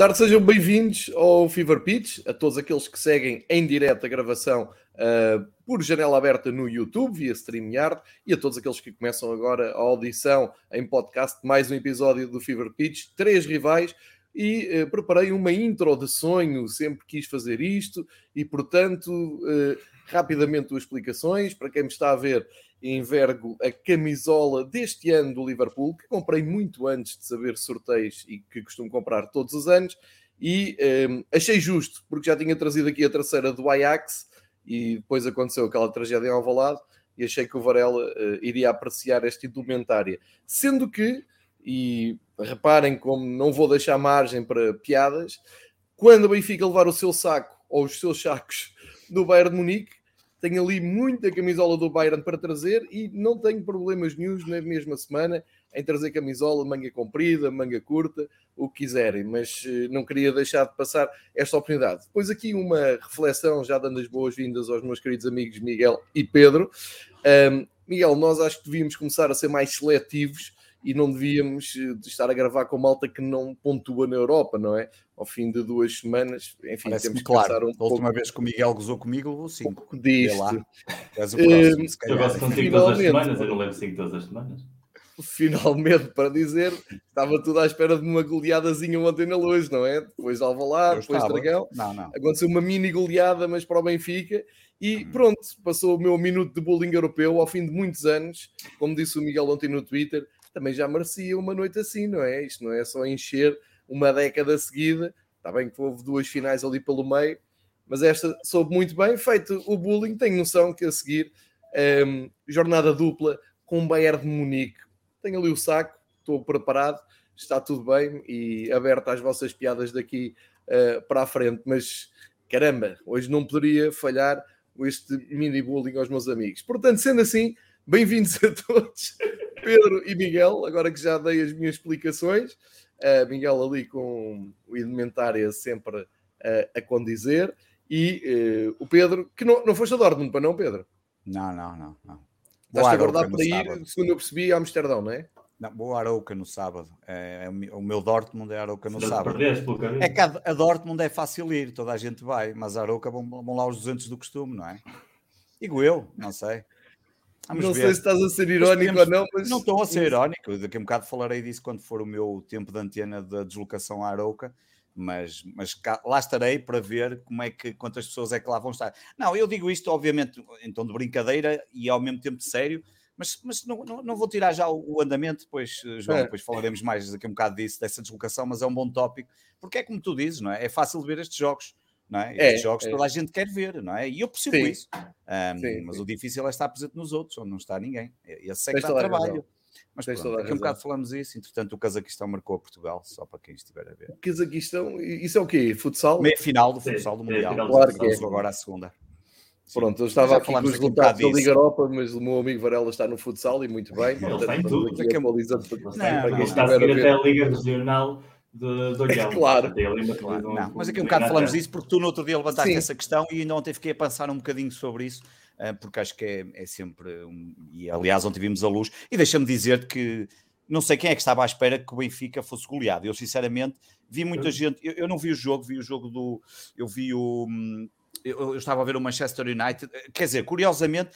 tarde, sejam bem-vindos ao Fever Pitch, a todos aqueles que seguem em direto a gravação uh, por janela aberta no YouTube, via StreamYard, e a todos aqueles que começam agora a audição em podcast, mais um episódio do Fever Pitch, três rivais, e uh, preparei uma intro de sonho, sempre quis fazer isto, e portanto, uh, rapidamente duas explicações, para quem me está a ver envergo a camisola deste ano do Liverpool, que comprei muito antes de saber sorteios e que costumo comprar todos os anos, e um, achei justo, porque já tinha trazido aqui a terceira do Ajax, e depois aconteceu aquela tragédia em Alvalade, e achei que o Varela uh, iria apreciar esta indumentária. Sendo que, e reparem como não vou deixar margem para piadas, quando o Benfica levar o seu saco, ou os seus sacos, do Bayern de Munique, tenho ali muita camisola do Bayern para trazer e não tenho problemas nenhums na mesma semana em trazer camisola, manga comprida, manga curta, o que quiserem, mas eh, não queria deixar de passar esta oportunidade. Depois aqui uma reflexão, já dando as boas-vindas aos meus queridos amigos Miguel e Pedro. Um, Miguel, nós acho que devíamos começar a ser mais seletivos e não devíamos eh, estar a gravar com malta que não pontua na Europa, não é? Ao fim de duas semanas, enfim, temos que claro. pensar um a pouco. A última vez que o Miguel gozou comigo, levou cinco. Um pouco disto. Lá. És o próximo, uh, eu gosto contigo todas as semanas, eu não levo cinco todas as semanas. Finalmente, para dizer, estava tudo à espera de uma goleadazinha ontem na luz, não é? Depois Alvalade, depois estava. Dragão. Não, não. Aconteceu uma mini goleada, mas para o Benfica. E hum. pronto, passou o meu minuto de bullying europeu ao fim de muitos anos. Como disse o Miguel ontem no Twitter, também já merecia uma noite assim, não é? Isto não é só encher uma década seguida. Está bem que houve duas finais ali pelo meio, mas esta soube muito bem. Feito o bullying, tenho noção que a seguir, um, jornada dupla com o Bayern de Munique. Tenho ali o saco, estou preparado, está tudo bem e aberto às vossas piadas daqui uh, para a frente. Mas caramba, hoje não poderia falhar este mini bullying aos meus amigos. Portanto, sendo assim, bem-vindos a todos. Pedro e Miguel, agora que já dei as minhas explicações, uh, Miguel ali com o Elementária sempre uh, a condizer, e uh, o Pedro, que não, não foste a Dortmund, para não, Pedro? Não, não, não. não. Estás a guardar para ir, sábado. segundo eu percebi, a Amsterdão, não é? Não, vou a Arouca no sábado. É, é, o meu Dortmund é Arouca no sábado. É que a, a, Dortmund é fácil ir, toda a gente vai, mas a Arouca vão, vão lá os 200 do costume, não é? Digo eu, não sei. Vamos não ver. sei se estás a ser irónico ou não, mas. Não estou a ser irónico. Daqui a um bocado falarei disso quando for o meu tempo de antena da deslocação à Arouca. Mas, mas cá, lá estarei para ver como é que, quantas pessoas é que lá vão estar. Não, eu digo isto, obviamente, em tom de brincadeira e ao mesmo tempo de sério, mas, mas não, não, não vou tirar já o, o andamento, depois, João, é. depois falaremos mais daqui a um bocado disso, dessa deslocação, mas é um bom tópico, porque é como tu dizes, não é? É fácil de ver estes jogos não é? é jogos é. toda a gente quer ver, não é? E eu percebo sim. isso. Um, sim, mas sim. o difícil é estar presente nos outros, onde não está ninguém. Esse é que dá trabalho. Mas pronto, daqui a um bocado falamos isso. Entretanto, o Cazaquistão marcou a Portugal, só para quem estiver a ver. O Cazaquistão, isso é o quê? Futsal? Meia final do futsal do Mundial. Claro que é. agora a segunda. Pronto, eu estava aqui com os resultados da Liga Europa, mas o meu amigo Varela está no futsal e muito bem. Ele está em tudo. Aqui atualizando para, não, para quem está a seguir até a Liga Regional de, de olhar. claro. claro. Não, mas aqui um bocado falamos disso porque tu no outro dia levantaste Sim. essa questão e ainda ontem fiquei a pensar um bocadinho sobre isso, eh, porque acho que é, é sempre. Um, e aliás, ontem vimos a luz. E deixa-me dizer que não sei quem é que estava à espera que o Benfica fosse goleado. Eu, sinceramente, vi muita eu... gente. Eu, eu, não vi o jogo, vi o jogo do. Eu vi o. Hum, eu, eu, estava a ver o Manchester United. Quer dizer, curiosamente,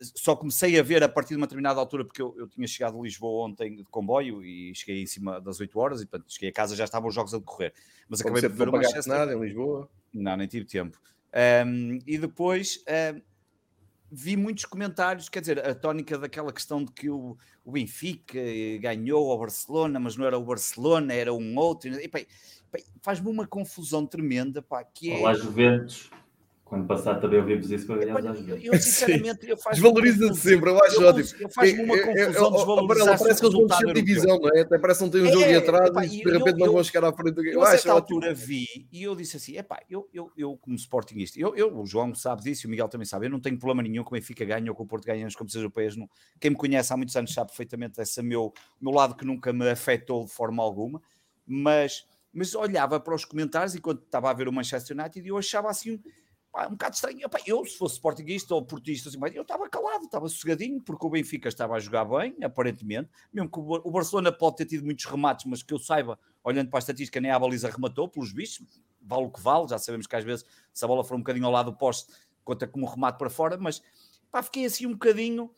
só comecei a ver a partir de uma determinada altura, porque eu, eu tinha chegado a Lisboa ontem de comboio e cheguei em cima das 8 horas e portanto cheguei a casa já estavam os jogos a decorrer. Mas Como acabei por ver o Manchester. nada em Lisboa? Não, nem tive tempo. Um, e depois um, vi muitos comentários, quer dizer, a tónica daquela questão de que o, o Benfica ganhou ao Barcelona, mas não era o Barcelona, era um outro. Faz-me uma confusão tremenda. Pá, que é... Olá, Juventus. Quando passar também ouvimos isso para ganhar as Eu, sinceramente, eu faço. Desvaloriza-se sempre, eu acho ótimo. Eu faço uma confusão desvalorizar Parece que eles vão descer divisão, não é? Até parece que não tem um jogo é, atrás e de repente não vão chegar à frente. Eu, a certa altura vi e eu disse assim: epá, eu, eu, eu como Sportingista, eu, eu, o João sabe disso e o Miguel também sabe, eu não tenho problema nenhum com o Benfica ganha ou com o Porto ganha nas competições europeias. Não. Quem me conhece há muitos anos sabe perfeitamente esse meu, meu lado que nunca me afetou de forma alguma, mas, mas olhava para os comentários enquanto estava a ver o Manchester United e eu achava assim um bocado estranho. Epá, eu, se fosse sportinguista ou portista, assim, eu estava calado, estava sossegadinho, porque o Benfica estava a jogar bem, aparentemente. Mesmo que o Barcelona pode ter tido muitos remates, mas que eu saiba, olhando para a estatística, nem a baliza rematou, pelos bichos, vale o que vale, já sabemos que às vezes, se a bola for um bocadinho ao lado do poste, conta como um remate para fora, mas fiquei assim um bocadinho,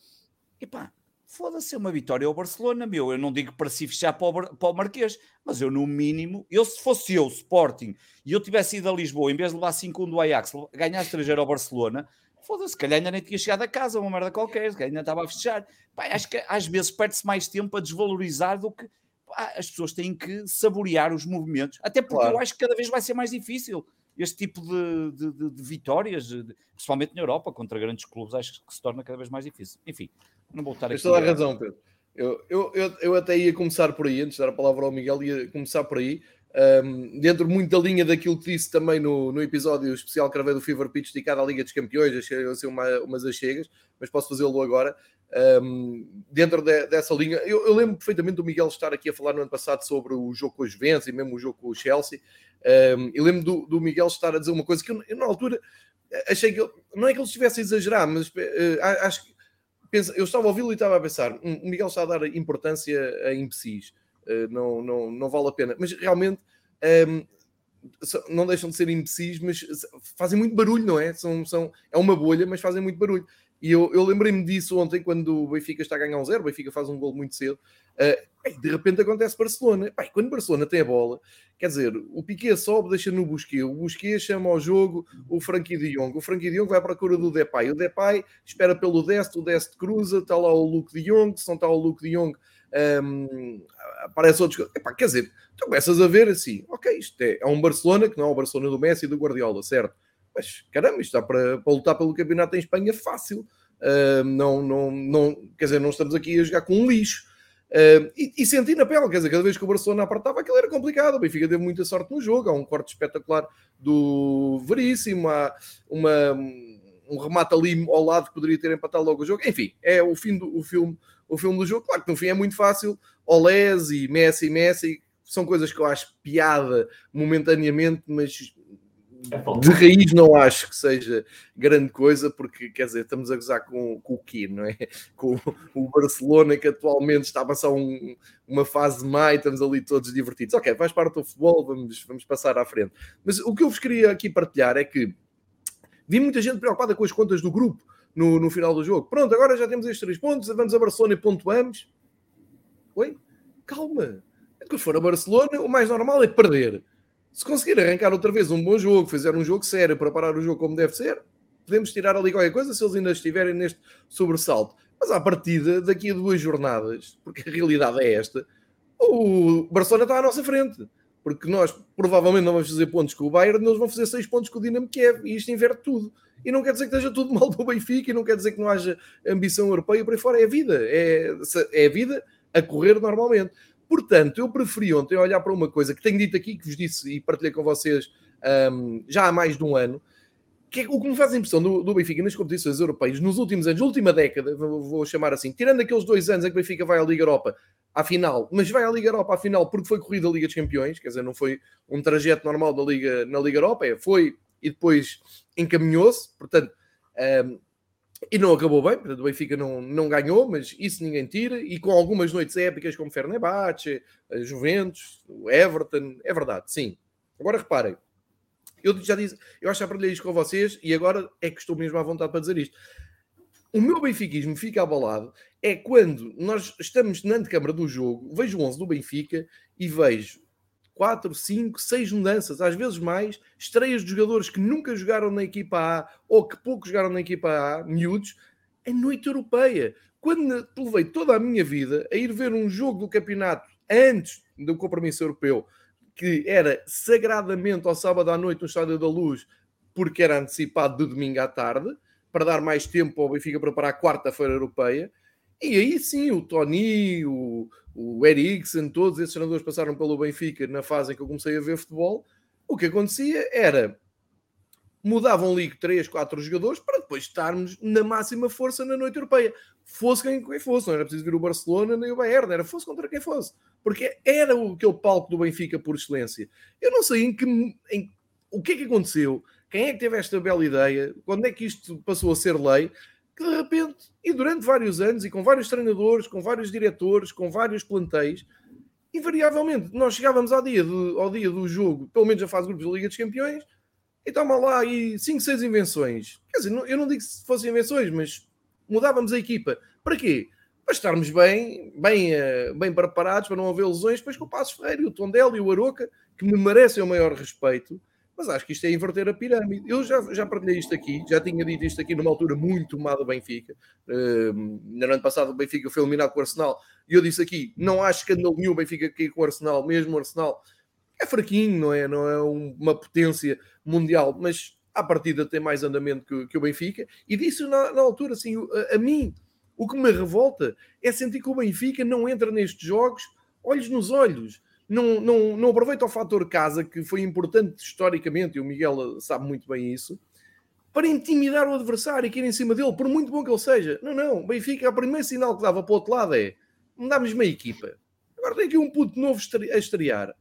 e pá, foda-se, é uma vitória ao Barcelona, meu. Eu não digo para se fechar para o, para o Marquês, mas eu, no mínimo, eu se fosse eu, Sporting, e eu tivesse ido a Lisboa, em vez de levar 5-1 do Ajax, ganhar estrangeiro ao Barcelona, foda-se, calhar ainda nem tinha chegado a casa, uma merda qualquer, que ainda estava a fechar. Pá, acho que às vezes perde-se mais tempo a desvalorizar do que pá, as pessoas têm que saborear os movimentos, até porque claro. eu acho que cada vez vai ser mais difícil este tipo de, de, de, de vitórias, principalmente na Europa, contra grandes clubes, acho que se torna cada vez mais difícil. Enfim, não vou estar aqui. toda a razão, Pedro. Eu, eu, eu, eu, até ia começar por aí, antes de dar a palavra ao Miguel, ia começar por aí. Um, dentro muito da linha daquilo que disse também no, no episódio especial que gravei do Fever Pitch dedicado à Liga dos Campeões, achei assim uma, umas achegas, mas posso fazê-lo agora. Um, dentro de, dessa linha, eu, eu, lembro perfeitamente do Miguel estar aqui a falar no ano passado sobre o jogo com os Juventus e mesmo o jogo com o Chelsea. Um, eu lembro do, do, Miguel estar a dizer uma coisa que eu, eu na altura achei que ele, não é que ele estivesse a exagerar, mas uh, acho que pensa, eu estava a ouvi-lo e estava a pensar: o um, Miguel está a dar importância a imbecis, uh, não, não, não vale a pena, mas realmente. Um, não deixam de ser imbecis, mas fazem muito barulho, não é? São, são, é uma bolha, mas fazem muito barulho. E eu, eu lembrei-me disso ontem, quando o Benfica está a ganhar um zero, o Benfica faz um gol muito cedo, uh, de repente acontece Barcelona. Pai, quando Barcelona tem a bola, quer dizer, o Piquet sobe, deixa no Busquet, o Busquet chama ao jogo o Frankie de Jong, o Frankie de Jong vai à procura do Depay, o Depay espera pelo Dest, o Dest cruza, está lá o Luke de Jong, se não está o Luke de Jong, um, aparece outros. Epá, quer dizer, tu começas a ver assim, ok, isto é, é um Barcelona que não é o Barcelona do Messi e do Guardiola, certo? Mas caramba, isto está para, para lutar pelo campeonato em Espanha fácil. Uh, não, não, não, quer dizer, não estamos aqui a jogar com um lixo. Uh, e, e, senti na pele, quer dizer, cada vez que o Barcelona apertava, aquilo era complicado. O Benfica teve muita sorte no jogo. Há um corte espetacular do Veríssimo, há uma, um remate ali ao lado que poderia ter empatado logo o jogo. Enfim, é o fim do o filme, o filme do jogo. Claro que no fim é muito fácil. Olés e Messi Messi são coisas que eu acho piada momentaneamente, mas de raiz não acho que seja grande coisa, porque quer dizer, estamos a gozar com, com o Ki, não é? Com o Barcelona que atualmente está a passar um, uma fase má e estamos ali todos divertidos. Ok, faz parte do futebol, vamos, vamos passar à frente. Mas o que eu vos queria aqui partilhar é que vi muita gente preocupada com as contas do grupo no, no final do jogo. Pronto, agora já temos estes três pontos, vamos a Barcelona e pontuamos. Oi? Calma. Quando for a Barcelona, o mais normal é perder se conseguir arrancar outra vez um bom jogo, fazer um jogo sério, preparar o jogo como deve ser, podemos tirar ali qualquer coisa se eles ainda estiverem neste sobressalto. Mas à partida, daqui a duas jornadas, porque a realidade é esta, o Barcelona está à nossa frente. Porque nós provavelmente não vamos fazer pontos com o Bayern, eles vão fazer seis pontos com o Dinamo Kiev e isto inverte tudo. E não quer dizer que esteja tudo mal do Benfica e não quer dizer que não haja ambição europeia por aí fora. É a vida. É, é a vida a correr normalmente. Portanto, eu preferi ontem olhar para uma coisa que tenho dito aqui, que vos disse e partilhei com vocês um, já há mais de um ano, que é o que me faz a impressão do, do, Benfica nas competições europeias, nos últimos anos, última década, vou, vou, chamar assim, tirando aqueles dois anos em que o Benfica vai à Liga Europa à final, mas vai à Liga Europa à final porque foi corrida a Liga dos Campeões, quer dizer, não foi um trajeto normal da Liga, na Liga Europa, é, foi e depois encaminhou-se, portanto, um, e não acabou bem, o Benfica não, não ganhou, mas isso ninguém tira. E com algumas noites épicas como Fernebache, Juventus, o Everton, é verdade, sim. Agora reparem, eu já disse, eu acho que partilhei isto com vocês e agora é que estou mesmo à vontade para dizer isto. O meu benfiquismo fica abalado é quando nós estamos na antecâmara do jogo, vejo o 11 do Benfica e vejo 4, 5, 6 mudanças, às vezes mais, estreias de jogadores que nunca jogaram na equipa A ou que pouco jogaram na equipa A, miúdos, em noite europeia. Quando levei toda a minha vida a ir ver um jogo do campeonato antes do compromisso europeu, que era sagradamente ao sábado à noite no Estádio da Luz, porque era antecipado de domingo à tarde, para dar mais tempo ao Benfica preparar a quarta-feira europeia, e aí sim, o Tony, o, o Eriksen, todos esses treinadores passaram pelo Benfica na fase em que eu comecei a ver futebol. O que acontecia era mudavam ali 3, 4 jogadores para depois estarmos na máxima força na noite europeia. Fosse quem, quem fosse, não era preciso vir o Barcelona nem o Bayern, era fosse contra quem fosse. Porque era o, aquele palco do Benfica por excelência. Eu não sei em que, em, o que é que aconteceu, quem é que teve esta bela ideia, quando é que isto passou a ser lei, que de repente, e durante vários anos, e com vários treinadores, com vários diretores, com vários plantéis, invariavelmente, nós chegávamos ao dia, do, ao dia do jogo, pelo menos fase de grupos da Liga dos Campeões, e toma lá aí 5, 6 invenções. Quer dizer, eu não digo que fossem invenções, mas mudávamos a equipa. Para quê? Para estarmos bem, bem, eh, bem preparados, para não haver lesões, depois com o Passos Ferreira o Tondela e o Aroca, que me merecem o maior respeito, mas acho que isto é inverter a pirâmide. Eu já, já partilhei isto aqui, já tinha dito isto aqui numa altura muito má do Benfica. Uh, no ano passado o Benfica foi eliminado com o Arsenal e eu disse aqui, não acho que nenhum o Benfica cair com o Arsenal, mesmo o Arsenal é fraquinho, não é, não é uma potência mundial, mas à partida tem mais andamento que, que o Benfica. E disse na, na altura, assim, a, a mim, o que me revolta é sentir que o Benfica não entra nestes jogos olhos nos olhos não, não, não aproveita o fator casa, que foi importante historicamente, e o Miguel sabe muito bem isso, para intimidar o adversário e ir em cima dele, por muito bom que ele seja. Não, não, Benfica, o primeiro sinal que dava para o outro lado é mandámos uma equipa. Agora tem aqui um puto novo a estrear.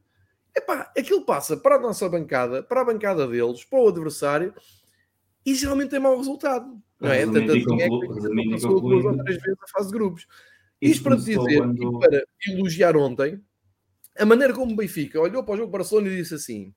Epá, aquilo passa para a nossa bancada, para a bancada deles, para o adversário, e geralmente tem mau resultado. Não é? Tanto assim é que passou duas ou três vezes a fase de grupos. Isto para dizer e para elogiar ontem a maneira como o Benfica olhou para o jogo Barcelona e disse assim: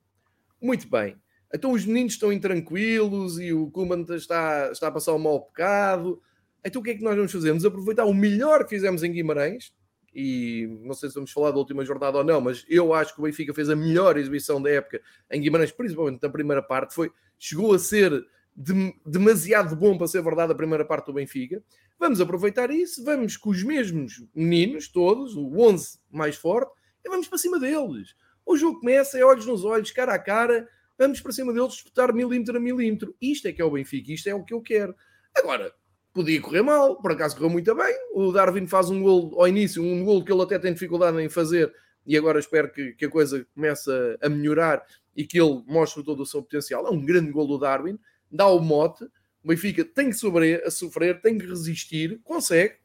muito bem, então os meninos estão intranquilos e o Kuman está, está a passar um mau pecado. Então o que é que nós vamos fazer? Vamos aproveitar o melhor que fizemos em Guimarães. E não sei se vamos falar da última jornada ou não, mas eu acho que o Benfica fez a melhor exibição da época em Guimarães, principalmente na primeira parte. Foi, chegou a ser de, demasiado bom para ser verdade a primeira parte do Benfica. Vamos aproveitar isso, vamos com os mesmos meninos, todos, o 11 mais forte, e vamos para cima deles. O jogo começa, é olhos nos olhos, cara a cara, vamos para cima deles disputar milímetro a milímetro. Isto é que é o Benfica, isto é o que eu quero. Agora, podia correr mal, por acaso correu muito bem. O Darwin faz um gol ao início, um gol que ele até tem dificuldade em fazer, e agora espero que, que a coisa comece a, melhorar e que ele mostre todo o seu potencial. É um grande gol do Darwin, dá o mote. O Benfica tem que sofrer, a sofrer, tem que resistir, consegue,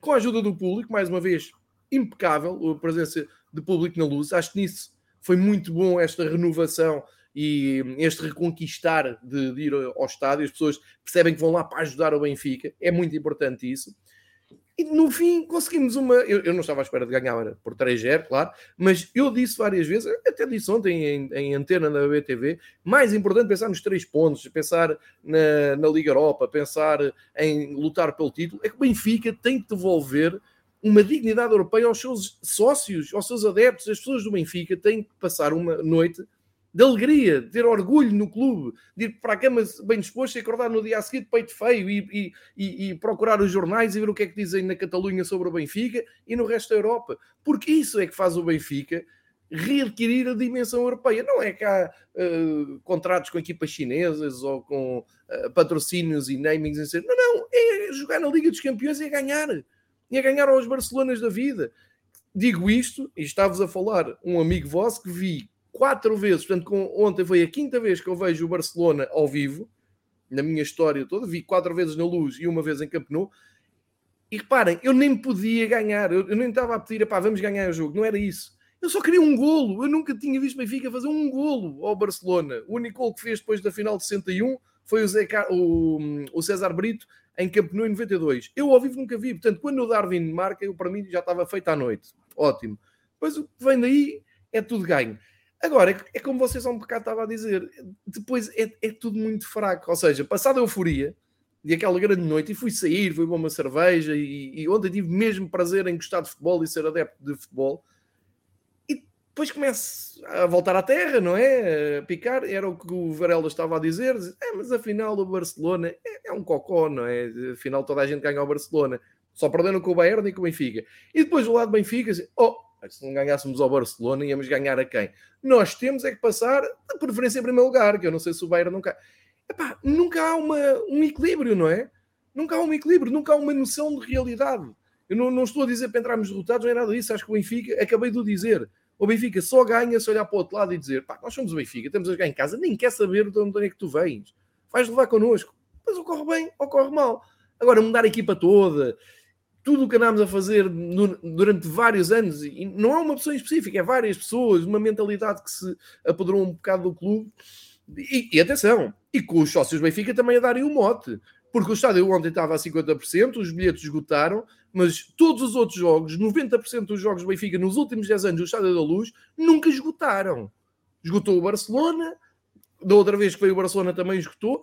com a ajuda do público, mais uma vez, impecável a presença de público na luz. Acho que nisso foi muito bom esta renovação e este reconquistar de, de, ir ao estádio. As pessoas percebem que vão lá para ajudar o Benfica. É muito importante isso. E no fim conseguimos uma. Eu, eu não estava à espera de ganhar por 3-0, claro, mas eu disse várias vezes, até disse ontem em, em antena na BTV, mais importante pensar nos três pontos, pensar na, na Liga Europa, pensar em lutar pelo título, é que o Benfica tem que devolver uma dignidade europeia aos seus sócios, aos seus adeptos. As pessoas do Benfica têm que passar uma noite de alegria, de ter orgulho no clube, de ir para a cama bem disposto e acordar no dia a seguir de peito feio e, e, e, procurar os jornais e ver o que é que dizem na Catalunha sobre o Benfica e no resto da Europa. Porque isso é que faz o Benfica readquirir a dimensão europeia. Não é que há uh, contratos com equipas chinesas ou com uh, patrocínios e namings. Não, não. É jogar na Liga dos Campeões e é ganhar e a ganhar aos Barcelonas da vida. Digo isto, e estava a falar um amigo vosso que vi quatro vezes, portanto, com, ontem foi a quinta vez que eu vejo o Barcelona ao vivo, na minha história toda, vi quatro vezes na luz e uma vez em Camp Nou, e reparem, eu nem podia ganhar, eu, eu nem estava a pedir, pá, vamos ganhar o jogo, não era isso. Eu só queria um golo, eu nunca tinha visto Benfica fazer um golo ao Barcelona. O único golo que fez depois da final de 61 foi o, o, o César Brito em Camp Nou em 92. Eu ao vivo nunca vi, portanto, quando o Darwin marca, eu para mim já estava feito à noite. Ótimo. Depois o que vem daí é tudo ganho. Agora, é, é como vocês há um bocado estavam a dizer, depois é, é tudo muito fraco. Ou seja, passada a euforia de aquela grande noite, e fui sair, fui beber uma cerveja, e, e ontem tive mesmo prazer em gostar de futebol e ser adepto de futebol depois começa a voltar à terra, não é? A picar, era o que o Varela estava a dizer. É, mas afinal o Barcelona é, é, um cocó, não é? Afinal toda a gente ganha ao Barcelona. Só perdendo com o Bayern e com o Benfica. E depois o lado do Benfica, assim, oh, se não ganhássemos ao Barcelona, íamos ganhar a quem? Nós temos é que passar de preferência em primeiro lugar, que eu não sei se o Bayern nunca... Epá, nunca há uma, um equilíbrio, não é? Nunca há um equilíbrio, nunca há uma noção de realidade. Eu não, não estou a dizer para entrarmos derrotados, não é nada disso. Acho que o Benfica, acabei de o dizer, o Benfica só ganha se olhar para o outro lado e dizer pá, nós somos o Benfica, estamos a jogar em casa, nem quer saber de onde é que tu vens. Vais levar connosco. Mas ocorre bem, ocorre mal. Agora, mudar a equipa toda, tudo o que andámos a fazer durante vários anos, e não é uma pessoa específica, é várias pessoas, uma mentalidade que se apoderou um bocado do clube. E, e atenção, e com os sócios Benfica também a darem o mote. Porque o estádio ontem estava a 50%, os bilhetes esgotaram, mas todos os outros jogos, 90% dos jogos do Benfica nos últimos 10 anos do Estádio da Luz, nunca esgotaram. Esgotou o Barcelona, da outra vez que veio o Barcelona também esgotou,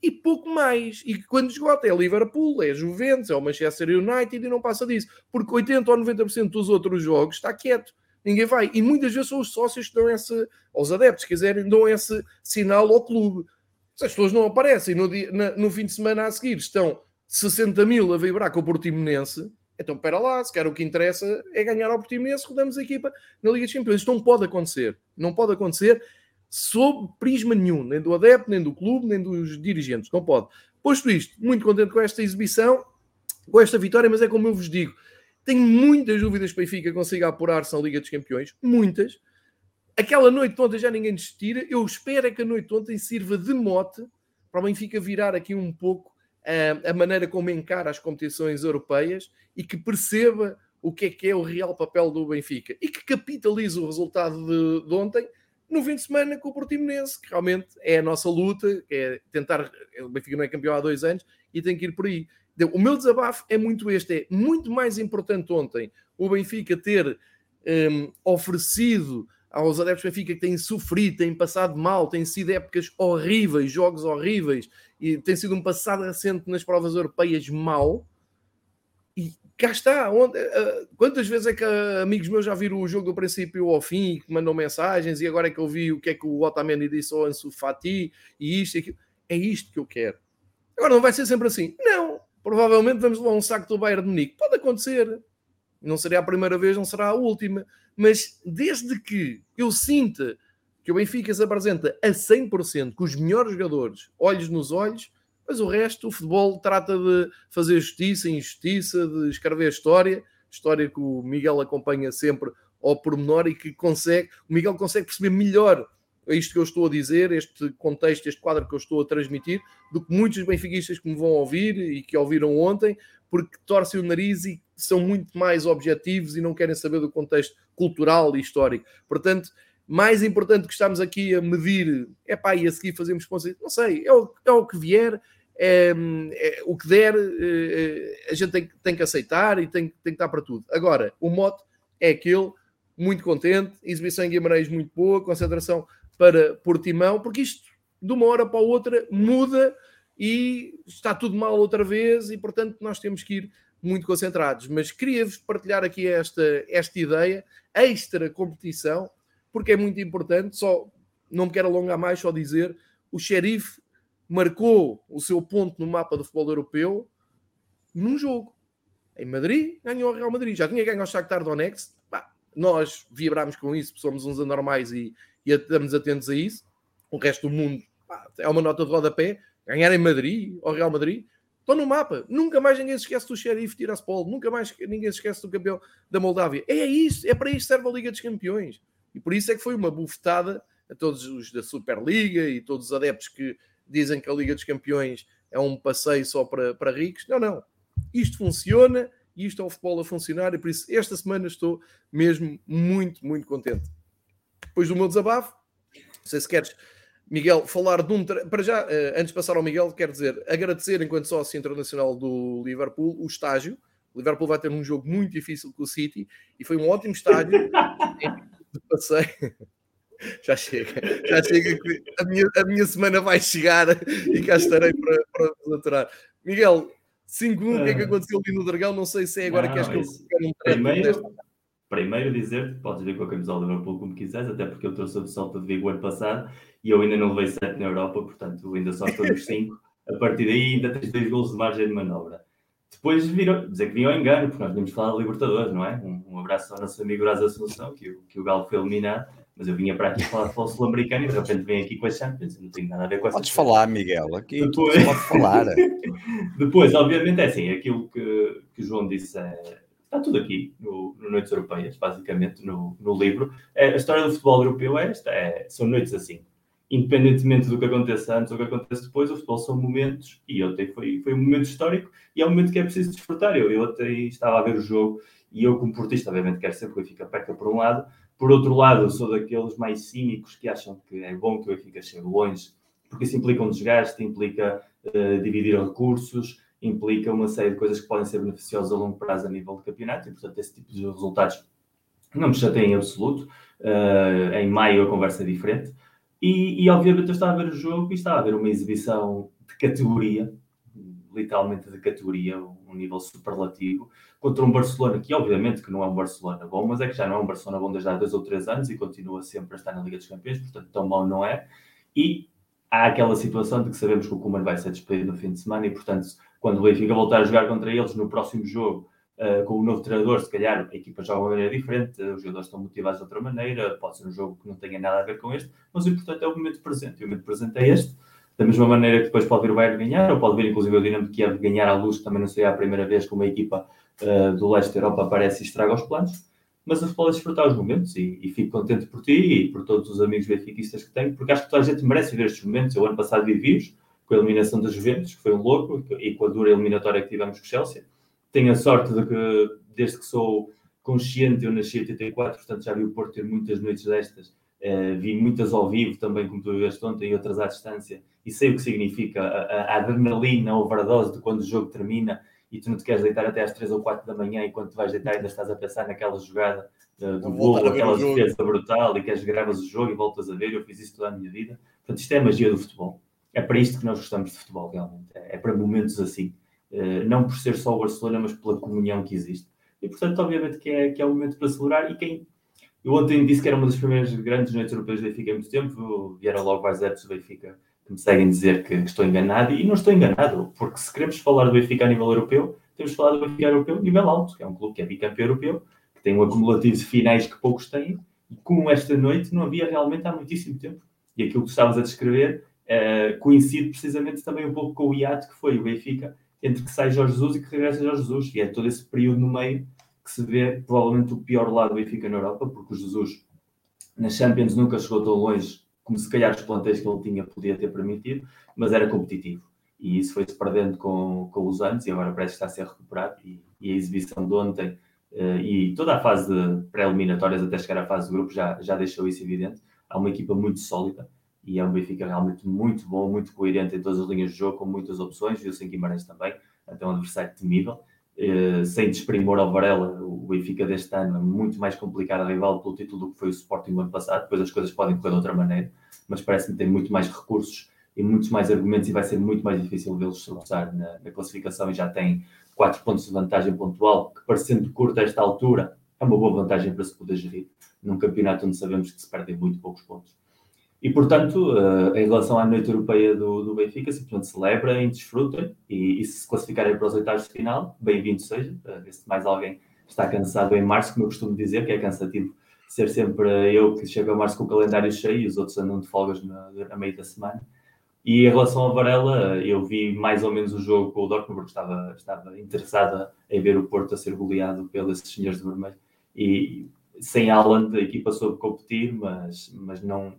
e pouco mais. E quando esgota é Liverpool, é Juventus, é o Manchester United e não passa disso. Porque 80 ou 90% dos outros jogos está quieto. Ninguém vai. E muitas vezes são os sócios que dão esse, aos adeptos, se quiserem, dão esse sinal ao clube. Se as pessoas não aparecem no, dia, na, no fim de semana a seguir, estão 60 mil a vibrar com o Portimonense, então espera lá, se quer o que interessa é ganhar ao Portimonense, rodamos a equipa na Liga dos Campeões. Isto não pode acontecer. Não pode acontecer sob prisma nenhum, nem do adepto, nem do clube, nem dos dirigentes. Não pode. Posto isto, muito contente com esta exibição, com esta vitória, mas é como eu vos digo, tenho muitas dúvidas que o Benfica consiga apurar-se na Liga dos Campeões, muitas. Aquela noite ontem já ninguém tira. Eu espero é que a noite ontem sirva de mote para o Benfica virar aqui um pouco a, a maneira como encara as competições europeias e que perceba o que é que é o real papel do Benfica e que capitalize o resultado de, de ontem no fim de semana com o Portimonense, que realmente é a nossa luta, é tentar. O Benfica não é campeão há dois anos e tem que ir por aí. O meu desabafo é muito este: é muito mais importante ontem o Benfica ter um, oferecido aos adeptos do Benfica que têm sofrido, têm passado mal, têm sido épocas horríveis, jogos horríveis, e tem sido um passado recente nas provas europeias mau. E cá está. Onde, uh, quantas vezes é que uh, amigos meus já viram o jogo do princípio ao fim que mandam mensagens e agora é que eu vi o que é que o Otamendi disse ao Ansu Fati e isto e aquilo. É isto que eu quero. Agora não vai ser sempre assim. Não. Provavelmente vamos levar um saco do Bayern de Munique. Pode acontecer. Não seria a primeira vez, não será a última. Mas desde que eu sinta que o Benfica se apresenta a 100%, com os melhores jogadores, olhos nos olhos, mas o resto, o futebol trata de fazer justiça, injustiça, de escrever história, história que o Miguel acompanha sempre ao pormenor e que consegue, o Miguel consegue perceber melhor isto que eu estou a dizer, este contexto, este quadro que eu estou a transmitir, do que muitos benfiquistas que me vão ouvir e que ouviram ontem, porque torcem o nariz e são muito mais objetivos e não querem saber do contexto cultural e histórico. Portanto, mais importante que estamos aqui a medir, é pá, e a seguir fazemos pontos, não sei, é o, é o que vier, é, é, o que der, é, a gente tem, tem que aceitar e tem, tem que estar para tudo. Agora, o mote é aquele, muito contente, exibição em Guimarães muito boa, concentração para Portimão, porque isto de uma hora para outra muda e está tudo mal outra vez e portanto nós temos que ir muito concentrados. Mas queria-vos partilhar aqui esta, esta ideia, extra competição, porque é muito importante, só não me quero alongar mais, só dizer, o xerife marcou o seu ponto no mapa do futebol europeu num jogo. Em Madrid, ganhou o Real Madrid. Já tinha ganho ao Shakhtar Donetsk. Bah, nós vibramos com isso, somos uns anormais e, e estamos atentos a isso. O resto do mundo é uma nota de rodapé. Ganhar em Madrid, ao Real Madrid, estão no mapa. Nunca mais ninguém se esquece do xerife Tiraspol. Nunca mais ninguém se esquece do campeão da Moldávia. É isso, é para isso que serve a Liga dos Campeões. E por isso é que foi uma bufetada a todos os da Superliga e todos os adeptos que dizem que a Liga dos Campeões é um passeio só para, para ricos. Não, não. Isto funciona e isto é o futebol a funcionar e por isso esta semana estou mesmo muito, muito contente. Depois do meu desabafo, não sei se queres, Miguel, falar de um. Para já, eh, antes de passar ao Miguel, quero dizer, agradecer enquanto sócio internacional do Liverpool o estágio. O Liverpool vai ter um jogo muito difícil com o City e foi um ótimo estádio. Passei. Já chega, já chega que a minha, a minha semana vai chegar e cá estarei para, para vos Miguel, 5-1, o que é que ah. aconteceu ali no Dragão? Não sei se é agora que és que eu um primeiro, primeiro dizer, podes ver com a camisola do Liverpool como quiseres, até porque eu trouxe o salto de Vigo ano passado e eu ainda não levei 7 na Europa, portanto ainda só estou nos 5. A partir daí ainda tens 2 gols de margem de manobra. Depois viram, dizer que vinha ao engano, porque nós vimos falar de Libertadores, não é? Um, um abraço ao nosso amigo Graça Assunção, que, que o Galo foi eliminado mas eu vinha para aqui falar de futebol sul-americano e de repente vem aqui com a Champions, não tem nada a ver com essa Podes falar, Miguel, aqui Depois... pode falar. Depois, obviamente, é assim, aquilo que, que o João disse é, está tudo aqui no, no Noites Europeias, basicamente, no, no livro. É, a história do futebol europeu é esta, é, são noites assim. Independentemente do que aconteça antes ou do que aconteça depois, o futebol são momentos, e ontem foi, foi um momento histórico, e é um momento que é preciso desfrutar. Eu, eu até estava a ver o jogo, e eu como portista, obviamente, quero sempre que o Benfica perca por um lado, por outro lado, eu sou daqueles mais cínicos que acham que é bom que o Benfica chegue longe, porque isso implica um desgaste, implica uh, dividir recursos, implica uma série de coisas que podem ser beneficiosas a longo prazo a nível de campeonato e, portanto, esse tipo de resultados não me chateia em absoluto. Uh, em maio a conversa é diferente. E, e, obviamente eu estava a ver o jogo e estava a ver uma exibição de categoria, literalmente de categoria, um nível superlativo, contra um Barcelona que obviamente que não é um Barcelona bom, mas é que já não é um Barcelona bom desde há dois ou três anos e continua sempre a estar na Liga dos Campeões, portanto tão bom não é. E há aquela situação de que sabemos que o Koeman vai ser despedido no fim de semana e portanto quando o Benfica voltar a jogar contra eles no próximo jogo uh, com o novo treinador, se calhar a equipa joga de uma maneira diferente, os jogadores estão motivados de outra maneira, pode ser um jogo que não tenha nada a ver com este, mas o importante é o momento presente, e o momento presente é este, da mesma maneira que depois pode vir o Bayern ganhar, ou pode vir inclusive o Dinamo Kiev ganhar à luz, também não seria a primeira vez que uma equipa uh, do leste da Europa aparece e estraga os planos, mas o futebol desfrutar os momentos e, e, fico contente por ti e por todos os amigos benfiquistas que tenho, porque acho que toda a gente merece viver estes momentos. Eu ano passado vivi-os, com a eliminação das Juventus, que foi um louco, e com a dura eliminatória que tivemos com o Chelsea. Tenho a sorte de que, desde que sou consciente, eu nasci em 84, portanto já vi o Porto ter muitas noites destas. Uh, vi muitas ao vivo também, como tu viveste ontem, e outras à distância, e sei o que significa a, a, a adrenalina, a overdose de quando o jogo termina e tu não te queres deitar até às 3 ou 4 da manhã e quando te vais deitar ainda estás a pensar naquela jogada uh, do gol, aquela defesa brutal e queres gravas o jogo e voltas a ver. Eu fiz isso toda a minha vida. Portanto, isto é a magia do futebol. É para isto que nós gostamos de futebol, realmente. É, é para momentos assim. Uh, não por ser só o Barcelona, mas pela comunhão que existe. E, portanto, obviamente que é, que é o momento para celebrar. E quem. Eu ontem disse que era uma das primeiras grandes noites europeias do Benfica em muito tempo. Vieram logo vários adeptos do Benfica que me seguem dizer que, estou enganado. E não estou enganado, porque se queremos falar do Benfica a nível europeu, temos de falar do Benfica europeu a nível alto, que é um clube que é bicampeão europeu, que tem um acumulativo de finais que poucos têm. E como esta noite não havia realmente há muitíssimo tempo. E aquilo que estavas a descrever uh, coincide precisamente também um pouco com o hiato que foi o Benfica entre que sai Jorge Jesus e que regressa Jorge Jesus. E é todo esse período no meio que se vê provavelmente o pior lado do Benfica na Europa, porque o Jesus na Champions nunca chegou tão longe como se calhar os plantéis que ele tinha podia ter permitido, mas era competitivo. E isso foi-se perdendo com, com os anos e agora parece que está a ser recuperado. E, e a exibição de ontem uh, e toda a fase pré-eliminatórias até chegar à fase de grupo já, já deixou isso evidente. Há uma equipa muito sólida e é um Benfica realmente muito bom, muito coerente em todas as linhas de jogo, com muitas opções, viu-se em Guimarães também, até um adversário temível. Uh, sem desprimor ao Varela, o Benfica deste ano é muito mais complicado a rival pelo título do que foi o Sporting no ano passado, depois as coisas podem correr de outra maneira, mas parece-me ter muito mais recursos e muitos mais argumentos e vai ser muito mais difícil vê-los tropeçar na, na, classificação e já tem 4 pontos de vantagem pontual, que parecendo curto a esta altura, é uma boa vantagem para se poder gerir num campeonato onde sabemos que se perdem muito poucos pontos. E, portanto, uh, em relação à noite europeia do, do Benfica, simplesmente celebrem, desfrutem e, e se classificarem para os oitavos de final, bem-vindo seja. Uh, se mais alguém está cansado em março, como eu costumo dizer, que é cansativo ser sempre eu que chego a março com o calendário cheio e os outros andam de folgas na, a meio da semana. E em relação ao Varela, eu vi mais ou menos o jogo com o Dortmund, porque estava, estava interessada em ver o Porto a ser goleado pelos senhores de vermelho. E sem Haaland, a equipa soube competir, mas, mas não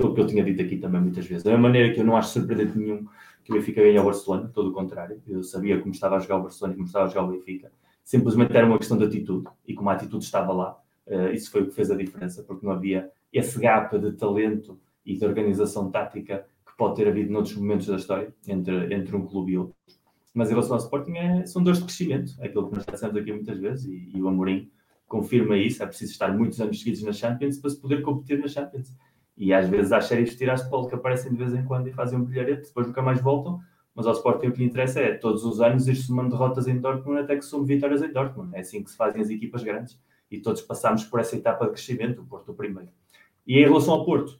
aquilo que eu tinha dito aqui também muitas vezes. Da mesma maneira que eu não acho surpreendente nenhum que o Benfica ganhe ao Barcelona, todo o contrário. Eu sabia como estava a jogar o Barcelona e como estava a jogar o Benfica. Simplesmente era uma questão de atitude. E como a atitude estava lá, uh, isso foi o que fez a diferença, porque não havia esse gap de talento e de organização tática que pode ter havido noutros momentos da história entre, entre um clube e outro. Mas em relação ao Sporting, é, são dois de crescimento, é aquilo que nós dissemos aqui muitas vezes, e, e o Amorim confirma isso. É preciso estar muitos anos seguidos na Champions para se poder competir na Champions. E às vezes há séries de de que aparecem de vez em quando e fazem um bilharete, depois nunca mais voltam. Mas ao Sporting o que lhe interessa é todos os anos ir somando derrotas em Dortmund até que somam vitórias em Dortmund. É assim que se fazem as equipas grandes. E todos passamos por essa etapa de crescimento, o Porto primeiro. E em relação ao Porto,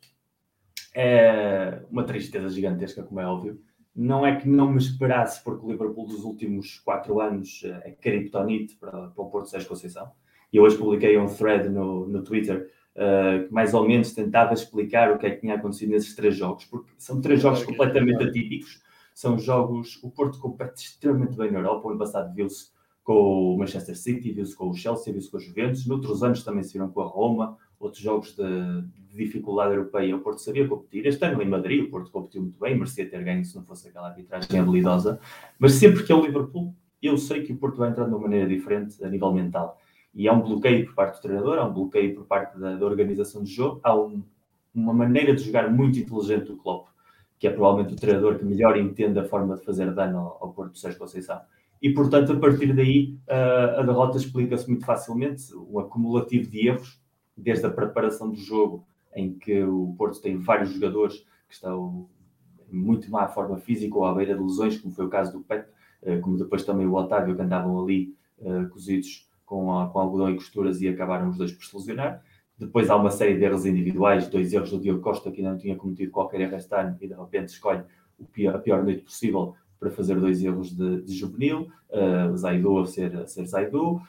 é uma tristeza gigantesca, como é óbvio. Não é que não me esperasse, porque o Liverpool dos últimos quatro anos eh, é criptonite para, para o Porto Sérgio Conceição. E hoje publiquei um thread no, no Twitter uh, que mais ou menos tentava explicar o que é que tinha acontecido nesses três jogos, porque são três jogos completamente atípicos. São jogos. O Porto compete extremamente bem na Europa. O ano passado viu-se com o Manchester City, viu-se com o Chelsea, viu-se com os Juventus. Noutros anos também se viram com a Roma, outros jogos de, de, dificuldade europeia. O Porto sabia competir. Este ano em Madrid, o Porto competiu muito bem, merecia ter ganho se não fosse aquela arbitragem habilidosa. Mas sempre que é o Liverpool, eu sei que o Porto vai entrar de uma maneira diferente a nível mental. E há um bloqueio por parte do treinador, há um bloqueio por parte da, da organização do jogo, há um, uma maneira de jogar muito inteligente do Klopp, que é provavelmente o treinador que melhor entende a forma de fazer dano ao, ao Porto do Sérgio Conceição. E, portanto, a partir daí, a derrota explica-se muito facilmente, um acumulativo de erros, desde a preparação do jogo, em que o Porto tem vários jogadores que estão em muito má forma física ou à beira de lesões, como foi o caso do Pep, eh, como depois também o Otávio, que andavam ali uh, cozidos com, a, com algodão e costuras e acabaram os dois por se lesionar. Depois há uma série de erros individuais, dois erros do Diogo Costa, que ainda não tinha cometido qualquer erro este ano, e de repente escolhe pior, a pior noite possível para fazer dois erros de, de juvenil, uh, Zaidu a ser, a ser Zaidu, uh,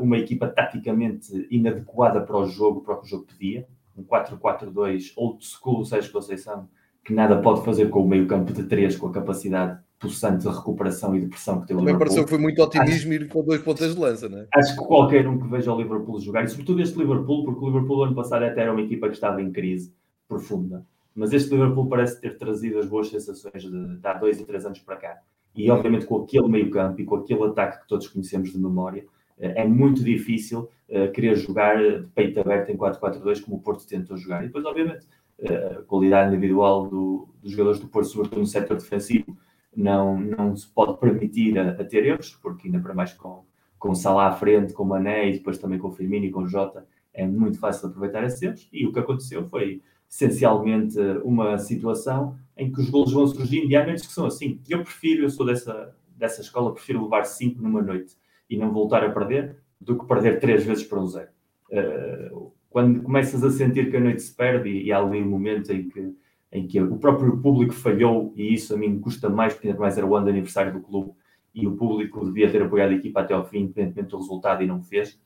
uma equipa taticamente inadequada para o jogo, para o que o jogo pedia, um 4-4-2 old school Sérgio Conceição, que nada pode fazer com o meio campo de três, com a capacidade possante de recuperação e de pressão que tem o Também pareceu que foi muito otimismo acho, ir com dois pontas de lança, não é? Acho que qualquer um que veja o Liverpool jogar, e sobretudo este Liverpool, porque o Liverpool ano passado até era uma equipa que estava em crise profunda, mas este Liverpool parece ter trazido as boas sensações de, de há dois e três anos para cá. E obviamente com aquele meio campo e com aquele ataque que todos conhecemos de memória, eh, é muito difícil uh, querer jogar de peito aberto em 4-4-2 como o Porto tentou jogar. E depois, obviamente, uh, a qualidade individual do, dos jogadores do Porto, sobretudo no setor defensivo, não, não se pode permitir a, a, ter erros, porque ainda para mais com, com o Salah à frente, com o Mané e depois também com o Firmino e com o Jota, é muito fácil aproveitar esses erros. E o que aconteceu foi essencialmente uma situação em que os golos vão surgindo e há noites que são assim. Eu prefiro, eu sou dessa, dessa escola, prefiro levar 5 numa noite e não voltar a perder do que perder três vezes para um zero. Uh, quando começas a sentir que a noite se perde e, e há ali um momento em que, em que o próprio público falhou e isso a mim custa mais, porque ainda mais era o ano de aniversário do clube e o público devia ter apoiado a equipa até ao fim, independentemente do resultado, e não fez.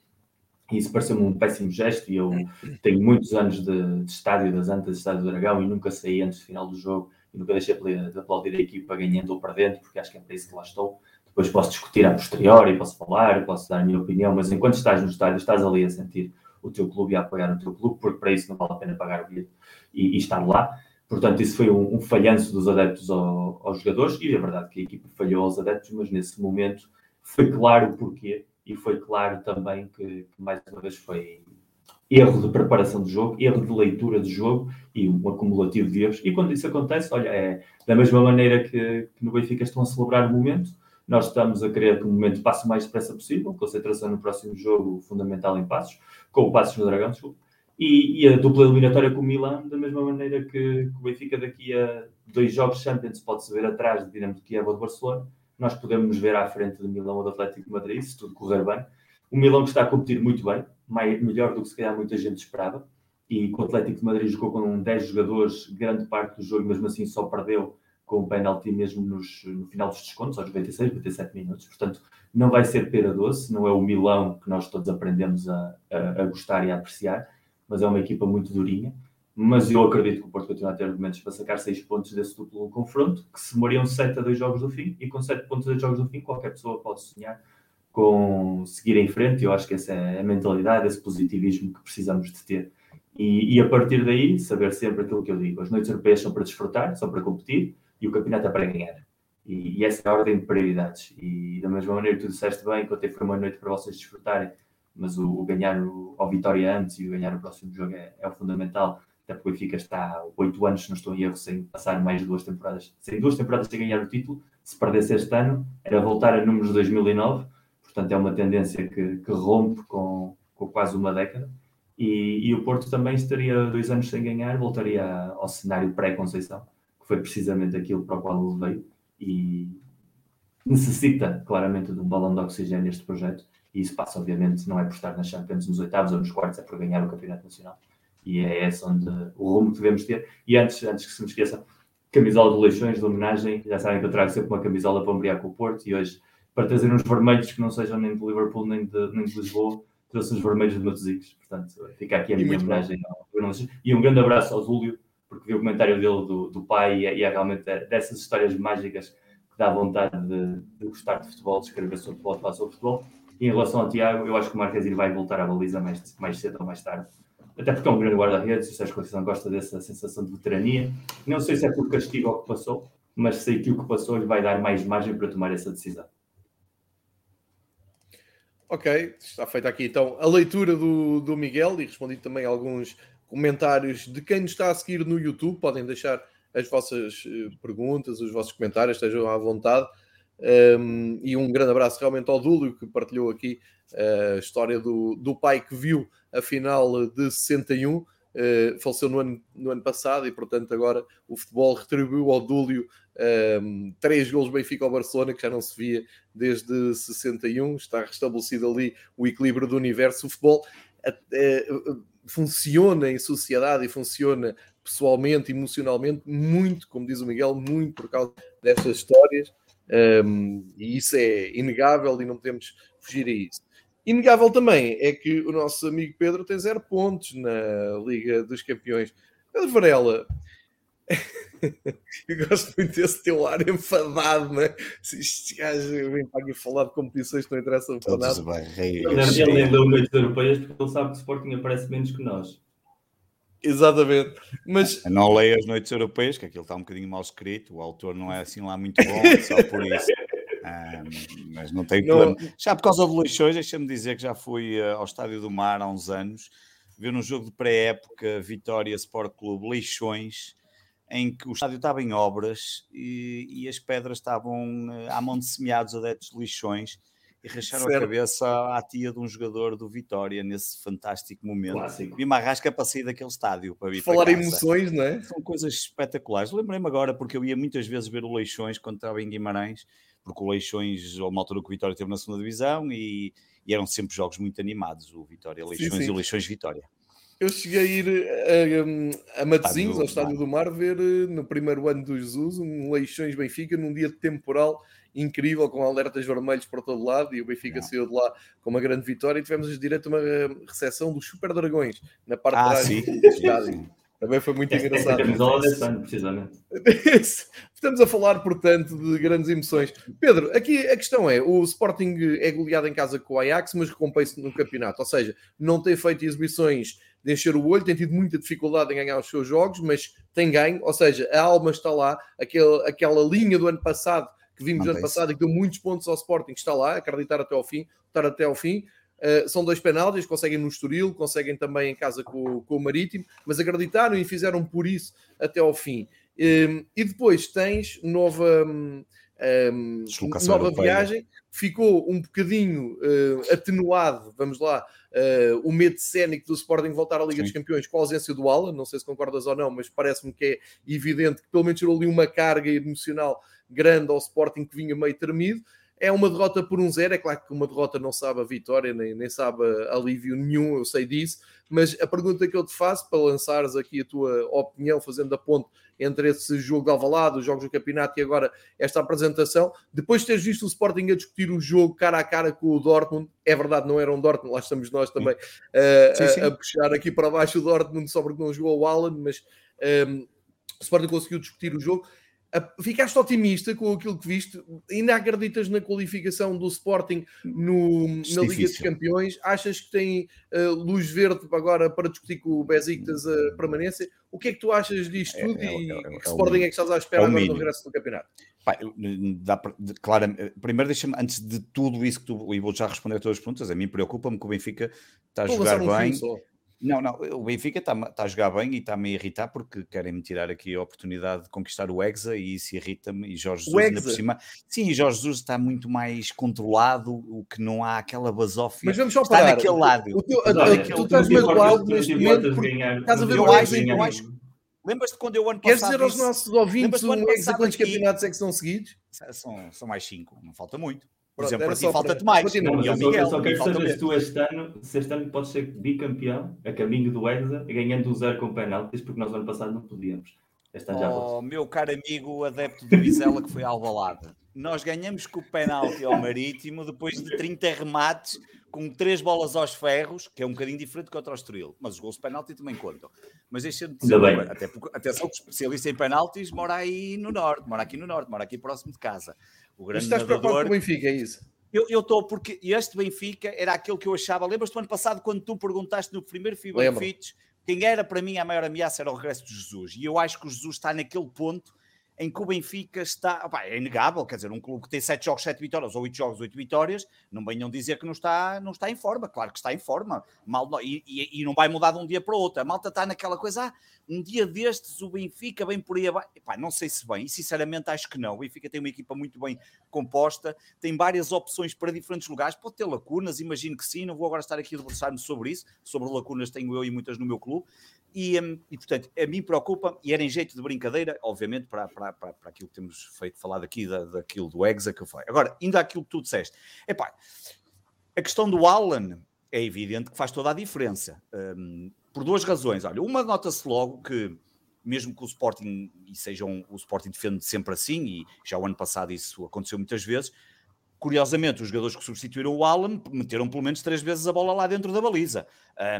E isso pareceu-me um péssimo gesto e eu tenho muitos anos de, de estádio das Antas, estádio do Dragão e nunca saí antes do final do jogo e nunca deixei de aplaudir a equipa ganhando ou perdendo, porque acho que é para isso que lá estou. Depois posso discutir a posteriori, posso falar, posso dar a minha opinião, mas enquanto estás no estádio, estás ali a sentir o teu clube e a apoiar o teu clube, porque para isso não vale a pena pagar o bilhete e, e estar lá. Portanto, isso foi um, um falhanço dos adeptos ao, aos jogadores e é verdade que a equipa falhou aos adeptos, mas nesse momento foi claro o porquê e foi claro também que, que, mais uma vez foi erro de preparação de jogo, erro de leitura de jogo e um acumulativo de erros. E quando isso acontece, olha, é da mesma maneira que, que no Benfica estão a celebrar o momento, nós estamos a querer que o momento passe o mais depressa possível, concentração no próximo jogo fundamental em passos, com o Passos no Dragão, desculpa. E, e, a dupla eliminatória com o Milan, da mesma maneira que, que o Benfica daqui a dois jogos Champions pode-se ver atrás de Dinamo de Kiev ou de Barcelona, nós podemos ver à frente do Milão ou do Atlético de Madrid, se tudo correr bem. O Milão está a competir muito bem, mais, melhor do que se calhar muita gente esperava, e o Atlético de Madrid jogou com 10 jogadores grande parte do jogo, mesmo assim só perdeu com o penalti mesmo nos, no final dos descontos, aos 96, 97 minutos. Portanto, não vai ser pera doce, não é o Milão que nós todos aprendemos a, a, a gostar e a apreciar, mas é uma equipa muito durinha mas eu acredito que o Porto continua a ter argumentos para sacar 6 pontos desse duplo confronto, que se moriam 7 a 2 jogos do fim, e com 7 pontos a 2 jogos do fim, qualquer pessoa pode sonhar com seguir em frente. Eu acho que essa é a mentalidade, esse positivismo que precisamos de ter. E, e, a partir daí, saber sempre aquilo que eu digo: as noites europeias são para desfrutar, são para competir, e o campeonato é para ganhar. E, e essa é a ordem de prioridades. E da mesma maneira tu disseste bem, que ontem foi uma noite para vocês desfrutarem, mas o, o ganhar o, ao Vitória antes e o ganhar o próximo jogo é, é o fundamental até porque o Benfica está há oito anos, se não estou em erro, sem passar mais duas temporadas, sem duas temporadas sem ganhar o título. Se perdesse este ano, era voltar a números de 2009, portanto é uma tendência que, que rompe com, com, quase uma década. E, e, o Porto também estaria dois anos sem ganhar, voltaria ao cenário pré-Conceição, que foi precisamente aquilo para o qual ele veio. E necessita claramente de um balão de oxigênio este projeto. E isso passa, obviamente, não é por estar nas Champions nos oitavos ou nos quartos, é por ganhar o Campeonato Nacional e é esse onde o rumo que devemos ter. E antes, antes que se me esqueça, camisola de Leixões, de homenagem, já sabem que eu trago sempre uma camisola para ombrear com o Porto e hoje, para trazer uns vermelhos que não sejam nem de Liverpool nem de, nem de Lisboa, trouxe os vermelhos de Matosinhos. Portanto, fica aqui a minha homenagem ao E um grande abraço ao Zúlio, porque vi o comentário dele do, do pai e é, e é realmente dessas histórias mágicas que dá vontade de, de gostar de futebol, de escrever sobre futebol, de falar sobre futebol. Em relação ao Tiago, eu acho que o Marquezine vai voltar à baliza mais, mais cedo ou mais tarde até porque é um grande guarda-redes, o Sérgio Conceição gosta dessa sensação de veterania. Não sei se é por castigo ao que passou, mas sei que o que passou lhe vai dar mais margem para tomar essa decisão. Ok, está feita aqui então a leitura do, do Miguel e respondi também alguns comentários de quem nos está a seguir no YouTube. Podem deixar as vossas perguntas, os vossos comentários, estejam à vontade. Um, e um grande abraço realmente ao Dúlio, que partilhou aqui a história do, do pai que viu a final de 61. Uh, faleceu no ano, no ano passado e, portanto, agora o futebol retribuiu ao Dúlio um, três gols Benfica ao Barcelona, que já não se via desde 61. Está restabelecido ali o equilíbrio do universo. O futebol uh, funciona em sociedade e funciona pessoalmente, emocionalmente, muito, como diz o Miguel, muito por causa destas histórias. Um, e isso é inegável e não podemos fugir a isso. Inegável também é que o nosso amigo Pedro tem zero pontos na Liga dos Campeões. Pedro Varela, eu gosto muito desse teu ar enfadado, né? Se este gajo vem para aqui falar de competições que não interessam para nada. Ele nem deu noites europeias porque ele sabe que o Sporting aparece menos que nós. Exatamente. Mas... Não leio as noites europeias, que aquilo está um bocadinho mal escrito, o autor não é assim lá muito bom, só por isso. Mas não tem problema. Já por causa de Leixões, deixa-me dizer que já fui uh, ao Estádio do Mar há uns anos, ver um jogo de pré-época Vitória Sport Clube Leixões, em que o estádio estava em obras e, e as pedras estavam uh, à mão de semeados adeptos de Leixões e racharam certo. a cabeça à tia de um jogador do Vitória nesse fantástico momento. Clássico. Vi uma rasca para sair daquele estádio para vir Falar para emoções, não é? São coisas espetaculares. Lembrei-me agora porque eu ia muitas vezes ver o Leixões quando estava em Guimarães, porque o Leixões, a uma altura que o Vitória esteve na segunda divisão e, e, eram sempre jogos muito animados, o Vitória Leixões sim, sim. e o Leixões Vitória. Eu cheguei a ir a, a, Matosinhos, ao Estádio do Mar, ver eh, no primeiro ano do Jesus um Leixões Benfica num dia temporal incrível, com alertas vermelhos por todo lado, e o Benfica Não. saiu de lá com uma grande vitória e tivemos direito a uma eh, recepção dos Super Dragões na parte ah, de trás do estádio. Também foi muito engraçado. É camisola desse ano, precisamente. Estamos a falar, portanto, de grandes emoções. Pedro, aqui a questão é: o Sporting é goleado em casa com o Ajax, mas recompensa no campeonato. Ou seja, não tem feito exibições de encher o olho, tem tido muita dificuldade em ganhar os seus jogos, mas tem ganho. Ou seja, a alma está lá. Aquela, aquela linha do ano passado que vimos no ano passado e que deu muitos pontos ao Sporting, está lá, acreditar até ao fim, estar até ao fim. Uh, são dois penaltis, conseguem no Estoril, conseguem também em casa com, com, o Marítimo, mas acreditaram e fizeram por isso até ao fim. Um, ehm, e depois tens nova, um, ehm, nova viagem, ficou um bocadinho uh, atenuado, vamos lá, uh, o medo cénico do Sporting voltar à Liga Sim. dos Campeões com a ausência do Alan, não sei se concordas ou não, mas parece-me que é evidente que pelo menos tirou ali uma carga emocional grande ao Sporting que vinha meio tremido. É uma derrota por um zero, é claro que uma derrota não sabe a vitória, nem, nem sabe alívio nenhum, eu sei disso, mas a pergunta que eu te faço, para lançares aqui a tua opinião, fazendo a ponte entre esse jogo de Alvalade, os jogos do campeonato e agora esta apresentação, depois de teres visto o Sporting a discutir o jogo cara a cara com o Dortmund, é verdade, não era um Dortmund, lá estamos nós também uh, sim, sim. A, a, puxar aqui para baixo o Dortmund só porque não jogou o Alan, mas um, ehm, o Sporting conseguiu discutir o jogo Ficaste otimista com aquilo que viste? Ainda acreditas na qualificação do Sporting no, na Liga dos Campeões? Achas que tem uh, luz verde agora para discutir com o Besiktas a permanência? O que é que tu achas disto é, tudo é, e é, é, que Sporting é que estás à espera agora do regresso do campeonato? Pai, dá pra, claro, primeiro deixa-me, antes de tudo isso que tu, e vou já responder a todas as perguntas, a mim preocupa-me que o Benfica está a jogar bem. Não, não, o Benfica está tá a jogar bem e está-me a irritar porque querem-me tirar aqui a oportunidade de conquistar o Hexa e isso irrita-me. E Jorge Jesus ainda por cima. Sim, Jorge Jesus está muito mais controlado, o que não há aquela basófia. Mas vamos só parar. Está naquele lado. O teu, a, a, tu estás magoado neste momento estás a ver o Hexa eu acho. Lembras-te quando eu ano passado. Queres dizer aos nossos ouvintes o Hexa quantos campeonatos é que são seguidos? São, são mais cinco, não falta muito. Por exemplo, para ti falta-te mais. Não, eu, Miguel, só quero que sejas tu este ano, se este ano podes ser bicampeão, a caminho do Hexa, ganhando o zero com penaltis, porque nós ano passado não podíamos. Esta já oh, meu caro amigo adepto do Vizela que foi alvalado. Nós ganhamos com o penalti ao Marítimo depois de 30 remates com três bolas aos ferros, que é um bocadinho diferente contra o Estoril, mas os gols de penalti também contam. Mas deixa-me dizer, até porque, atenção que o especialista em penaltis mora aí no norte, mora aqui no norte, mora aqui próximo de casa. O grande Mas estás nadador... com o Benfica, é isso? Eu estou porque este Benfica era aquele que eu achava. Lembras-te do ano passado quando tu perguntaste no primeiro Fits quem era para mim a maior ameaça era o regresso de Jesus. E eu acho que o Jesus está naquele ponto em que o Benfica está. Opa, é inegável, quer dizer, um clube que tem 7 jogos, 7 vitórias, ou 8 jogos, 8 vitórias, não venham dizer que não está, não está em forma. Claro que está em forma, mal, e, e, e não vai mudar de um dia para o outro. A malta está naquela coisa, ah, um dia destes o Benfica vem por aí abaixo. Não sei se bem, e sinceramente acho que não. O Benfica tem uma equipa muito bem composta, tem várias opções para diferentes lugares, pode ter lacunas, imagino que sim, não vou agora estar aqui a debruçar-me sobre isso, sobre lacunas tenho eu e muitas no meu clube, e, hum, e, portanto, a mim preocupa, e era em jeito de brincadeira, obviamente, para, para, para, para aquilo que temos feito, falado aqui, da, daquilo do Exa que foi. Agora, ainda aquilo que tu disseste, epá, a questão do Alan é evidente que faz toda a diferença, um, por duas razões. Olha, uma nota-se logo que, mesmo que o Sporting, e sejam, o Sporting defende sempre assim, e já o ano passado isso aconteceu muitas vezes, curiosamente, os jogadores que substituíram o Alan meteram pelo menos três vezes a bola lá dentro da baliza.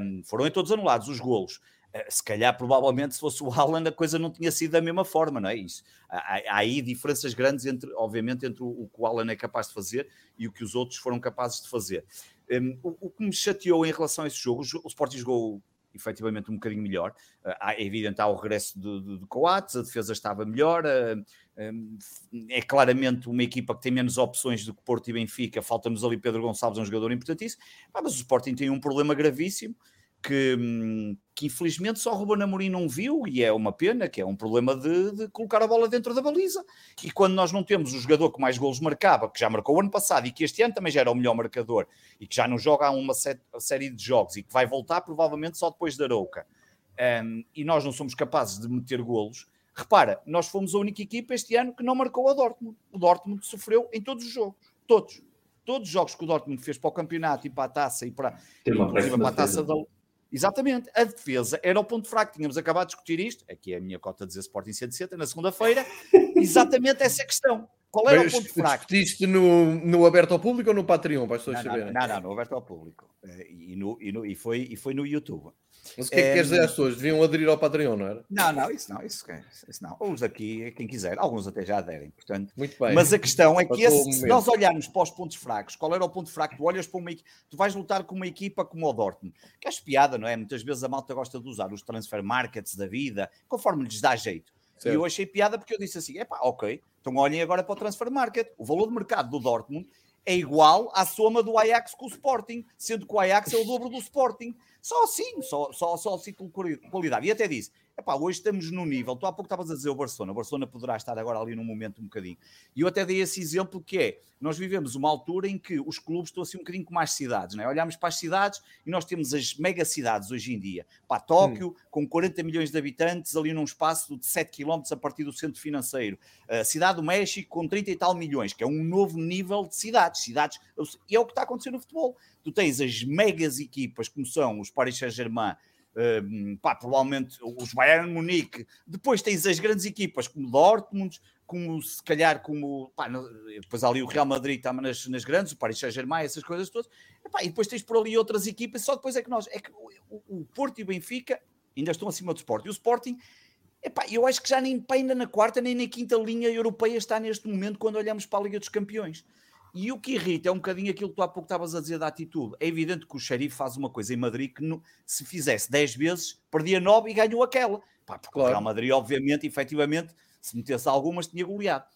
Um, foram em todos anulados os golos. Eh, se calhar, provavelmente, se fosse o Haaland, a coisa não tinha sido da mesma forma, não é isso? Há, há aí diferenças grandes, entre, obviamente, entre o, que o Haaland é capaz de fazer e o que os outros foram capazes de fazer. Um, o, o, que me chateou em relação a esse jogo, o Sporting jogou efetivamente um bocadinho melhor. Uh, é evidente, há o regresso de, de, Coates, a defesa estava melhor. Uh, um, é claramente uma equipa que tem menos opções do que Porto e Benfica. Falta-nos ali Pedro Gonçalves, um jogador importantíssimo. Mas o Sporting tem um problema gravíssimo que, hum, que infelizmente só o Ruben Amorim não viu, e é uma pena, que é um problema de, de, colocar a bola dentro da baliza. E quando nós não temos o jogador que mais golos marcava, que já marcou o ano passado e que este ano também já era o melhor marcador, e que já não joga há uma série de jogos e que vai voltar provavelmente só depois da Arouca, um, e nós não somos capazes de meter golos, repara, nós fomos a única equipa este ano que não marcou a Dortmund. O Dortmund sofreu em todos os jogos, todos. Todos os jogos que o Dortmund fez para o campeonato e para a taça e para, inclusive para a taça da, Exatamente, a defesa era o ponto fraco. Tínhamos acabado de discutir isto, aqui é a minha cota de dizer Sporting 170 na segunda-feira, exatamente essa questão. Qual era Mas, o ponto fraco? Discutiste no, no aberto ao público ou no Patreon, para as pessoas não, saberem? Não, não, no aberto ao público. Eh, e, no, e, no, e, foi, e foi no YouTube. Mas o que é, que queres dizer às pessoas? Deviam aderir ao Patreon, não era? Não, não, isso não, isso, isso não. Os aqui, quem quiser, alguns até já aderem, portanto. Muito bem. Mas a questão é que esse, se nós olharmos para os pontos fracos, qual era o ponto fraco? Tu olhas para uma tu vais lutar com uma equipa como o Dortmund, que é espiada, não é? Muitas vezes a malta gosta de usar os transfer markets da vida, conforme lhes dá jeito. Certo. E eu achei piada porque eu disse assim: é pá, ok, então olhem agora para o transfer market. O valor de mercado do Dortmund é igual à soma do Ajax com o Sporting, sendo que o Ajax é o dobro do Sporting. Só assim, só, só, só assim com qualidade. E até disse: epá, hoje estamos no nível. Tu há pouco estavas a dizer o Barcelona. O Barcelona poderá estar agora ali num momento um bocadinho. E eu até dei esse exemplo que é: nós vivemos uma altura em que os clubes estão assim um bocadinho com mais cidades. Não é? Olhamos para as cidades e nós temos as mega cidades hoje em dia. Para Tóquio, hum. com 40 milhões de habitantes, ali num espaço de 7 km a partir do centro financeiro. A cidade do México, com 30 e tal milhões, que é um novo nível de cidades. cidades e é o que está acontecendo no futebol tu tens as megas equipas, como são os Paris Saint-Germain, pá, provavelmente os Bayern Munique, depois tens as grandes equipas como Dortmund, como se calhar como pá, depois ali o Real Madrid está nas, nas grandes, o Paris Saint-Germain, essas coisas todas, e, pá, e depois tens por ali outras equipas, só depois é que nós, é que o, o Porto e o Benfica ainda estão acima do Sporting, e o Sporting Epá, eu acho que já nem ainda na quarta nem na quinta linha europeia está neste momento quando olhamos para a Liga dos Campeões. E o que irrita é um bocadinho aquilo que tu há pouco estavas a dizer da atitude. É evidente que o xerife faz uma coisa em Madrid que no, se fizesse 10 vezes, perdia 9 e ganhou aquela. Pá, porque claro. o Real Madrid, obviamente, efetivamente, se metesse algumas, tinha goleado.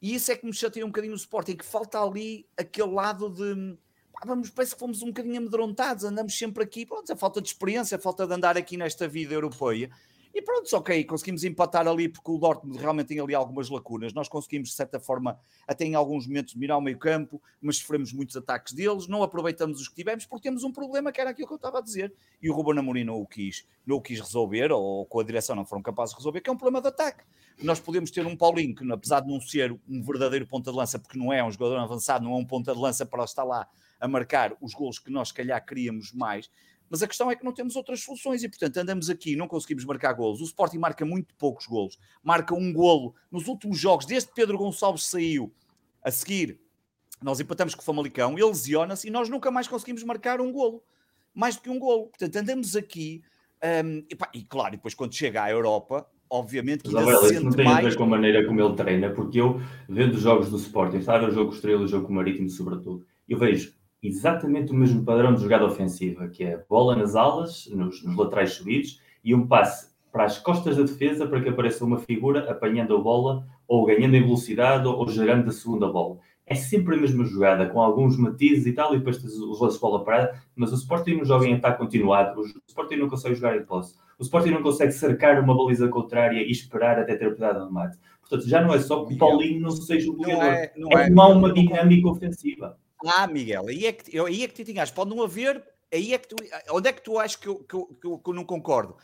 E isso é que me chateia um bocadinho o Sporting, que falta ali aquele lado de. Pá, vamos, parece que fomos um bocadinho amedrontados, andamos sempre aqui. Pronto, a falta de experiência, a falta de andar aqui nesta vida europeia. E pronto, ok, conseguimos empatar ali porque o Dortmund realmente tem ali algumas lacunas. Nós conseguimos, de certa forma, até em alguns momentos, mirar o meio campo, mas sofremos muitos ataques deles, não aproveitamos os que tivemos porque temos um problema que era aquilo que eu estava a dizer. E o Ruben Amorim não o quis, não o quis resolver, ou com a direção não foram capazes de resolver, que é um problema de ataque. Nós podemos ter um Paulinho que, apesar de não ser um verdadeiro ponta de lança, porque não é um jogador avançado, não é um ponta de lança para estar lá a marcar os gols que nós, se calhar, queríamos mais, mas a questão é que não temos outras soluções e, portanto, andamos aqui, não conseguimos marcar golos. O Sporting marca muito poucos golos, marca um golo nos últimos jogos, desde que Pedro Gonçalves saiu. A seguir, nós empatamos com o Famalicão, ele lesiona-se e nós nunca mais conseguimos marcar um golo, mais do que um golo. Portanto, andamos aqui, um, e, pá, e, claro, depois quando chega à Europa, obviamente que ainda se não tem mais... a ver com a maneira como ele treina, porque eu, vendo os jogos do Sporting, sabe o jogo Estrela, o jogo Marítimo, sobretudo, eu vejo exatamente o mesmo padrão de jogada ofensiva, que é bola nas alas, nos, nos laterais subidos, e um passe para as costas da defesa para que apareça uma figura apanhando a bola ou ganhando em velocidade ou, ou gerando a segunda bola. É sempre a mesma jogada, com alguns matizes e tal, e depois tens os lances de bola parada, mas o Sporting não joga em ataque continuado, o Sporting não consegue jogar em posse, o Sporting não consegue cercar uma baliza contrária e esperar até ter oportunidade de remate. Portanto, já não é só que o Paulinho não seja o goleador, é, não é, é não há uma dinâmica ofensiva. Ah, Miguel, aí é que, aí é que te tinhas, pode não haver, aí é que tu, onde é que tu achas que eu, que eu, que eu, que eu não concordo?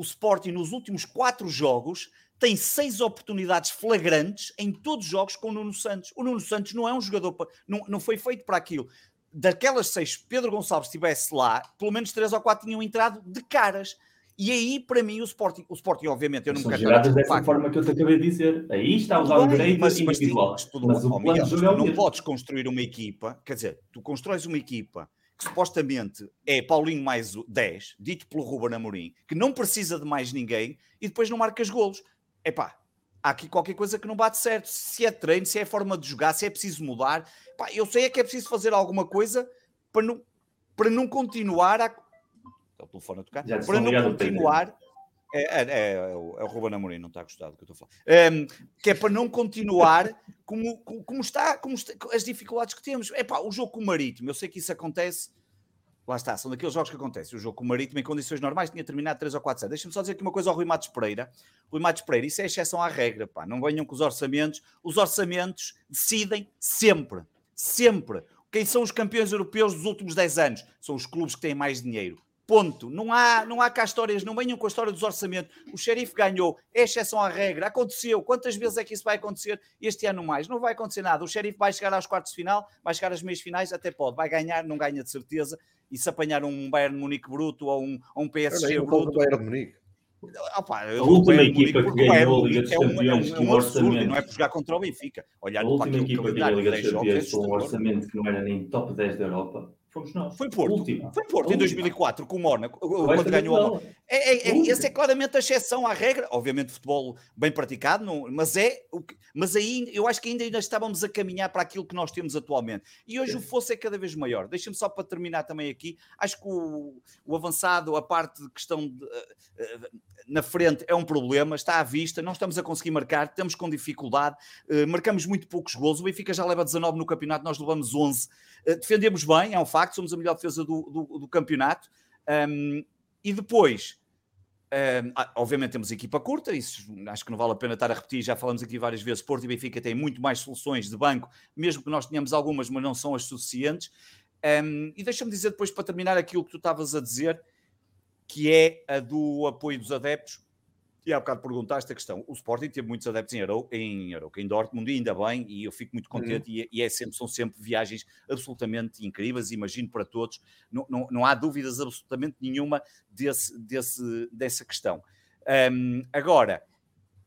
o Sporting nos últimos quatro jogos tem seis oportunidades flagrantes em todos os jogos com o Nuno Santos. O Nuno Santos não é um jogador, não, não foi feito para aquilo. Daquelas seis, Pedro Gonçalves estivesse lá, pelo menos três ou quatro tinham entrado de caras. E aí, para mim, o Sporting, o Sporting obviamente, eu não quero... São dessa forma que eu te acabei de dizer. Aí está o lado direito mas, individual. Mas, mas, mas, o Miguel, mas tu não podes construir uma equipa, quer dizer, tu constróis uma equipa que supostamente é Paulinho mais 10, dito pelo Ruben Amorim, que não precisa de mais ninguém e depois não marcas golos. Epá, há aqui qualquer coisa que não bate certo. Se é treino, se é forma de jogar, se é preciso mudar. Epá, eu sei é que é preciso fazer alguma coisa para não, para não continuar a... É o telefone a tocar. Para não continuar... É, é, é, é, o, é o Ruben Amorim, não está gostado do que eu estou a falar. Um, que é para não continuar como, como, como, está, como está, as dificuldades que temos. É pá, o jogo com o Marítimo, eu sei que isso acontece. Lá está, são daqueles jogos que acontecem. O jogo com o Marítimo, em condições normais, tinha terminado 3 ou 4 7. Deixa-me só dizer aqui uma coisa ao Rui Matos Pereira. Rui Matos Pereira, isso é exceção à regra, pá. Não venham com os orçamentos. Os orçamentos decidem sempre, sempre. Quem são os campeões europeus dos últimos 10 anos? São os clubes que têm mais dinheiro. Ponto. Não há, não há cá histórias, não venham com a história dos orçamentos. O xerife ganhou, é exceção à regra. Aconteceu. Quantas vezes é que isso vai acontecer este ano mais? Não vai acontecer nada. O xerife vai chegar aos quartos de final, vai chegar às meias finais, até pode. Vai ganhar, não ganha de certeza. E se apanhar um Bayern Munique bruto ou um, ou um PSG bruto. Bayern Munique. Opa, a última equipa que ganhou a Liga dos Campeões com um orçamento. Não é por jogar contra o Benfica. Olhar a última equipa que ganhou a Liga dos Campeões com um orçamento que não era nem top 10 da Europa Fomos nós. Foi Porto. Última. Foi Porto em 2004 com o Mónaco. Quando ganhou é, é, é, Essa é claramente a exceção à regra. Obviamente, futebol bem praticado, não, mas é. Mas aí eu acho que ainda, ainda estávamos a caminhar para aquilo que nós temos atualmente. E hoje o fosso é cada vez maior. Deixa-me só para terminar também aqui. Acho que o, o avançado, a parte de questão de, uh, na frente é um problema, está à vista, não estamos a conseguir marcar, estamos com dificuldade, uh, marcamos muito poucos gols. O Benfica já leva 19 no campeonato, nós levamos 11. Uh, defendemos bem, é um facto facto, somos a melhor defesa do, do, do campeonato. Um, e depois, um, ah, obviamente temos equipa curta, isso acho que não vale a pena estar a repetir, já falamos aqui várias vezes, Porto e Benfica têm muito mais soluções de banco, mesmo que nós tenhamos algumas, mas não são as suficientes. Um, e deixa-me dizer depois, para terminar, aquilo que tu estavas a dizer, que é a do apoio dos adeptos. E há bocado perguntaste a questão. O Sporting teve muitos adeptos em Arou, em, Arou, em Dortmund, e ainda bem, e eu fico muito uhum. contente. Uhum. E, e, é sempre, são sempre viagens absolutamente incríveis, imagino para todos. Não, não, não há dúvidas absolutamente nenhuma desse, desse, dessa questão. Um, agora,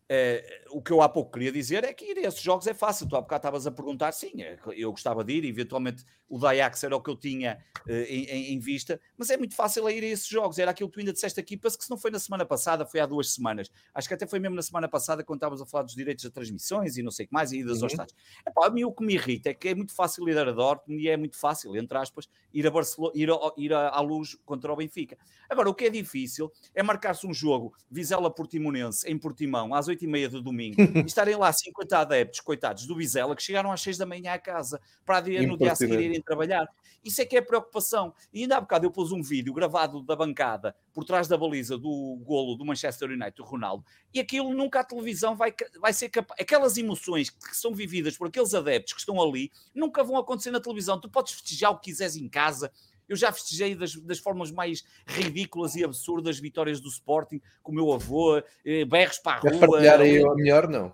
Uh, o que eu há pouco queria dizer é que ir a esses jogos é fácil. Tu há bocado estavas a perguntar, sim, é, eu gostava de ir, eventualmente o Dayax era o que eu tinha uh, em, em, vista, mas é muito fácil ir a esses jogos. Era aquilo que tu ainda disseste aqui, parece que se não foi na semana passada, foi há duas semanas. Acho que até foi mesmo na semana passada quando estávamos a falar dos direitos de transmissões e não sei o que mais, e idas uhum. aos estádios. a mim o que me irrita é que é muito fácil ir a Dortmund e é muito fácil, entre aspas, ir a Barcelona, ir, a, ir à luz contra o Benfica. Agora, o que é difícil é marcar-se um jogo Vizela Portimonense em Portimão às 8 e meia do domingo e estarem lá 50 adeptos, coitados, do Vizela, que chegaram às 6 da manhã à casa para dia, no dia a seguir irem trabalhar. Isso é que é preocupação. E ainda há bocado eu pus um vídeo gravado da bancada por trás da baliza do golo do Manchester United, do Ronaldo, e aquilo nunca a televisão vai, vai ser capaz. Aquelas emoções que são vividas por aqueles adeptos que estão ali nunca vão acontecer na televisão. Tu podes festejar o que quiseres em casa, eu já festejei das, das, formas mais ridículas e absurdas vitórias do Sporting com o meu avô, eh, berros para a rua. Quer partilhar aí o melhor, não?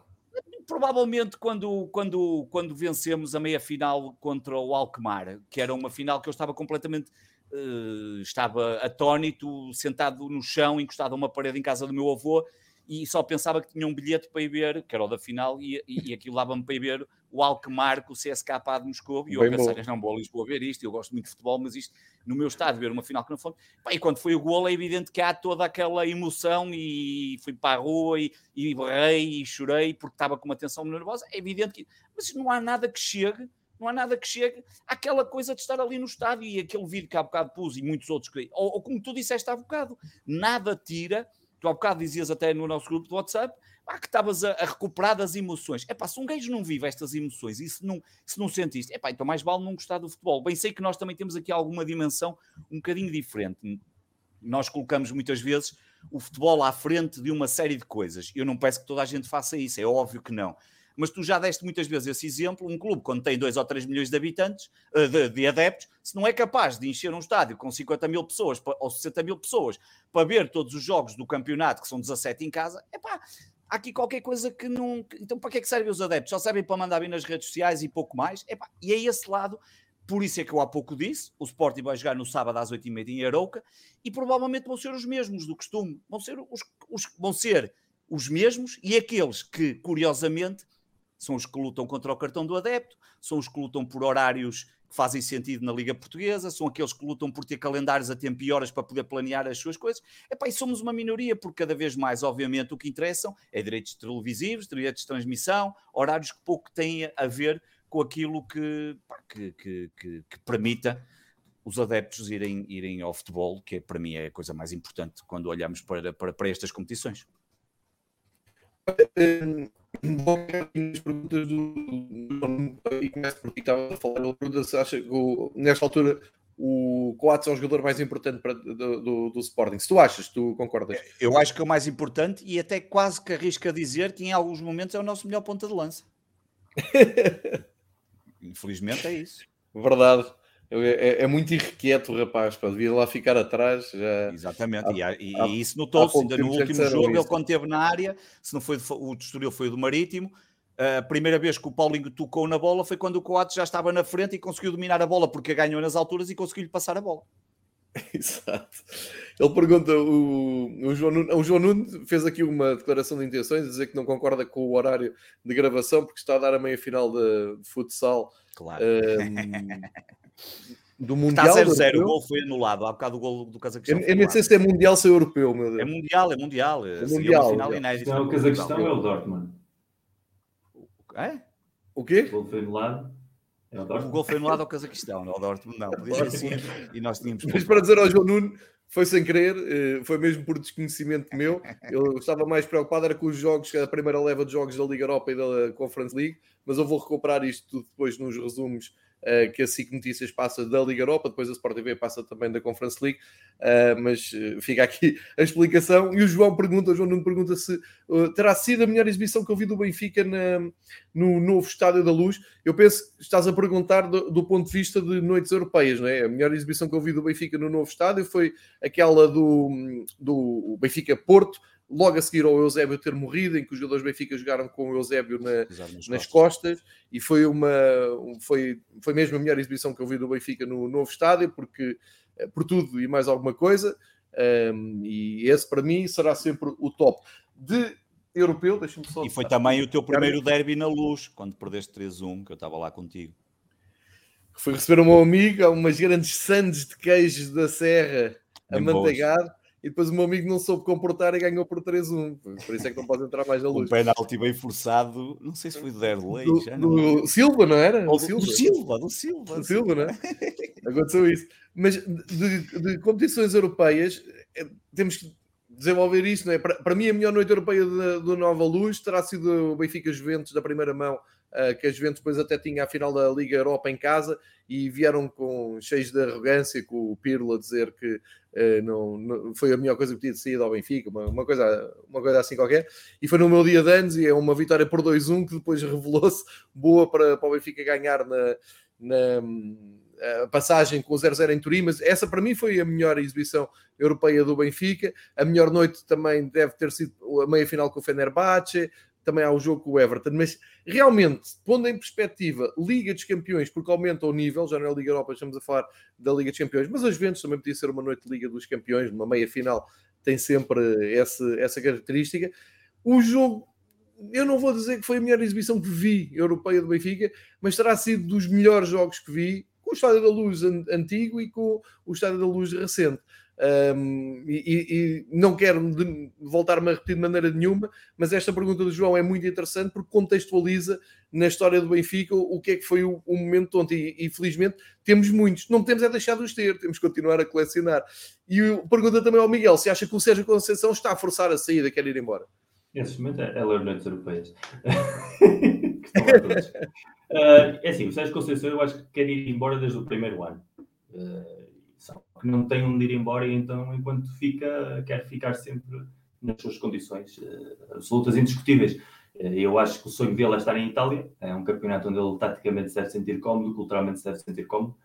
Provavelmente quando, quando, quando vencemos a meia-final contra o Alkmaar, que era uma final que eu estava completamente... Uh, estava atónito, sentado no chão, encostado a uma parede em casa do meu avô, e só pensava que tinha um bilhete para ir ver, que era o da final, e, e, e aquilo dava-me para ir ver o Alkmaar com o CSKA de Moscou, e eu Bem pensei, não vou a Lisboa ver isto, eu gosto muito de futebol, mas isto, no meu estado, ver uma final que não foi... e quando foi o gol é evidente que há toda aquela emoção, e fui para a rua, e, e berrei, e chorei, porque estava com uma tensão nervosa, é evidente que... Mas não há nada que chegue não há nada que chegue àquela coisa de estar ali no estádio e aquele vídeo que há bocado pus e muitos outros que, ou, ou como tu disseste há bocado, nada tira tu há bocado dizias até no nosso grupo de WhatsApp, que estavas a, a, recuperar das emoções. É pá, se um gajo não vive estas emoções e se não, se não sentiste, é pá, então mais vale não gostar do futebol. Bem, sei que nós também temos aqui alguma dimensão um bocadinho diferente. Nós colocamos muitas vezes o futebol à frente de uma série de coisas. Eu não peço que toda a gente faça isso, é óbvio que não mas tu já deste muitas vezes esse exemplo, um clube quando tem 2 ou 3 milhões de habitantes, eh, de, de, adeptos, se não é capaz de encher um estádio com 50 mil pessoas ou 60 mil pessoas para ver todos os jogos do campeonato, que são 17 em casa, é pá, há aqui qualquer coisa que não... Então para que é que servem os adeptos? Só servem para mandar vir nas redes sociais e pouco mais? Epá, e é esse lado por isso é que eu há pouco disse, o Sporting vai jogar no sábado às 8h30 em Arouca e provavelmente vão ser os mesmos do costume. Vão ser os, os, vão ser os mesmos e aqueles que, curiosamente, são os que lutam contra o cartão do adepto, são os que lutam por horários que fazem sentido na Liga Portuguesa, são aqueles que lutam por ter calendários a tempo e horas para poder planear as suas coisas. Epá, e somos uma minoria, porque cada vez mais, obviamente, o que interessam é direitos televisivos, direitos de transmissão, horários que pouco têm a ver com aquilo que, pá, que, que, que, que permita os adeptos irem, irem ao futebol, que é, para mim é a coisa mais importante quando olhamos para, para, para estas competições. Vou as perguntas do, e começo porque estava a falar. Ele pergunta se acha que o, nesta altura o Coates é o jogador mais importante para, do, do, do, Sporting. Se tu achas, tu concordas? Eu acho que é o mais importante e até quase que arrisca dizer que em alguns momentos é o nosso melhor ponta de lança. Infelizmente é isso. Verdade. É, é, muito irrequieto o rapaz, para devia lá ficar atrás. Já... Exatamente, há, e, há, e, isso notou-se ainda no último jogo. Ele, quando esteve na área, se não foi o Estoril, foi o do Marítimo. A primeira vez que o Paulinho tocou na bola foi quando o Coates já estava na frente e conseguiu dominar a bola porque ganhou nas alturas e conseguiu-lhe passar a bola. Exato. Ele pergunta: o, o, João Nuno, o João Nuno fez aqui uma declaração de intenções, dizer que não concorda com o horário de gravação porque está a dar a meia final de, de futsal. Claro. Um, do Mundial. Está 0-0, o gol foi anulado. Há bocado o gol do Cazaquistão. Eu, nem sei se é Mundial ou se é Europeu, meu Deus. É Mundial, é Mundial. É mundial, final inédita. Não, o Cazaquistão é o Dortmund. É? O quê? O gol foi anulado. É o, o gol foi anulado ao Cazaquistão, não ao Dortmund, não. Podia assim, e nós tínhamos. Mas para dizer ao João Nuno, foi sem querer, eh, foi mesmo por desconhecimento meu. Eu estava mais preocupado era com os jogos, a primeira leva de jogos da Liga Europa e da Conference League, mas eu vou recuperar isto depois nos resumos uh, que a SIC Notícias passa da Liga Europa, depois a Sport TV passa também da Conference League, uh, mas uh, fica aqui a explicação. E o João pergunta, o João não pergunta se terá sido a melhor exibição que eu vi do Benfica na, no novo Estádio da Luz. Eu penso que estás a perguntar do, do, ponto de vista de noites europeias, não é? A melhor exibição que eu vi do Benfica no novo estádio foi aquela do, do Benfica Porto, logo a seguir ao Eusébio ter morrido, em que os jogadores Benfica jogaram com o Eusébio na, nas, costas, e foi uma foi, foi mesmo a melhor exibição que eu vi do Benfica no novo estádio, porque eh, por tudo e mais alguma coisa, um, e esse para mim será sempre o top. De europeu, deixa-me só. E foi também o teu primeiro derby na luz, quando perdeste 3-1, que eu estava lá contigo. Fui receber o meu amigo, umas grandes sandes de queijos da Serra, amanteigado e depois o meu amigo não soube comportar e ganhou por 3-1. Por isso é que não pode entrar mais na luz. Um penalti bem forçado, não sei se foi do Derlei. Do, já não. do Silva, não era? Do, Silva. do Silva, do Silva. Do Silva, não é? Aconteceu isso. Mas de, de, competições europeias, é, temos que desenvolver isso, não é? Para, para mim, a melhor noite europeia do Nova Luz terá sido o Benfica Juventus da primeira mão que a Juventus depois até tinha a final da Liga Europa em casa e vieram com cheios de arrogância com o Pirlo a dizer que uh, não, não, foi a melhor coisa que tinha saído ao Benfica, uma, uma, coisa, uma coisa assim qualquer. E foi no meu dia de anos e é uma vitória por 2-1 que depois revelou-se boa para, para o Benfica ganhar na, na a passagem com o 0-0 em Turim, mas essa para mim foi a melhor exibição europeia do Benfica. A melhor noite também deve ter sido a meia final com o Fenerbahçe, também há o jogo com o Everton, mas realmente, pondo em perspectiva Liga dos Campeões, porque aumenta o nível, já não é a Liga Europa, estamos a falar da Liga dos Campeões, mas as Juventus também podia ser uma noite de Liga dos Campeões, uma meia final tem sempre essa, essa característica. O jogo, eu não vou dizer que foi a melhor exibição que vi europeia do Benfica, mas terá sido dos melhores jogos que vi, com o Estádio da Luz antigo e com o Estádio da Luz recente. Um, e, e, não quero voltar-me a repetir de maneira nenhuma, mas esta pergunta do João é muito interessante porque contextualiza na história do Benfica o que é que foi o, o momento ontem. E, e, felizmente temos muitos, não temos é deixar de os ter, temos que continuar a colecionar. E pergunta também ao Miguel se acha que o Sérgio Conceição está a forçar a saída, quer ir embora. Nesse momento é, é ler noites europeias. uh, é assim, o Sérgio Conceição eu acho que quer ir embora desde o primeiro ano. Uh, só que não tem onde ir embora e então, enquanto fica, quer ficar sempre nas suas condições uh, absolutas, indiscutíveis. Eu acho que o sonho dele é estar em Itália, é um campeonato onde ele taticamente se deve sentir cómodo, culturalmente se deve sentir cómodo.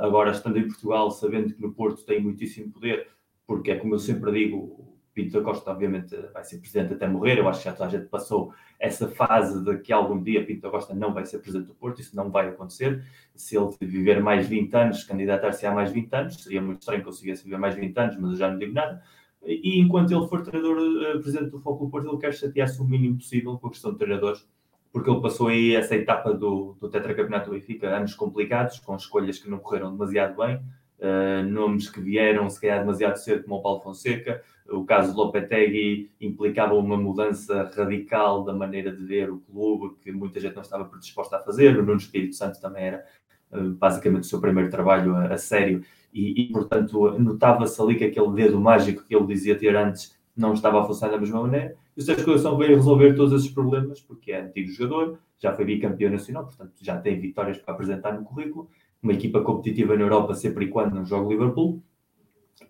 Agora, estando em Portugal, sabendo que no Porto tem muitíssimo poder, porque é como eu sempre digo, Pinto da Costa, obviamente, vai ser presidente até morrer. Eu acho que já toda a gente passou essa fase de que algum dia Pinto da Costa não vai ser presidente do Porto. Isso não vai acontecer. Se ele viver mais 20 anos, candidatar-se a mais 20 anos, seria muito estranho que conseguisse viver mais 20 anos, mas eu já não digo nada. E enquanto ele for treinador, uh, presidente do Foco do Porto, ele quer chatear-se o mínimo possível com a questão de treinadores, porque ele passou aí essa etapa do, do tetracampeonato do Benfica, anos complicados, com escolhas que não correram demasiado bem, uh, nomes que vieram, se calhar, demasiado cedo, como o Paulo Fonseca, o caso de Lopetegui implicava uma mudança radical da maneira de ver o clube, que muita gente não estava predisposta a fazer. O Nuno Espírito Santo também era eh, basicamente o seu primeiro trabalho a, a sério, e, e portanto notava-se ali que aquele dedo mágico que ele dizia ter antes não estava a funcionar da mesma maneira. E o Sérgio Conceição veio resolver todos esses problemas, porque é antigo jogador, já foi bicampeão nacional, portanto já tem vitórias para apresentar no currículo, uma equipa competitiva na Europa sempre e quando não joga Liverpool.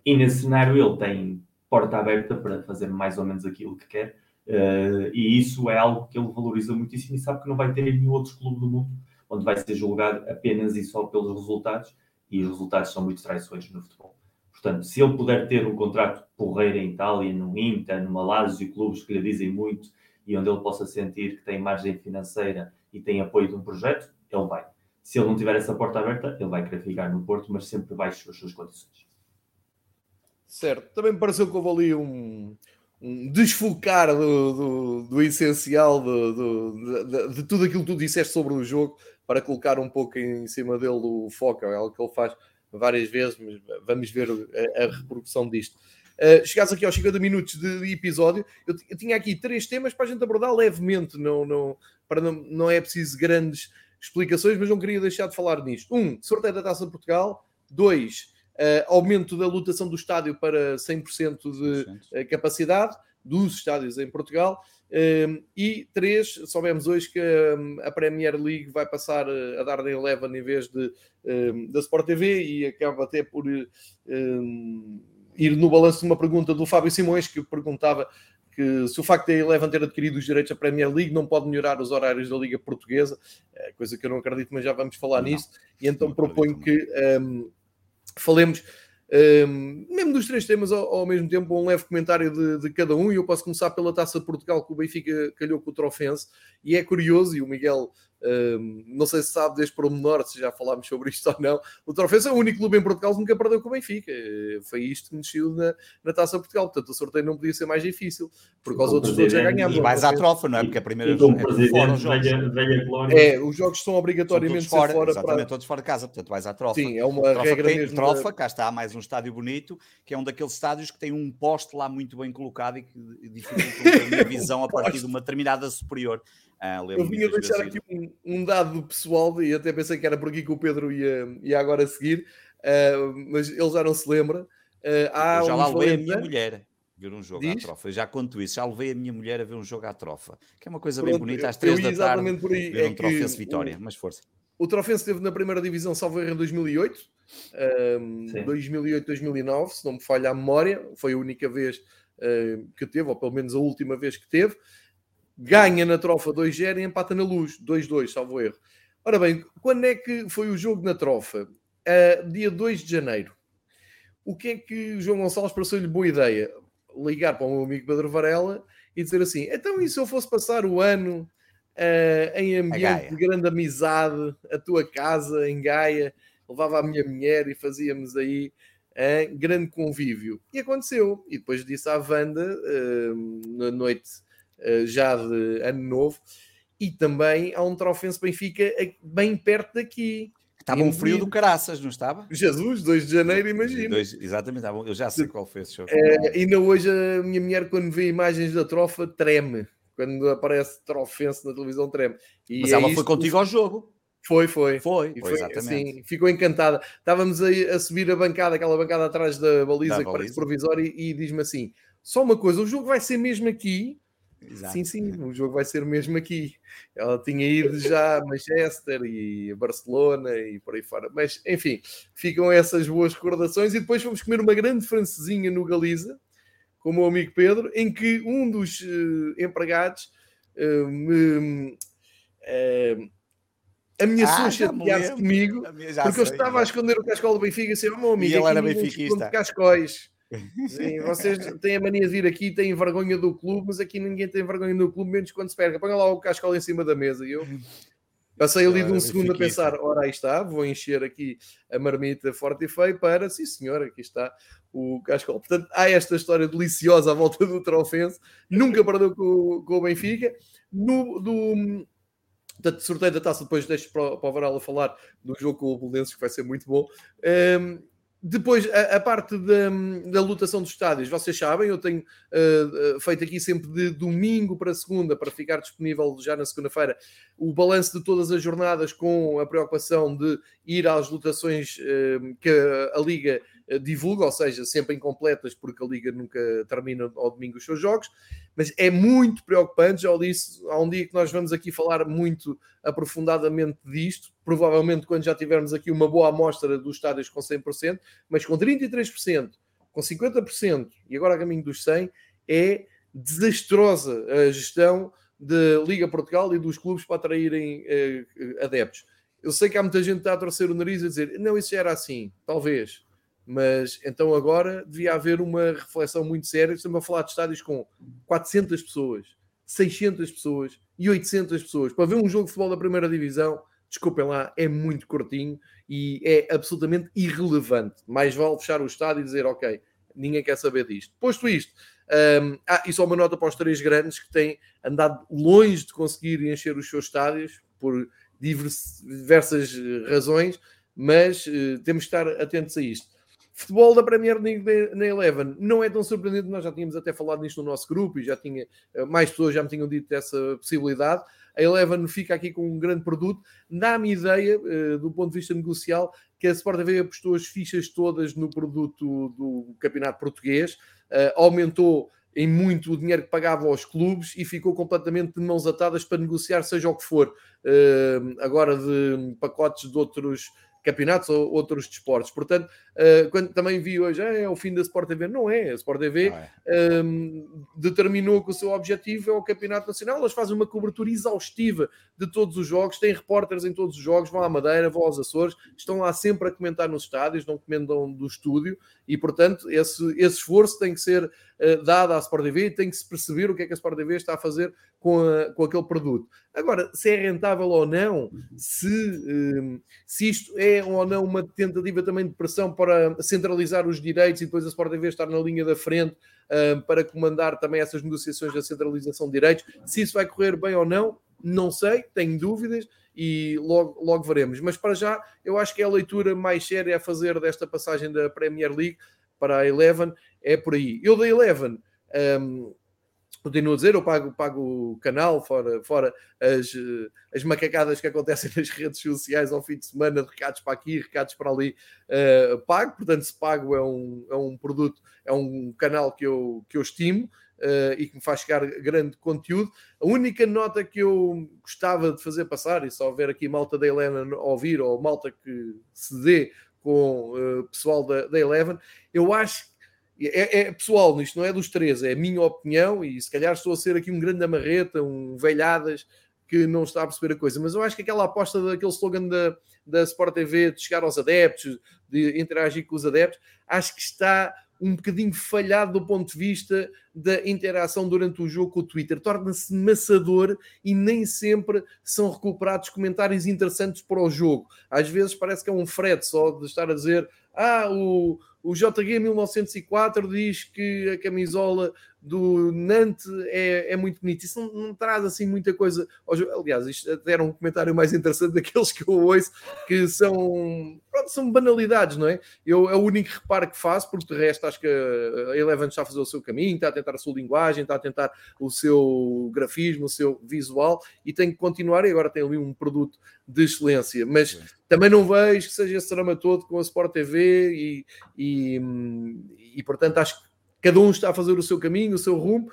E nesse cenário ele tem porta aberta para fazer mais ou menos aquilo que quer. Uh, e isso é algo que ele valoriza muitíssimo e sabe que não vai ter em nenhum outro clube do mundo onde vai ser julgado apenas e só pelos resultados, e os resultados são muito traições no futebol. Portanto, se ele puder ter um contrato porreiro em Itália, no Inter, no e clubes que lhe dizem muito e onde ele possa sentir que tem margem financeira e tem apoio de um projeto, ele vai. Se ele não tiver essa porta aberta, ele vai querer ficar no Porto, mas sempre baixo as suas condições. Certo. Também me pareceu que houve ali um, um desfocar do, do, do essencial do, do, de, de, tudo aquilo que tu disseste sobre o jogo para colocar um pouco em cima dele o foco. É algo que ele faz várias vezes, mas vamos ver a, a reprodução disto. Uh, aqui aos 50 minutos de, episódio. Eu, eu, tinha aqui três temas para a gente abordar levemente, não, não, para não, não é preciso grandes explicações, mas não queria deixar de falar nisto. Um, sorteio da Taça de Portugal. Dois, aumento da lotação do estádio para 100% de uh, capacidade dos estádios em Portugal. Um, e três, soubemos hoje que um, a Premier League vai passar a dar na Eleven em vez de, um, da Sport TV e acaba até por ir no balanço de uma pergunta do Fábio Simões que perguntava que se o facto de a Eleven ter adquirido os direitos da Premier League não pode melhorar os horários da Liga Portuguesa, é coisa que eu não acredito, mas já vamos falar não, nisso, e então proponho que falemos um, mesmo dos três temas ao, ao, mesmo tempo, um leve comentário de, de, cada um. E eu posso começar pela Taça Portugal, que o Benfica calhou com o Trofense. E é curioso, e o Miguel um, não sei se sabe deste pormenor, se já falámos sobre isto ou não. O Trofense é o único clube em Portugal que nunca perdeu com o Benfica. Foi isto que mexeu na, na Taça de Portugal. Portanto, o sorteio não podia ser mais difícil, porque os outros todos já ganhavam. E vais à trofa, não é? Porque a primeira vez é fora os jogos. Velha, velha é, os jogos são obrigatoriamente são fora, fora. Exatamente, para... todos fora de casa. Portanto, vais à trofa. Sim, é uma trofa regra tem, mesmo. Trofa, da... cá está, mais um estádio bonito, que é um daqueles estádios que tem um poste lá muito bem colocado e que dificulta a visão a partir de uma determinada superior. Ah, eu vinha deixar aqui um, um, dado pessoal e até pensei que era por aqui que o Pedro ia, ia agora seguir, uh, mas ele já não se lembra. Uh, há eu já lá levei a minha mulher ver um jogo Diz? à trofa. Eu já conto isso, já levei a minha mulher a ver um jogo à trofa, que é uma coisa Pronto, bem bonita, às três da tarde, por aí. ver é um Trofense Vitória, mas força. O Trofense esteve na primeira divisão, salvo erro, em 2008, um, 2008, 2009, se não me falha a memória, foi a única vez uh, que teve, ou pelo menos a última vez que teve ganha na trofa 2-0 e empata na luz, 2-2, salvo erro. Ora bem, quando é que foi o jogo na trofa? Uh, dia 2 de janeiro. O que é que o João Gonçalves pareceu-lhe boa ideia? Ligar para o meu amigo Pedro Varela e dizer assim: então, e se eu fosse passar o ano uh, em ambiente de grande amizade, a tua casa em Gaia, levava a minha mulher e fazíamos aí uh, grande convívio? E aconteceu. E depois disse à Wanda, uh, na noite eh, já de ano novo. E também há um Trofense Benfica bem perto daqui. Estava um frio do caraças, não estava? Jesus, 2 de janeiro, imagina. exatamente, eu já sei qual foi esse show. É, ainda hoje a minha mulher, quando vê imagens da trofa, treme. Quando aparece trofense na televisão, treme. E Mas é ela foi contigo ao jogo. Foi, foi. Foi, foi, foi exatamente. Sim, ficou encantada. Estávamos aí a subir a bancada, aquela bancada atrás da baliza, da que parece provisória, e, e diz-me assim: só uma coisa, o jogo vai ser mesmo aqui Exato. Sim, sim, o jogo vai ser mesmo aqui. Ela tinha ido já a Manchester e a Barcelona e por aí fora. Mas, enfim, ficam essas boas recordações. E depois fomos comer uma grande francesinha no Galiza, com o meu amigo Pedro, em que um dos uh, empregados uh, me. Uh, ameaçou ah, chatear-se comigo porque eu estava a esconder o cascol do Benfica e disse: Oh, meu amigo, e ele era benfiquista. cascóis. Sim, vocês têm a mania de vir aqui têm vergonha do clube, mas aqui ninguém tem vergonha do clube, menos quando se pega. Põe lá o cascal em cima da mesa e eu passei ali de um segundo a pensar: ora, aí está, vou encher aqui a marmita forte e feio para, sim senhor, aqui está o cascal. Portanto, há esta história deliciosa à volta do Trofense, nunca perdeu com, com o Benfica. No, do, Portanto, sorteio da taça, depois deixo para, para o Varal a falar do jogo com o Bolonenses, que vai ser muito bom. Um, depois, a, a parte da, da, lotação dos estádios, vocês sabem, eu tenho uh, feito aqui sempre de domingo para segunda, para ficar disponível já na segunda-feira, o balanço de todas as jornadas com a preocupação de ir às lotações uh, que a, a Liga divulga, ou seja, sempre incompletas, porque a Liga nunca termina ao domingo os seus jogos, mas é muito preocupante. Já disse, há um dia que nós vamos aqui falar muito aprofundadamente disto, provavelmente quando já tivermos aqui uma boa amostra dos estádios com 100%, mas com 33%, com 50% e agora a caminho dos 100%, é desastrosa a gestão da Liga Portugal e dos clubes para atraírem eh, adeptos. Eu sei que há muita gente que está a torcer o nariz a dizer não, isso já era assim, talvez mas então agora devia haver uma reflexão muito séria. Estamos a falar de estádios com 400 pessoas, 600 pessoas e 800 pessoas. Para ver um jogo de futebol da primeira divisão, desculpem lá, é muito curtinho e é absolutamente irrelevante. Mais vale fechar o estádio e dizer, ok, ninguém quer saber disto. Posto isto, um, ah, e só uma nota para os três grandes que têm andado longe de conseguir encher os seus estádios por diversas razões, mas uh, temos que estar atentos a isto. Futebol da Premier League na Eleven não é tão surpreendente, nós já tínhamos até falado nisto no nosso grupo e já tinha eh, mais pessoas já me tinham dito essa possibilidade. A Eleven fica aqui com um grande produto. Dá-me ideia, eh, do ponto de vista negocial, que a Sport TV apostou as fichas todas no produto do Campeonato Português, eh, aumentou em muito o dinheiro que pagava aos clubes e ficou completamente de mãos atadas para negociar, seja o que for, agora de pacotes de outros campeonatos ou outros desportos. Portanto, uh, quando também vi hoje, ah, é o fim da Sport TV, não é. A Sport TV é. um, determinou que o seu objetivo é o campeonato nacional. Elas fazem uma cobertura exaustiva de todos os jogos, têm repórteres em todos os jogos, vão à Madeira, vão aos Açores, estão lá sempre a comentar nos estádios, não comentam do estúdio e, portanto, esse, esse esforço tem que ser uh, dado à Sport TV e tem que se perceber o que é que a Sport TV está a fazer com, a, com aquele produto. Agora, se é rentável ou não, se, um, se isto é ou não uma tentativa também de pressão para centralizar os direitos e depois a Sport TV estar na linha da frente um, para comandar também essas negociações da centralização de direitos, se isso vai correr bem ou não, não sei, tenho dúvidas e logo, logo veremos. Mas para já, eu acho que é a leitura mais séria a fazer desta passagem da Premier League para a Eleven é por aí. Eu da Eleven. Um, continuo a dizer, eu pago, pago o canal, fora, fora as, as macacadas que acontecem nas redes sociais ao fim de semana, recados para aqui, recados para ali, uh, pago, portanto, se pago é um, é um produto, é um canal que eu, que eu estimo. Uh, e que me faz chegar grande conteúdo. A única nota que eu gostava de fazer passar, e só houver aqui malta da a ouvir, ou malta que se dê com o uh, pessoal da, da Eleven, eu acho é, é, pessoal nisto, não é dos três, é a minha opinião, e se calhar estou a ser aqui um grande amarreta, um velhadas que não está a perceber a coisa, mas eu acho que aquela aposta daquele slogan da, da Sport TV de chegar aos adeptos, de interagir com os adeptos, acho que está um bocadinho falhado do ponto de vista da interação durante o jogo com o Twitter. Torna-se maçador e nem sempre são recuperados comentários interessantes para o jogo. Às vezes parece que é um frete só de estar a dizer ah, o, o JG 1904 diz que a camisola do Nantes é, é muito bonita. Isso não, não, traz assim muita coisa. Aliás, isto até era um comentário mais interessante daqueles que eu ouço, que são, pronto, são banalidades, não é? Eu, é o único reparo que faço, porque de resto acho que a Eleven está a fazer o seu caminho, está a tentar a sua linguagem, está a tentar o seu grafismo, o seu visual, e tem que continuar. E agora tem ali um produto de excelência, mas também não vejo que seja esse drama todo com a Sport TV e, e, e portanto acho que cada um está a fazer o seu caminho, o seu rumo.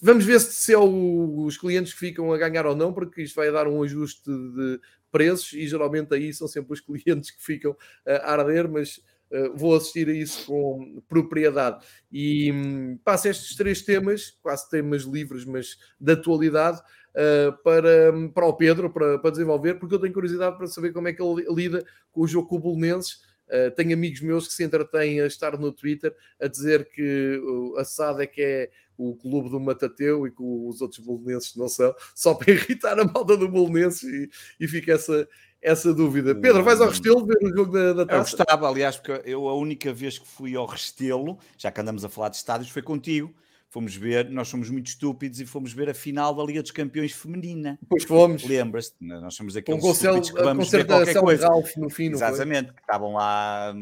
Vamos ver se é o, os clientes que ficam a ganhar ou não, porque isto vai dar um ajuste de preços e geralmente aí são sempre os clientes que ficam a arder, mas uh, vou assistir a isso com propriedade. E um, passo estes três temas, quase temas livres, mas de atualidade, uh, para, para o Pedro, para, para desenvolver, porque eu tenho curiosidade para saber como é que ele lida com o jogo com o Bolonenses Uh, tenho amigos meus que se entretêm a estar no Twitter a dizer que a SAD é que é o clube do Matateu e que os outros bolonenses não são, só para irritar a malda do Bolonenses e, e fica essa, essa dúvida. Pedro, vais ao Restelo ver o jogo da, da taça? Eu gostava, aliás, porque eu a única vez que fui ao Restelo, já que andamos a falar de estádios, foi contigo fomos ver, nós somos muito estúpidos e fomos ver a final da Liga dos Campeões feminina. Pois fomos. Lembras-te? Nós somos aqueles um estúpidos que vamos ver qualquer coisa. Ralph no fim, Exatamente, que estavam lá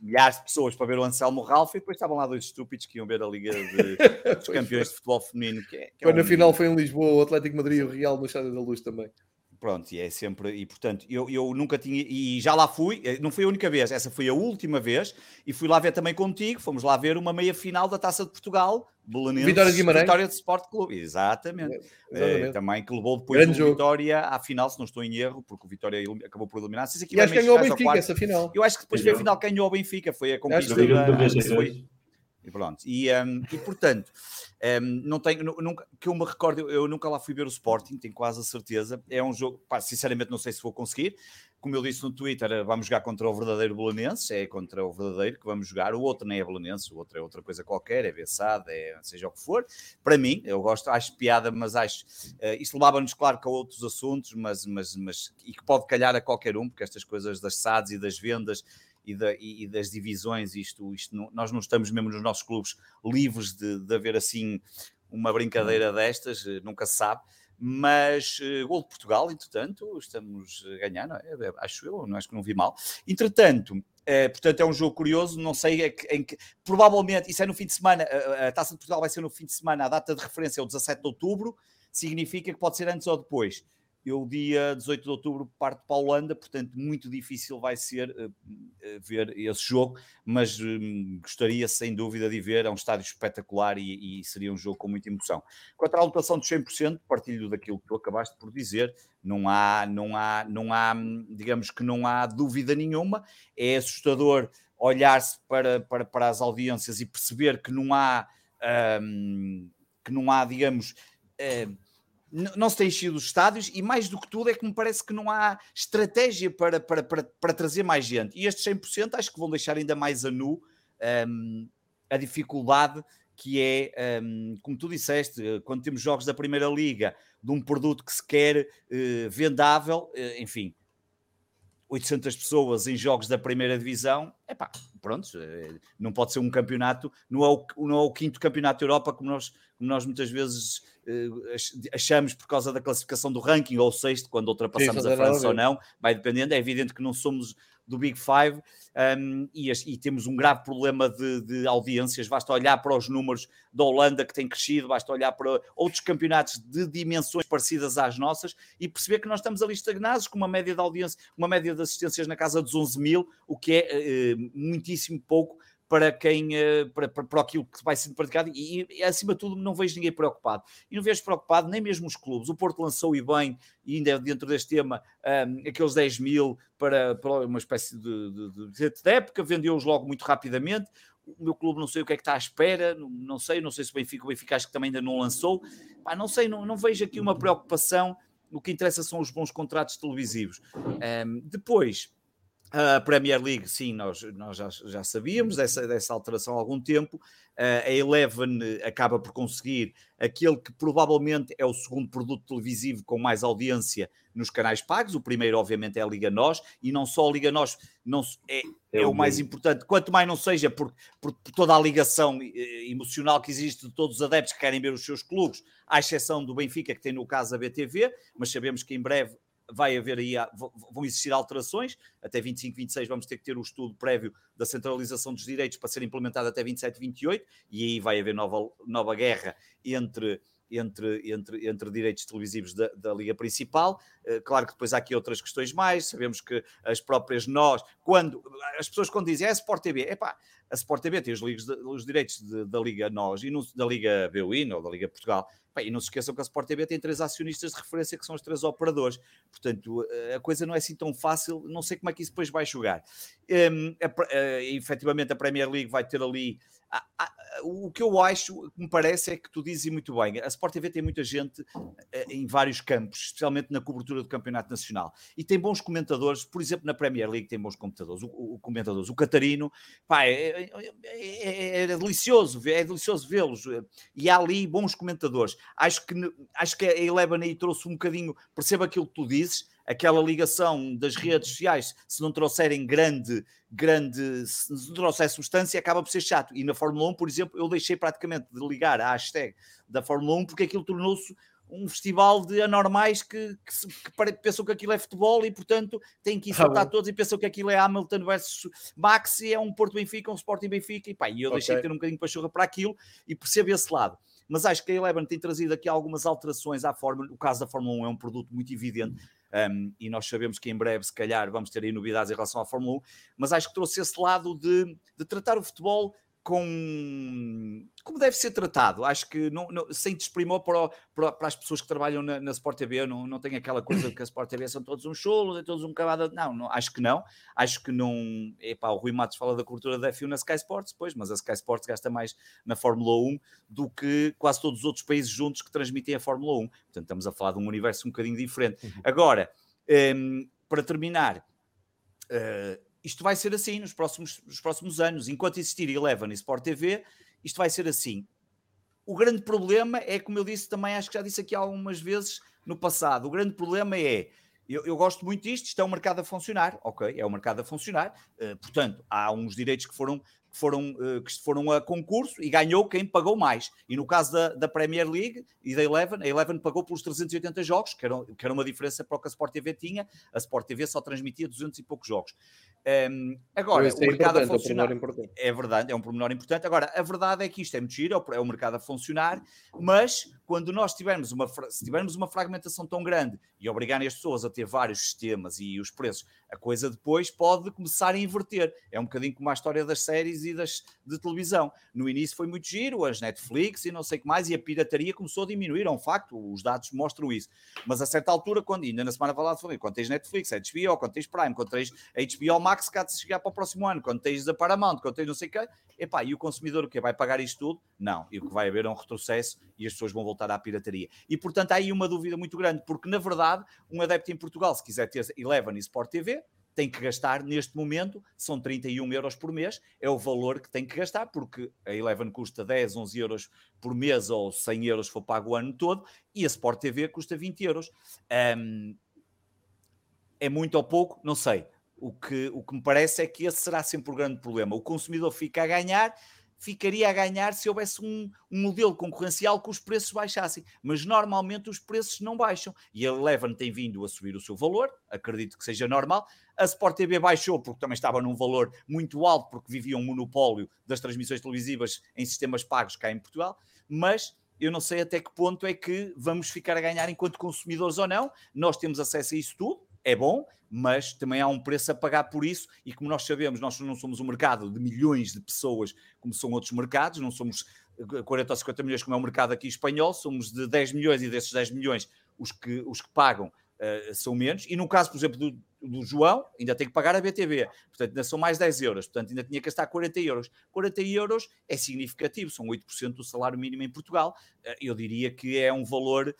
milhares de pessoas para ver o Anselmo Ralph e depois estavam lá dois estúpidos que iam ver a Liga de, dos Campeões de Futebol Feminino. Que é, que é um... na final foi em Lisboa, o Atlético Madrid e o Real no Estádio da Luz também. Pronto, e é sempre, e portanto, eu, eu nunca tinha, e já lá fui, eh, não foi a única vez, essa foi a última vez, e fui lá ver também contigo, fomos lá ver uma meia final da Taça de Portugal, Belenenses, Vitória de Guimarães. Vitória de Sport Clube, exatamente. É, é, também que levou depois o Vitória à final, se não estou em erro, porque o Vitória acabou por eliminar. Se e acho que ganhou o Benfica essa final. Eu acho que depois foi a final que ganhou o Benfica, foi a conquista. Da, foi, e pronto, e, um, e portanto, um, não tenho, nunca, que eu me recordo, eu nunca lá fui ver o Sporting, tenho quase a certeza. É um jogo, pá, sinceramente, não sei se vou conseguir. Como eu disse no Twitter, vamos jogar contra o verdadeiro Belenenses, é contra o verdadeiro que vamos jogar. O outro nem é Belenenses, o outro é outra coisa qualquer, é Bessade, é seja o que for. Para mim, eu gosto, acho piada, mas acho. Uh, levava-nos, claro, com outros assuntos, mas, mas, mas. e que pode calhar a qualquer um, porque estas coisas das SADs e das vendas e, da, e, das divisões, isto, isto não, nós não estamos mesmo nos nossos clubes livres de, de haver assim uma brincadeira destas, eh, nunca se sabe. Mas uh, gol de Portugal, entretanto, estamos a ganhar, não é? Acho eu, não acho que não vi mal. Entretanto, uh, portanto, é um jogo curioso, não sei em que. Provavelmente, isso é no fim de semana, a, a taça de Portugal vai ser no fim de semana, a data de referência é o 17 de outubro, significa que pode ser antes ou depois. Eu, dia 18 de outubro, parto para a Holanda, portanto, muito difícil vai ser uh, uh, ver esse jogo, mas uh, gostaria, sem dúvida, de ver. É um estádio espetacular e, e, seria um jogo com muita emoção. Quanto à lotação de 100%, partilho daquilo que tu acabaste por dizer. Não há, não há, não há, digamos que não há dúvida nenhuma. É assustador olhar-se para, para, para as audiências e perceber que não há, um, que não há, digamos. Uh, não se tem enchido os estádios e mais do que tudo é que me parece que não há estratégia para, para, para, para trazer mais gente. E estes 100% acho que vão deixar ainda mais a nu um, a dificuldade que é, um, como tu disseste, quando temos jogos da Primeira Liga de um produto que se quer uh, vendável, uh, enfim, 800 pessoas em jogos da primeira divisão, é pá, pronto, eh, não pode ser um campeonato, não é o, não é o quinto campeonato da Europa como nós, como nós muitas vezes uh, achamos por causa da classificação do ranking, ou sexto, quando ultrapassamos Sim, a França ou não, vai dependendo, é evidente que não somos do Big Five um, e, e, temos um grave problema de, de, audiências. Basta olhar para os números da Holanda que tem crescido, basta olhar para outros campeonatos de dimensões parecidas às nossas e perceber que nós estamos ali estagnados com uma média de audiência, uma média de assistências na casa dos 11 mil, o que é uh, muitíssimo pouco para quem eh, para, para, para aquilo que vai sendo praticado e, e, acima de tudo não vejo ninguém preocupado. E não vejo preocupado nem mesmo os clubes. O Porto lançou e bem e ainda dentro deste tema um, aqueles 10 mil para, para uma espécie de, de, de, de época vendeu-os logo muito rapidamente. O meu clube não sei o que é que está à espera, não, não sei, não sei se o Benfica, o Benfica acho que também ainda não lançou, Pá, não sei, não, não vejo aqui uma preocupação, o que interessa são os bons contratos televisivos. Um, depois, A Premier League, sim, nós, nós já, já sabíamos dessa, dessa alteração há algum tempo. Uh, a Eleven acaba por conseguir aquele que provavelmente é o segundo produto televisivo com mais audiência nos canais pagos. O primeiro, obviamente, é a Liga Nós, e não só a Liga Nós não, é, é, é o mais importante, quanto mais não seja por, por, por, toda a ligação eh, emocional que existe de todos os adeptos que querem ver os seus clubes, à exceção do Benfica, que tem no caso a BTV, mas sabemos que em breve vai haver aí, vão existir alterações, até 25, 26 vamos ter que ter o estudo prévio da centralização dos direitos para ser implementado até 27, 28, e aí vai haver nova, nova guerra entre entre, entre, entre direitos televisivos da, da, Liga Principal. Eh, claro que depois há aqui outras questões mais. Sabemos que as próprias nós, quando as pessoas quando dizem é a Sport TV, epá, a Sport TV tem os, os direitos de, da Liga Nós e da Liga BUIN ou da Liga Portugal e não se esqueçam que a Sport TV tem três acionistas de referência que são os três operadores. Portanto, a coisa não é assim tão fácil. Não sei como é que isso depois vai jogar. Um, a, efetivamente, a Premier League vai ter ali o que eu acho, que me parece, é que tu dizes muito bem, a Sport TV tem muita gente eh, em vários campos, especialmente na cobertura do Campeonato Nacional, e tem bons comentadores, por exemplo, na Premier League tem bons comentadores, o, o comentadores, o Catarino, pá, é, é, é, é delicioso, é delicioso vê-los, e há ali bons comentadores. Acho que, acho que a Eleven aí trouxe um bocadinho, perceba aquilo que tu dizes, aquela ligação das redes sociais, se não trouxerem grande, grande, se não trouxer substância, acaba por ser chato. E na Fórmula 1, por exemplo, eu deixei praticamente de ligar a hashtag da Fórmula 1 porque aquilo tornou-se um festival de anormais que, que, que, pensam que aquilo é futebol e, portanto, têm que insultar ah, todos e pensam que aquilo é Hamilton versus Max e é um Porto Benfica, um Sporting Benfica. E, pá, e eu okay. deixei de ter um bocadinho pachorra para aquilo e percebo esse lado. Mas acho que a Eleven tem trazido aqui algumas alterações à Fórmula. O caso da Fórmula 1 é um produto muito evidente um, e nós sabemos que em breve, se calhar, vamos ter aí novidades em relação à Fórmula 1, mas acho que trouxe esse lado de, de tratar o futebol com como deve ser tratado. Acho que não, não, sem desprimor para, para, para, as pessoas que trabalham na, na Sport TV, não, não tem aquela coisa que a Sport TV são todos uns cholos, é todos um cavada. Não, não, acho que não. Acho que não. Epá, o Rui Matos fala da cobertura da F1 na Sky Sports, pois, mas a Sky Sports gasta mais na Fórmula 1 do que quase todos os outros países juntos que transmitem a Fórmula 1. Portanto, estamos a falar de um universo um bocadinho diferente. Uhum. Agora, um, para terminar. Uh, isto vai ser assim nos próximos, nos próximos anos. Enquanto existir Eleven e Sport TV, isto vai ser assim. O grande problema é, como eu disse também, acho que já disse aqui algumas vezes no passado, o grande problema é, eu, eu gosto muito disto, isto é um mercado a funcionar, ok, é um mercado a funcionar, uh, portanto, há uns direitos que foram que foram, uh, que foram a concurso e ganhou quem pagou mais. E no caso da, da Premier League e da Eleven, a Eleven pagou pelos 380 jogos, que era, que era uma diferença para o que a Sport TV tinha. A Sport TV só transmitia 200 e poucos jogos. Um, agora, o é mercado a funcionar. É, é, verdade, é um pormenor importante. Agora, a verdade é que isto é muito giro, é o mercado a funcionar, mas quando nós tivermos uma, se tivermos uma fragmentação tão grande e obrigarem as pessoas a ter vários sistemas e os preços, a coisa depois pode começar a inverter. É um bocadinho como a história das séries e das de televisão. No início foi muito giro, as Netflix e não sei o que mais, e a pirataria começou a diminuir, é um facto, os dados mostram isso. Mas a certa altura, quando ainda na semana falada, falei, quando tens Netflix, HBO, quando tens Prime, quando tens HBO Max, cá de chegar para o próximo ano, quando tens a Paramount, quando tens não sei o quê, epá, e o consumidor o quê? Vai pagar isto tudo? Não, e o que vai haver é um retrocesso e as pessoas vão voltar à pirataria. E portanto há aí uma dúvida muito grande, porque na verdade, um adepto em Portugal, se quiser ter Eleven e Sport TV, tem que gastar neste momento, são 31 euros por mês, é o valor que tem que gastar, porque a Eleven custa 10, 11 euros por mês ou 100 euros se for pago o ano todo, e a Sport TV custa 20 euros. Um, é muito ou pouco? Não sei. O que, o que me parece é que esse será sempre o grande problema. O consumidor fica a ganhar, ficaria a ganhar se houvesse um, um, modelo concorrencial que os preços baixassem. Mas normalmente os preços não baixam. E a Eleven tem vindo a subir o seu valor, acredito que seja normal. A Sport TV baixou porque também estava num valor muito alto, porque vivia um monopólio das transmissões televisivas em sistemas pagos cá em Portugal. Mas eu não sei até que ponto é que vamos ficar a ganhar enquanto consumidores ou não. Nós temos acesso a isso tudo é bom, mas também há um preço a pagar por isso, e como nós sabemos, nós não somos um mercado de milhões de pessoas como são outros mercados, não somos 40 ou 50 milhões como é o mercado aqui espanhol, somos de 10 milhões e desses 10 milhões os que, os que pagam uh, são menos, e no caso, por exemplo, do, do João, ainda tem que pagar a BTV, portanto, ainda são mais 10 euros, portanto, ainda tinha que gastar 40 euros. 40 euros é significativo, são 8% do salário mínimo em Portugal. Eh, eu diria que é um valor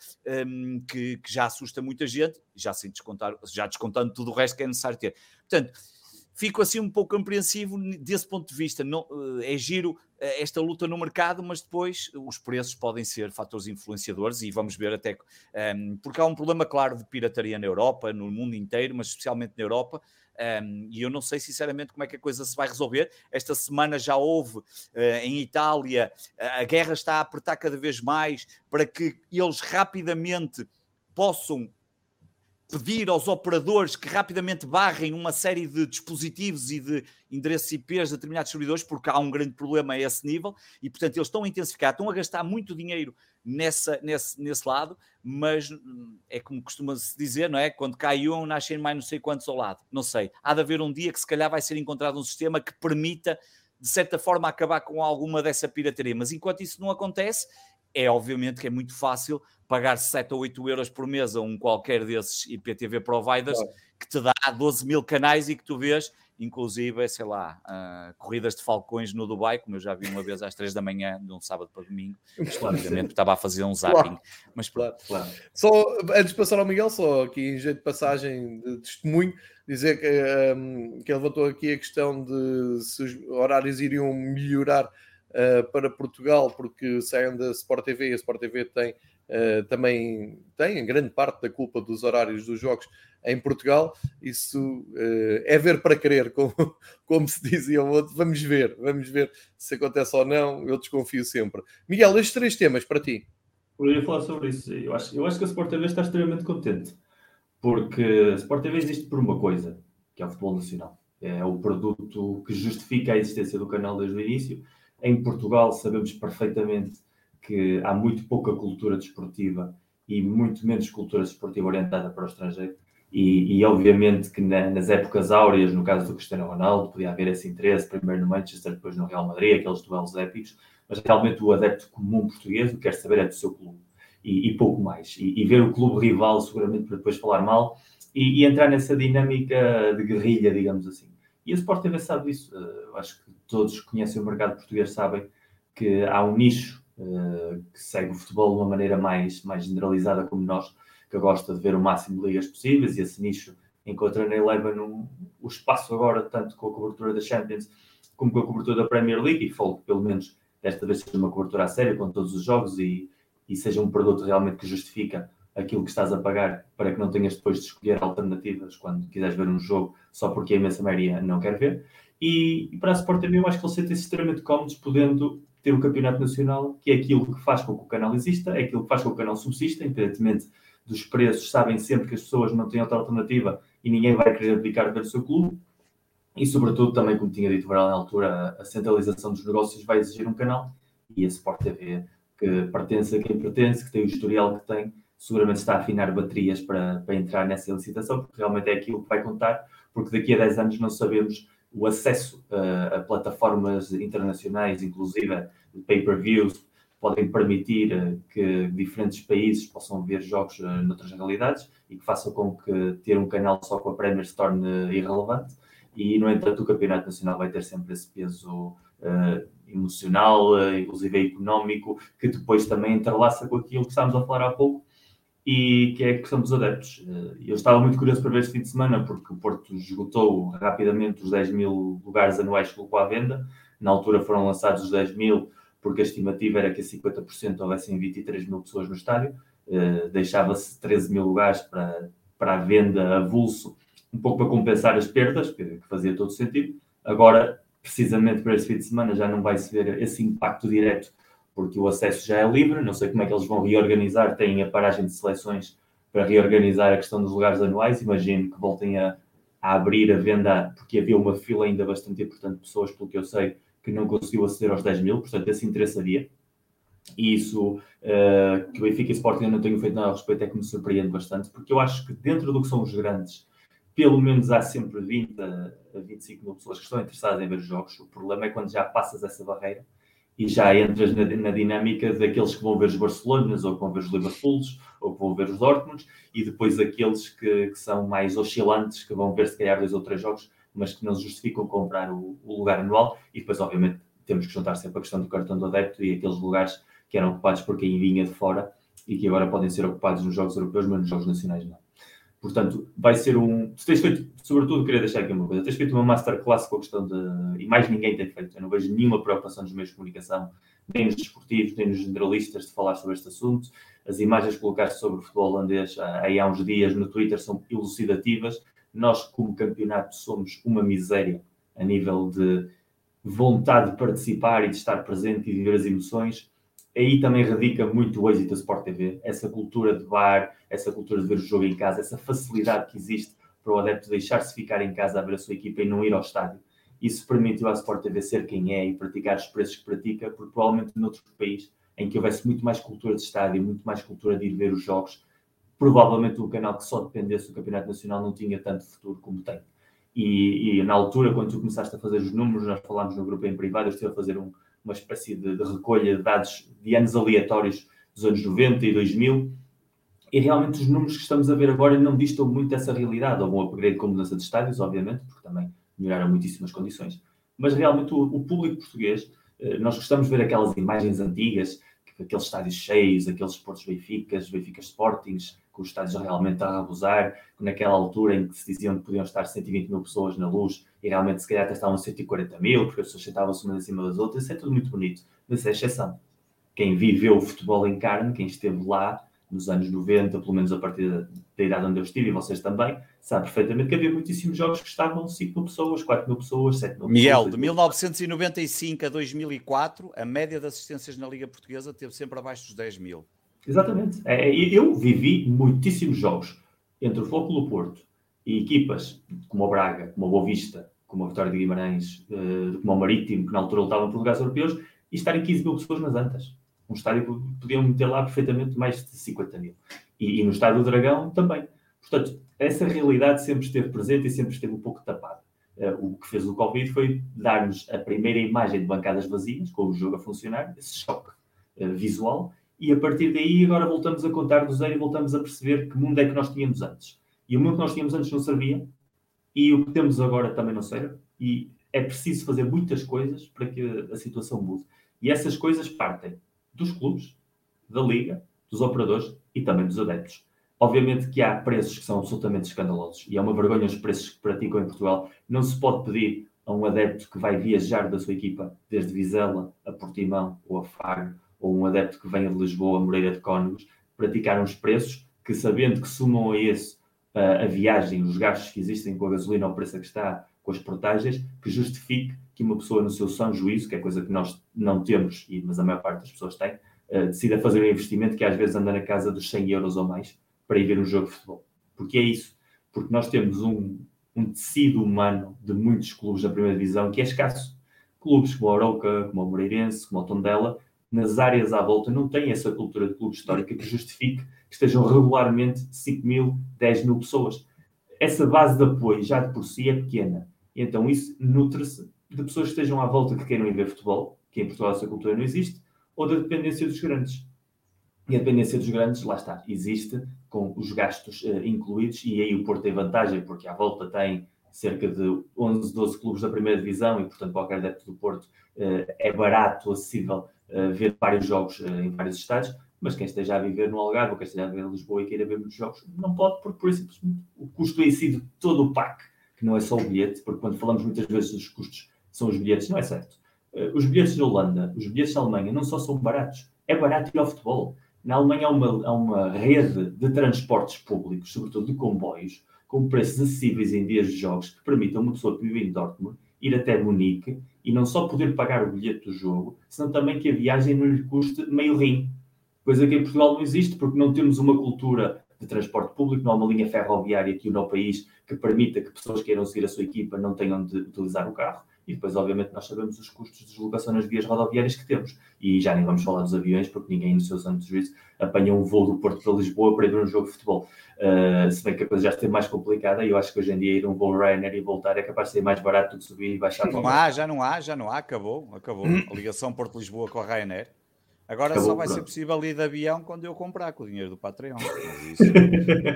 um, que, que, já assusta muita gente, já sem descontar, já descontando tudo o resto que é necessário ter. Portanto, fico assim um pouco compreensivo desse ponto de vista. Não, eh, é giro eh, esta luta no mercado, mas depois os preços podem ser fatores influenciadores e vamos ver até. Um, ehm, porque há um problema claro de pirataria na Europa, no mundo inteiro, mas especialmente na Europa. Um, ehm, e eu não sei sinceramente como é que a coisa se vai resolver. Esta semana já houve uh, em Itália, a guerra está a apertar cada vez mais para que eles rapidamente possam pedir aos operadores que rapidamente barrem uma série de dispositivos e de endereços IPs de determinados servidores, porque há um grande problema a esse nível, e portanto eles estão a intensificar, estão a gastar muito dinheiro nessa, nesse, nesse lado, mas hum, é como costuma-se dizer, não é? Quando cai um, nascem mais não sei quantos ao lado. Não sei. Há de haver um dia que se calhar vai ser encontrado um sistema que permita, de certa forma, acabar com alguma dessa pirataria. Mas enquanto isso não acontece, é obviamente que é muito fácil pagar 7 ou 8 euros por mês a um qualquer desses IPTV providers claro. que te dá 12 mil canais e que tu vês, inclusive, sei lá, uh, corridas de falcões no Dubai, como eu já vi uma vez às 3 da manhã, de um sábado para domingo, obviamente estava a fazer um zapping. Claro. Mas claro, claro. Só antes de passar ao Miguel, só aqui em jeito de passagem de testemunho, dizer que, um, que ele levantou aqui a questão de se os horários iriam melhorar uh, para Portugal, porque saem da Sport TV a Sport TV tem uh, também tem em grande parte da culpa dos horários dos jogos em Portugal. Isso uh, é ver para querer, como, como se dizia o outro. Vamos ver, vamos ver se acontece ou não. Eu desconfio sempre. Miguel, estes três temas para ti. Eu ia falar sobre isso. Eu acho, eu acho que a Sport TV está extremamente contente, porque a Sport TV existe por uma coisa, que é o futebol nacional. É o produto que justifica a existência do canal desde o início em Portugal sabemos perfeitamente que há muito pouca cultura desportiva e muito menos cultura desportiva orientada para o estrangeiro. E, e obviamente que na, nas épocas áureas, no caso do Cristiano Ronaldo, podia haver esse interesse, primeiro no Manchester, depois no Real Madrid, aqueles duelos épicos, mas realmente o adepto comum português o que quer saber é do seu clube e, e pouco mais. E, e, ver o clube rival, seguramente, para depois falar mal e, entrar nessa dinâmica de guerrilha, digamos assim. E a Sport TV sabe isso. Eh, eu acho que todos que conhecem o mercado português sabem que há um nicho uh, que segue o futebol de uma maneira mais, mais generalizada, como nós, que gosta de ver o máximo de ligas possíveis, e esse nicho encontra na Eleven um, o espaço agora, tanto com a cobertura da Champions como com a cobertura da Premier League, e falo que pelo menos desta vez seja uma cobertura a sério com todos os jogos e, e seja um produto realmente que justifica aquilo que estás a pagar para que não tenhas depois de escolher alternativas quando quiseres ver um jogo só porque a imensa maioria não quer ver. E, e para a Sport TV eu acho que eles sentem-se extremamente cómodos podendo ter um campeonato nacional, que é aquilo que faz com que o canal exista, é aquilo que faz com que o canal subsista, independentemente dos preços, sabem sempre que as pessoas não têm outra alternativa e ninguém vai querer dedicar a ver o seu clube. E, sobretudo, também, como tinha dito Varal na altura, a centralização dos negócios vai exigir um canal e a Sport TV, que pertence a quem pertence, que tem o historial que tem, seguramente está a afinar baterias para, para entrar nessa licitação, porque realmente é aquilo que vai contar, porque daqui a 10 anos não sabemos o acesso a, a plataformas internacionais, inclusive pay-per-views, podem permitir uh, que diferentes países possam ver jogos uh, noutras realidades e que façam com que ter um canal só com a Premier se torne irrelevante. E, no entanto, o Campeonato Nacional vai ter sempre esse peso uh, emocional, uh, inclusive económico, que depois também entrelaça com aquilo que estávamos a falar há pouco, e que é a questão dos adeptos. Eh, eu estava muito curioso para ver este fim de semana, porque o Porto esgotou rapidamente os 10 mil lugares anuais que colocou à venda. Na altura foram lançados os 10 mil, porque a estimativa era que a 50% houvessem 23 mil pessoas no estádio. Uh, Deixava-se 13 mil lugares para, para a venda avulso, um pouco para compensar as perdas, que fazia todo sentido. Agora, precisamente para este fim de semana, já não vai se ver esse impacto direto porque o acesso já é livre. Não sei como é que eles vão reorganizar. Têm a paragem de seleções para reorganizar a questão dos lugares anuais. Imagino que voltem a, a abrir a venda, porque havia uma fila ainda bastante importante de pessoas, pelo que eu sei, que não conseguiu aceder aos 10 mil. Portanto, esse interesse havia. E isso uh, que o Benfica e Sporting não tenho feito nada a respeito é que me surpreende bastante, porque eu acho que dentro do que são os grandes, pelo menos há sempre 20 a 25 mil pessoas que estão interessadas em ver os jogos. O problema é quando já passas essa barreira e já entras na, na, dinâmica daqueles que vão ver os Barcelonas, ou que vão ver os Liverpools, ou que vão ver os Dortmunds, e depois aqueles que, que, são mais oscilantes, que vão ver se calhar dois ou três jogos, mas que não justificam comprar o, o lugar anual, e depois, obviamente, temos que juntar sempre a questão do cartão do adepto e aqueles lugares que eram ocupados por quem vinha de fora e que agora podem ser ocupados nos jogos europeus, mas nos jogos nacionais não. Portanto, vai ser um. Tu tens feito, sobretudo, queria deixar aqui uma coisa: tens feito uma masterclass com a questão de. E mais ninguém tem feito. Eu não vejo nenhuma preocupação nos meios de comunicação, nem nos desportivos, nem nos generalistas, de falar sobre este assunto. As imagens colocaste sobre o futebol holandês aí há uns dias no Twitter são elucidativas. Nós, como campeonato, somos uma miséria a nível de vontade de participar e de estar presente e de viver as emoções aí também radica muito o êxito da Sport TV, essa cultura de bar, essa cultura de ver o jogo em casa, essa facilidade que existe para o adepto deixar-se ficar em casa a ver a sua equipa e não ir ao estádio. Isso permitiu à Sport TV ser quem é e praticar os preços que pratica, porque provavelmente noutro país em que houvesse muito mais cultura de estádio, muito mais cultura de ir ver os jogos, provavelmente um canal que só dependesse do Campeonato Nacional não tinha tanto futuro como tem. E, e na altura, quando tu começaste a fazer os números, nós falámos no grupo em privado, eu estive a fazer um, uma espécie de, de, recolha de dados de anos aleatórios dos anos 90 e 2000, e realmente os números que estamos a ver agora não distam muito dessa realidade. Houve um upgrade com mudança de estádios, obviamente, porque também melhoraram muitíssimas condições. Mas realmente o, o público português, eh, nós gostamos de ver aquelas imagens antigas, aqueles estádios cheios, aqueles Sports Benficas, Benfica Sportings, com os estádios realmente a abusar, naquela altura em que se diziam que podiam estar 120 mil pessoas na luz e realmente se calhar até estavam 140 mil, porque as pessoas sentavam-se umas acima das outras, isso é tudo muito bonito, mas é exceção. Quem viveu o futebol em carne, quem esteve lá nos anos 90, pelo menos a partir da, da idade onde eu estive, e vocês também, sabe perfeitamente que havia muitíssimos jogos que estavam 5 mil pessoas, 4 mil pessoas, 7 mil Miguel, pessoas. Miguel, de 1995 a 2004, a média de assistências na Liga Portuguesa teve sempre abaixo dos 10 mil. Exatamente. É, é, eu vivi muitíssimos jogos entre o Flóculo Porto e equipas como o Braga, como o Boa Vista, como a Vitória de Guimarães, uh, como o Marítimo, que na altura lutavam por lugares europeus, e estarem 15 mil pessoas nas Antas. Um estádio que podiam meter lá perfeitamente mais de 50 mil. E, e no estádio do Dragão também. Portanto, essa realidade sempre esteve presente e sempre esteve um pouco tapada. Uh, o que fez o Covid foi dar-nos a primeira imagem de bancadas vazias, com o jogo a funcionar, esse choque uh, visual, e a partir daí agora voltamos a contar do zero e voltamos a perceber que mundo é que nós tínhamos antes. E o mundo que nós tínhamos antes não servia, e o que temos agora também não serve, e é preciso fazer muitas coisas para que a situação mude. E essas coisas partem dos clubes, da liga, dos operadores e também dos adeptos. Obviamente que há preços que são absolutamente escandalosos e é uma vergonha os preços que praticam em Portugal. Não se pode pedir a um adepto que vai viajar da sua equipa desde Vizela a Portimão ou a Faro ou um adepto que venha de Lisboa, Moreira de Cónegos, praticar uns preços que, sabendo que somam a esse uh, a viagem, os gastos que existem com a gasolina ao preço que está, com as portagens, que justifique que uma pessoa no seu são juízo, que é coisa que nós não temos, mas a maior parte das pessoas tem, uh, decida fazer um investimento que às vezes anda na casa dos 100 euros ou mais para ir ver um jogo de futebol. Porque é isso. Porque nós temos um, um tecido humano de muitos clubes da primeira divisão que é escasso. Clubes como o Arouca, como o Moreirense, como o Tondela, nas áreas à volta não têm essa cultura de clube histórica que justifique que estejam regularmente 5 mil, 10 mil pessoas. Essa base de apoio já de por si é pequena. E então isso nutre-se de pessoas que estejam à volta que queiram ir ver futebol, que em Portugal essa cultura não existe, ou da dependência dos grandes. E a dependência dos grandes, lá está, existe com os gastos uh, incluídos, e aí o Porto tem vantagem, porque à volta tem cerca de 11, 12 clubes da primeira divisão, e portanto qualquer adepto do Porto uh, é barato, acessível ver vários jogos uh, em vários estádios, mas quem esteja a viver no Algarve ou quem esteja a viver em Lisboa e queira ver muitos jogos, não pode, porque por isso o custo em si de todo o pack, que não é só o bilhete, porque quando falamos muitas vezes dos custos, são os bilhetes, não é certo. Uh, os bilhetes na Holanda, os bilhetes na Alemanha não só são baratos, é barato ir ao futebol. Na Alemanha há uma, há uma rede de transportes públicos, sobretudo de comboios, com preços acessíveis em dias de jogos, que permitam uma pessoa que vive em Dortmund ir até Munique e não só poder pagar o bilhete do jogo, senão também que a viagem não lhe custe meio rim. Coisa que em Portugal não existe, porque não temos uma cultura de transporte público, não há uma linha ferroviária aqui no país que permita que pessoas que queiram seguir a sua equipa não tenham de utilizar o carro. E depois, obviamente, nós sabemos os custos de deslocação nas vias rodoviárias que temos. E já nem vamos falar dos aviões, porque ninguém, no seu santo juízo, apanha um voo do Porto para Lisboa para ir ver um jogo de futebol. Uh, se bem que a coisa já esteve mais complicada, e eu acho que hoje em dia ir um voo Ryanair e voltar é capaz de ser mais barato do que subir e baixar. Não há, já não há, já não há, acabou, acabou. A ligação Porto-Lisboa com a Ryanair. Agora Acabou, só vai ser possível ir de avião quando eu comprar com o dinheiro do Patreon. Isso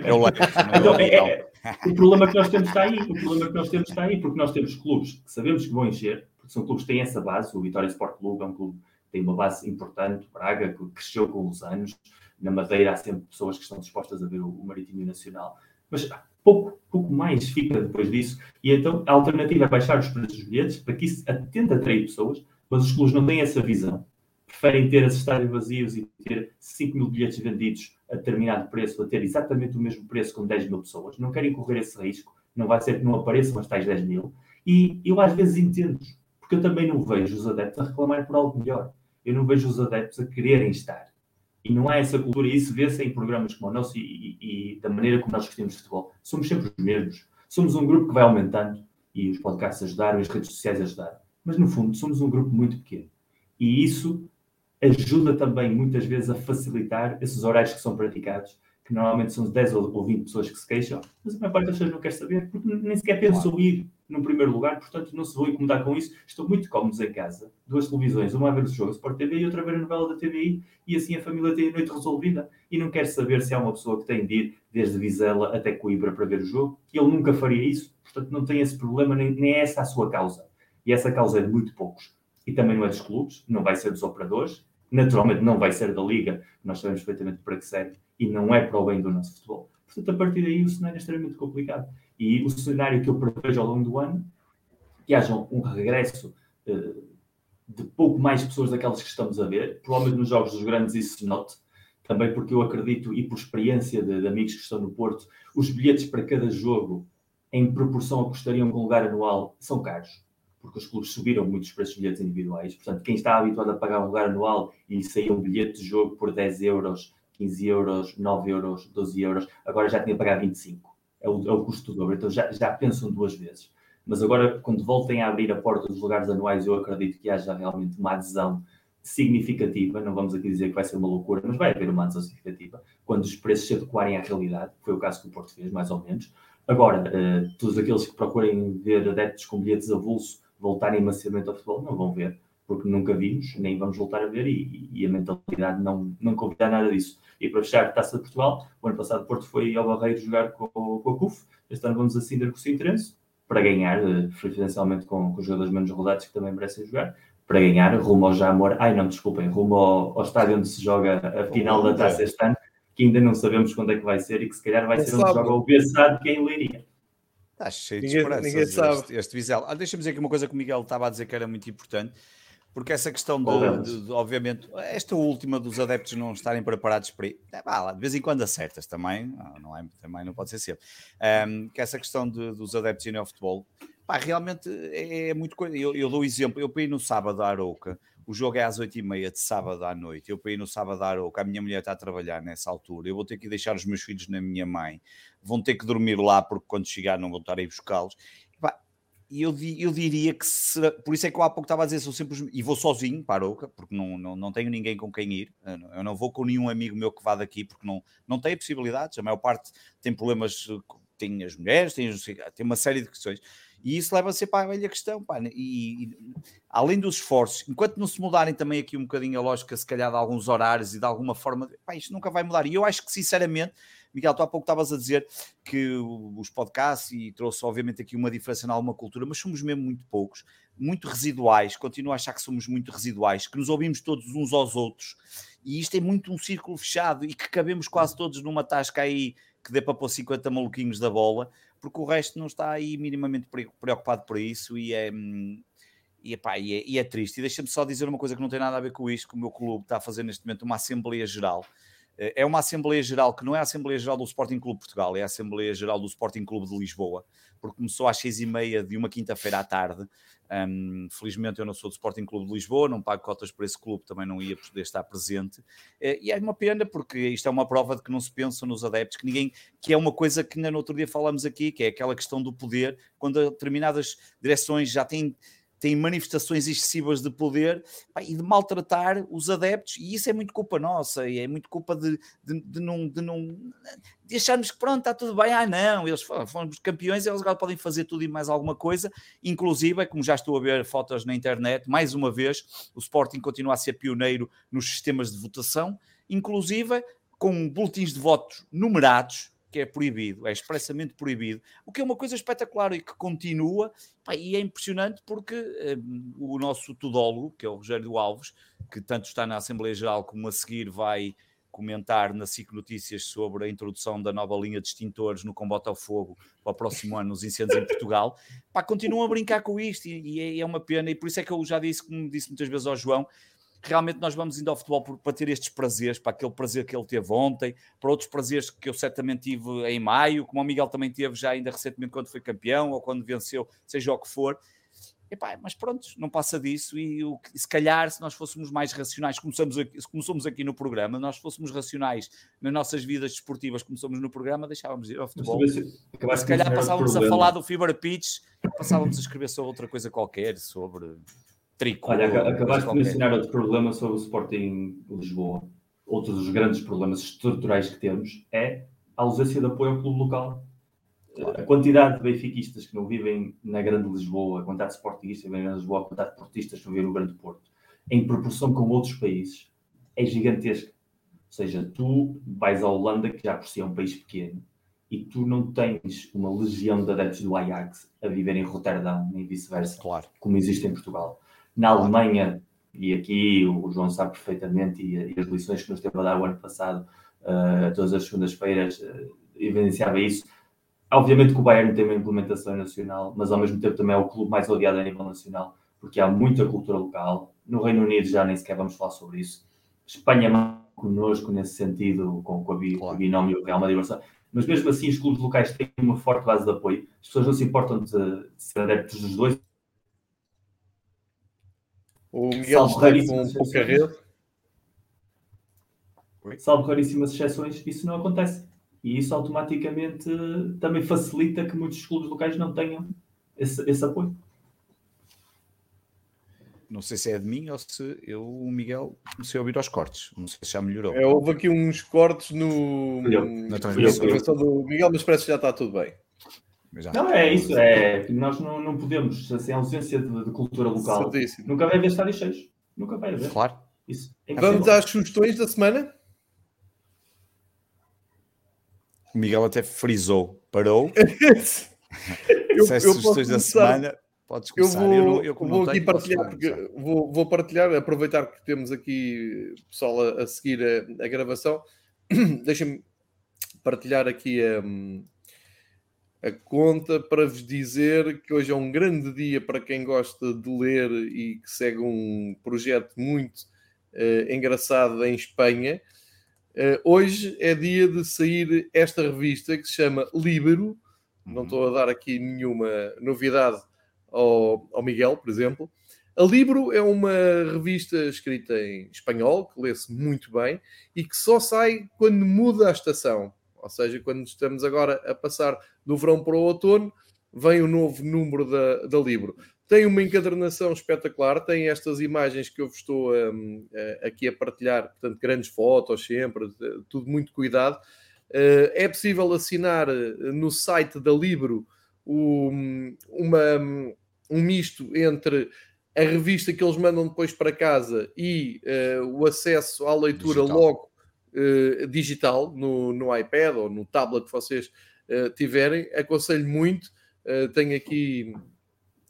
eu levo. Então, é, é, o problema que nós temos está aí. O problema que nós temos está aí, porque nós temos clubes que sabemos que vão encher, porque são clubes que têm essa base. O Vitória Sport Clube é um clube que tem uma base importante, Braga, que cresceu com os anos. Na Madeira há sempre pessoas que estão dispostas a ver o, o Marítimo Nacional. Mas pouco, pouco mais fica depois disso. E então a alternativa é baixar os preços dos bilhetes para que isso atenda a atrair pessoas, mas os clubes não têm essa visão. Preferem ter esses estádios vazios e ter 5 mil bilhetes vendidos a determinado preço, a ter exatamente o mesmo preço com 10 mil pessoas. Não querem correr esse risco. Não vai ser que não apareçam as tais 10 mil. E eu às vezes entendo, porque eu também não vejo os adeptos a reclamar por algo melhor. Eu não vejo os adeptos a quererem estar. E não há essa cultura, e isso vê-se em programas como o nosso e, e, e, da maneira como nós de futebol. Somos sempre os mesmos. Somos um grupo que vai aumentando e os podcasts ajudaram, as redes sociais ajudaram. Mas no fundo, somos um grupo muito pequeno. E isso ajuda também muitas vezes a facilitar esses horários que são praticados que normalmente são 10 ou 20 pessoas que se queixam, mas a maior parte das pessoas não quer saber, porque nem sequer pensam ir no primeiro lugar, portanto não se vão incomodar com isso. Estão muito cómodos em casa, duas televisões, uma a ver o jogo Sport TV e outra a ver a novela da TVI, e assim a família tem a noite resolvida e não quer saber se há uma pessoa que tem de ir desde Vizela até Coimbra para ver o jogo. Ele nunca faria isso, portanto não tem esse problema, nem, nem é essa a sua causa. E essa causa é de muito poucos. E também não é dos clubes, não vai ser dos operadores, naturalmente não vai ser da Liga, nós sabemos perfeitamente para que serve e não é para o bem do nosso futebol. Portanto, a partir daí o cenário é extremamente complicado. E o cenário que eu prevejo ao longo do ano, que haja um regresso uh, de pouco mais pessoas daquelas que estamos a ver, provavelmente nos jogos dos grandes isso se note, também porque eu acredito, e por experiência de, de amigos que estão no Porto, os bilhetes para cada jogo, em proporção a custariam com lugar anual, são caros porque os clubes subiram muito os preços de bilhetes individuais. Portanto, quem está habituado a pagar um lugar anual e sair um bilhete de jogo por 10 euros 15 euros, 9 euros, 12 euros, agora já tinha que pagar 25. É o, é o custo do dobro, então já, já pensam duas vezes. Mas agora, quando voltem a abrir a porta dos lugares anuais, eu acredito que haja realmente uma adesão significativa, não vamos aqui dizer que vai ser uma loucura, mas vai haver uma adesão significativa, quando os preços se adequarem à realidade, foi o caso que o Porto fez, mais ou menos. Agora, uh, todos aqueles que procurem ver adeptos com bilhetes avulso voltarem maciamente ao futebol, não vão ver, porque nunca vimos, nem vamos voltar a ver, e, e a mentalidade não, não convida nada disso. E para fechar, Taça de Portugal, o ano passado Porto foi ao Barreiro jogar com, com a CUF, este ano vamos a Cinder com o Sintrense, para ganhar, eh, preferencialmente com, com os jogadores menos rodados que também merecem jogar, para ganhar, rumo ao Jamor, ai não, desculpem, rumo ao, ao estádio onde se joga a final da Taça este ano, que ainda não sabemos quando é que vai ser e que se calhar vai ser onde joga o Bessado quem Leiria. Está cheio de ninguém, esperanças ninguém sabe. este, este Vizela. Ah, Deixa-me dizer aqui uma coisa que o Miguel estava a dizer que era muito importante porque essa questão de, de, de, obviamente, esta última dos adeptos não estarem preparados para ir, é, lá, de vez em quando acertas também, não é, também não pode ser sempre. Um, que essa questão de, dos adeptos irem ao futebol, pá, realmente é, é muito coisa. Eu, eu dou exemplo, eu para ir no sábado à Arouca, o jogo é às 8h30 de sábado à noite. Eu para ir no sábado à Arouca, a minha mulher está a trabalhar nessa altura. Eu vou ter que deixar os meus filhos na minha mãe. Vão ter que dormir lá porque quando chegar não vão estar aí buscá-los e eu, eu diria que por isso é que eu há pouco estava a dizer, sou simples e vou sozinho para a Oca, porque não, não, não tenho ninguém com quem ir, eu não vou com nenhum amigo meu que vá daqui, porque não, não tem possibilidades, a maior parte tem problemas, tem as mulheres, tem, tem uma série de questões, e isso leva a ser para a velha questão, pá, e, e, além dos esforços, enquanto não se mudarem também aqui um bocadinho a lógica, se calhar de alguns horários e de alguma forma, pá, isto nunca vai mudar, e eu acho que sinceramente Miguel, tu há pouco estavas a dizer que os podcasts, e trouxe obviamente aqui uma diferença em alguma cultura, mas somos mesmo muito poucos, muito residuais, continuo a achar que somos muito residuais, que nos ouvimos todos uns aos outros, e isto é muito um círculo fechado e que cabemos quase todos numa tasca aí que dê para pôr 50 maluquinhos da bola, porque o resto não está aí minimamente preocupado por isso e é. E, epá, e, é, e é triste. E deixa-me só dizer uma coisa que não tem nada a ver com isto, que o meu clube está a fazer neste momento uma Assembleia Geral é uma Assembleia Geral que não é a Assembleia Geral do Sporting Clube Portugal, é a Assembleia Geral do Sporting Clube de Lisboa, porque começou às seis e meia de uma quinta-feira à tarde. Um, felizmente eu não sou do Sporting Clube de Lisboa, não pago cotas por esse clube, também não ia poder estar presente. É, e é uma pena, porque isto é uma prova de que não se pensa nos adeptos, que ninguém, que é uma coisa que ainda no outro dia falamos aqui, que é aquela questão do poder, quando determinadas direções já têm têm manifestações excessivas de poder pá, e de maltratar os adeptos, e isso é muito culpa nossa, e é muito culpa de, de, de não, de não acharmos que pronto, está tudo bem, ah não, eles foram campeões, eles agora podem fazer tudo e mais alguma coisa, inclusive, como já estou a ver fotos na internet, mais uma vez, o Sporting continua a ser pioneiro nos sistemas de votação, inclusive com boletins de votos numerados, que é proibido, é expressamente proibido, o que é uma coisa espetacular e que continua, pá, e é impressionante porque um, o nosso tudólogo, que é o Rogério Alves, que tanto está na Assembleia Geral como a seguir vai comentar na SIC Notícias sobre a introdução da nova linha de extintores no combate ao fogo para o próximo ano nos incêndios em Portugal. Pá, continuam a brincar com isto e, e é, é uma pena, e por isso é que eu já disse, como disse muitas vezes ao João, realmente nós vamos indo ao futebol para ter estes prazeres, para aquele prazer que ele teve ontem, para outros prazeres que eu certamente tive em maio, como o Miguel também teve já ainda recentemente quando foi campeão ou quando venceu, seja o que for. Epá, mas pronto, não passa disso e, o, se calhar se nós fôssemos mais racionais, como somos, aqui, como somos aqui no programa, nós fôssemos racionais nas nossas vidas desportivas como somos no programa, deixávamos de ir ao futebol. Se, se calhar passávamos a falar do Fever Pitch, passávamos a escrever sobre outra coisa qualquer, sobre Olha, acabaste de mencionar outro problema sobre o Sporting Lisboa. Outro dos grandes problemas estruturais que temos é a ausência de apoio ao clube local. A quantidade de benfiquistas que não vivem na Grande Lisboa, a quantidade de sportingistas que vivem na Lisboa, a quantidade de portistas que não vivem no Grande Porto, em proporção com outros países, é gigantesca. Ou seja, tu vais à Holanda, que já por si é um país pequeno, e tu não tens uma legião de adeptos do Ajax a viver em Roterdão, nem vice-versa, claro. como existe em Portugal. Na Alemanha, e aqui o João sabe perfeitamente, e, e as lições que nos teve a dar o ano passado, uh, todas as segundas-feiras, uh, evidenciava isso. Obviamente que o Bayern tem uma implementação nacional, mas ao mesmo tempo também é o clube mais odiado a nível nacional, porque há muita cultura local. No Reino Unido já nem sequer vamos falar sobre isso. Espanha é connosco nesse sentido, com, com, a, claro. o binómio Real Madrid mas mesmo assim os clubes locais têm uma forte base de apoio. As pessoas não se importam de, de ser adeptos dos dois, o Miguel está com um pouca rede. Salvo raríssimas exceções, isso não acontece. E isso automaticamente também facilita que muitos clubes locais não tenham esse, esse apoio. Não sei se é de mim ou se eu, o Miguel, comecei a ouvir aos cortes. Não sei se já melhorou. É, houve aqui uns cortes no, na transmissão do Miguel, mas parece que já está tudo bem. Já. Não, é isso, é nós não, não podemos, assim, a ausência de, de cultura local, Certíssimo. nunca vai haver estádios cheios. Nunca vai haver. Claro. Isso é Vamos às sugestões da semana? O Miguel até frisou, parou. eu, Se as sugestões da semana, podes começar. Eu vou, eu, eu vou aqui tenho, partilhar, porque vou, vou, partilhar, aproveitar que temos aqui pessoal a, a seguir a, a gravação. Deixa-me partilhar aqui a. Um, a conta para vos dizer que hoje é um grande dia para quem gosta de ler e que segue um projeto muito uh, engraçado em Espanha. Uh, hoje é dia de sair esta revista que se chama Libero. Não uhum. estou a dar aqui nenhuma novidade ao, ao Miguel, por exemplo. A Libro é uma revista escrita em espanhol, que lê-se muito bem e que só sai quando muda a estação. Ou seja, quando estamos agora a passar do verão para o outono, vem o novo número da, da Libro. Tem uma encadernação espetacular, tem estas imagens que eu vos estou um, aqui a partilhar, portanto, grandes fotos sempre, tudo muito cuidado. Uh, é possível assinar uh, no site da Libro um, uma, um misto entre a revista que eles mandam depois para casa e uh, o acesso à leitura Digital. logo uh, digital no, no iPad ou no tablet que vocês uh, tiverem. Aconselho muito. Uh, tenho aqui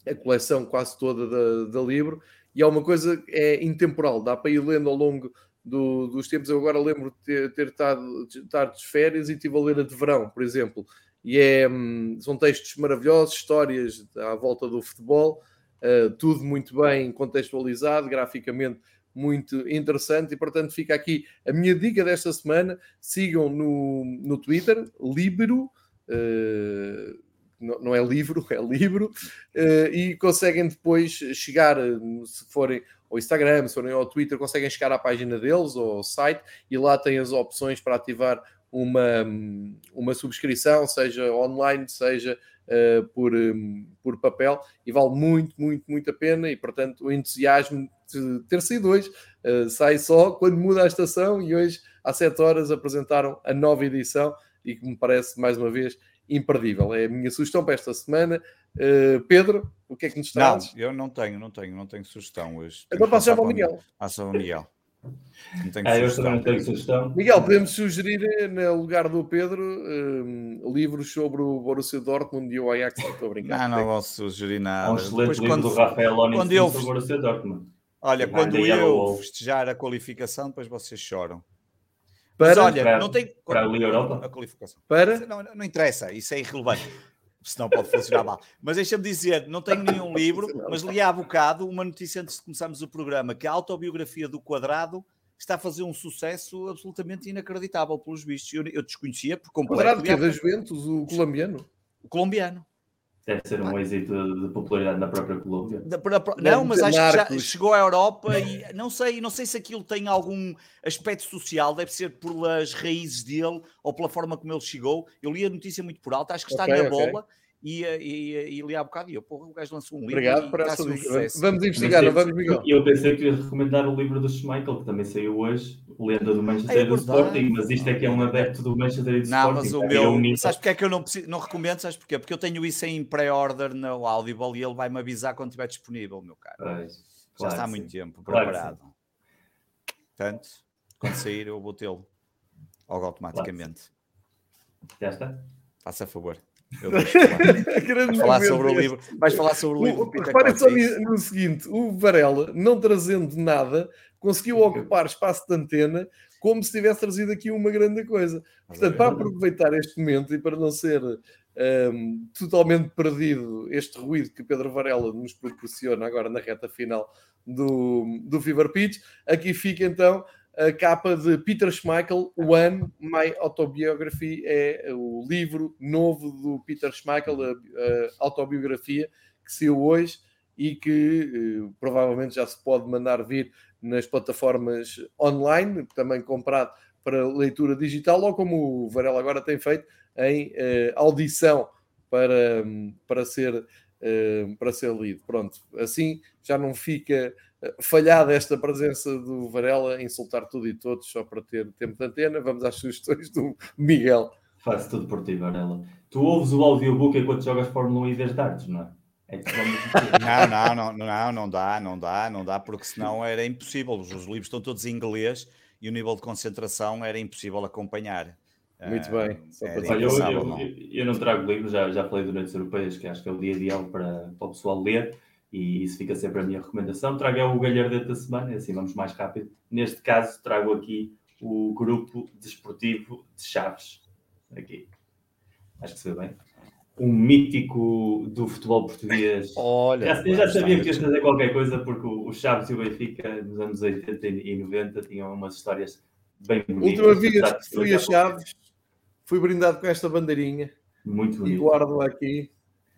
a coleção quase toda da, da livro e há uma coisa é intemporal, dá para ir lendo ao longo do, dos tempos. Eu agora lembro de ter, ter estado, estar de férias e estive a ler a de verão, por exemplo. E é, hum, são textos maravilhosos, histórias à volta do futebol, uh, tudo muito bem contextualizado, graficamente muito interessante e, portanto, fica aqui a minha dica desta semana. Sigam no, no Twitter, Libero, uh, não, não, é livro, é livro, uh, e conseguem depois chegar, se forem ao Instagram, se forem ao Twitter, conseguem chegar à página deles ou ao site e lá têm as opções para ativar uma, uma subscrição, seja online, seja uh, por, um, por papel, e vale muito, muito, muito a pena. E portanto, o entusiasmo de ter saído hoje uh, sai só quando muda a estação. E hoje, às 7 horas, apresentaram a nova edição e que me parece, mais uma vez, imperdível. É a minha sugestão para esta semana. Uh, Pedro, o que é que nos traz? Não, eu não tenho, não tenho, não tenho sugestão hoje. Então passo já para o Miguel. Passa ao Miguel. Ah, eu também não tenho sugestão. Miguel, podemos sugerir, eh, no lugar do Pedro, um, livros sobre o Borussia Dortmund e o Ajax. Estou a brincar. Não, não vou sugerir nada. Um excelente Depois, livro quando, do Rafael quando eu, sobre o Borussia Dortmund. Olha, quando eu festejar a qualificação, depois vocês choram. Para, Mas olha, para, não tem. Para a Liga Europa? A qualificação. Para? Não, não interessa, isso é irrelevante. Senão pode funcionar mal. Mas deixa-me dizer, não tenho nenhum livro, mas li há bocado uma notícia antes de começarmos o programa, que a autobiografia do Quadrado está a fazer um sucesso absolutamente inacreditável pelos vistos. Eu, eu desconhecia por completo. Quadrado que é da Juventus, o colombiano? O colombiano. Deve ser um êxito de popularidade na própria Colômbia. não, mas acho que já chegou à Europa e não sei, não sei se aquilo tem algum aspecto social, deve ser pelas raízes dele ou pela forma como ele chegou. Eu li a notícia muito por alto, acho que está okay, na okay. E, e, e li há bocado e eu, porra, o gajo lançou um livro. Obrigado por essa sucesso. Vamos investigar, não vamos, Miguel? Eu pensei que ia recomendar o livro do Schmeichel, que também saiu hoje, Lenda do Manchester é do Sporting, mas isto é que é um adepto do Manchester e do não, Sporting. Mas o meu, é sabes porque é que eu não, preciso, não recomendo? Sabes porquê? Porque eu tenho isso em pré-order no Audible e ele vai-me avisar quando estiver disponível, meu caro. Pois, Já claro, está há muito tempo preparado. Claro, Portanto, quando sair eu vou tê-lo logo automaticamente. Claro. Já está? Faça favor. Eu Vais falar sobre o livro. Vais falar sobre o livro. Reparem só no seguinte: o Varela, não trazendo nada, conseguiu ocupar espaço de antena como se tivesse trazido aqui uma grande coisa. Portanto, para aproveitar este momento e para não ser um, totalmente perdido este ruído que Pedro Varela nos proporciona agora na reta final do, do Fever Pitch, aqui fica então a capa de Peter Schmeichel, One, My Autobiography, é o livro novo do Peter Schmeichel, a, a autobiografia que saiu hoje e que uh, provavelmente já se pode mandar vir nas plataformas online, também comprado para leitura digital, ou como o Varela agora tem feito, em uh, audição para, para, ser, uh, para ser lido. Pronto, assim já não fica falhada esta presença do Varela, insultar tudo e todos só para ter tempo de antena. Vamos às sugestões do Miguel. Faço tudo por ti, Varela. Tu ouves o audiobook enquanto jogas Fórmula 1 e vês dardos, não é? é não, não, não, não, não dá, não dá, não dá, porque senão era impossível. Os livros estão todos em inglês e o nível de concentração era impossível acompanhar. Muito bem. Olha, eu, eu, eu, não trago livros, já, já falei de Noites Europeias, que acho que é o dia ideal para, para o pessoal ler e isso fica sempre a minha recomendação. Trago o galhardete da semana, assim vamos mais rápido. Neste caso, trago aqui o grupo desportivo de Chaves. Aqui. Acho que se vê bem. Um mítico do futebol português. Olha, já, eu já sabia que ia fazer qualquer coisa, porque o Chaves e o Benfica, nos anos 80 e 90, tinham umas histórias bem bonitas. Última vez que fui a Chaves, fui brindado com esta bandeirinha. Muito bonito. E guardo aqui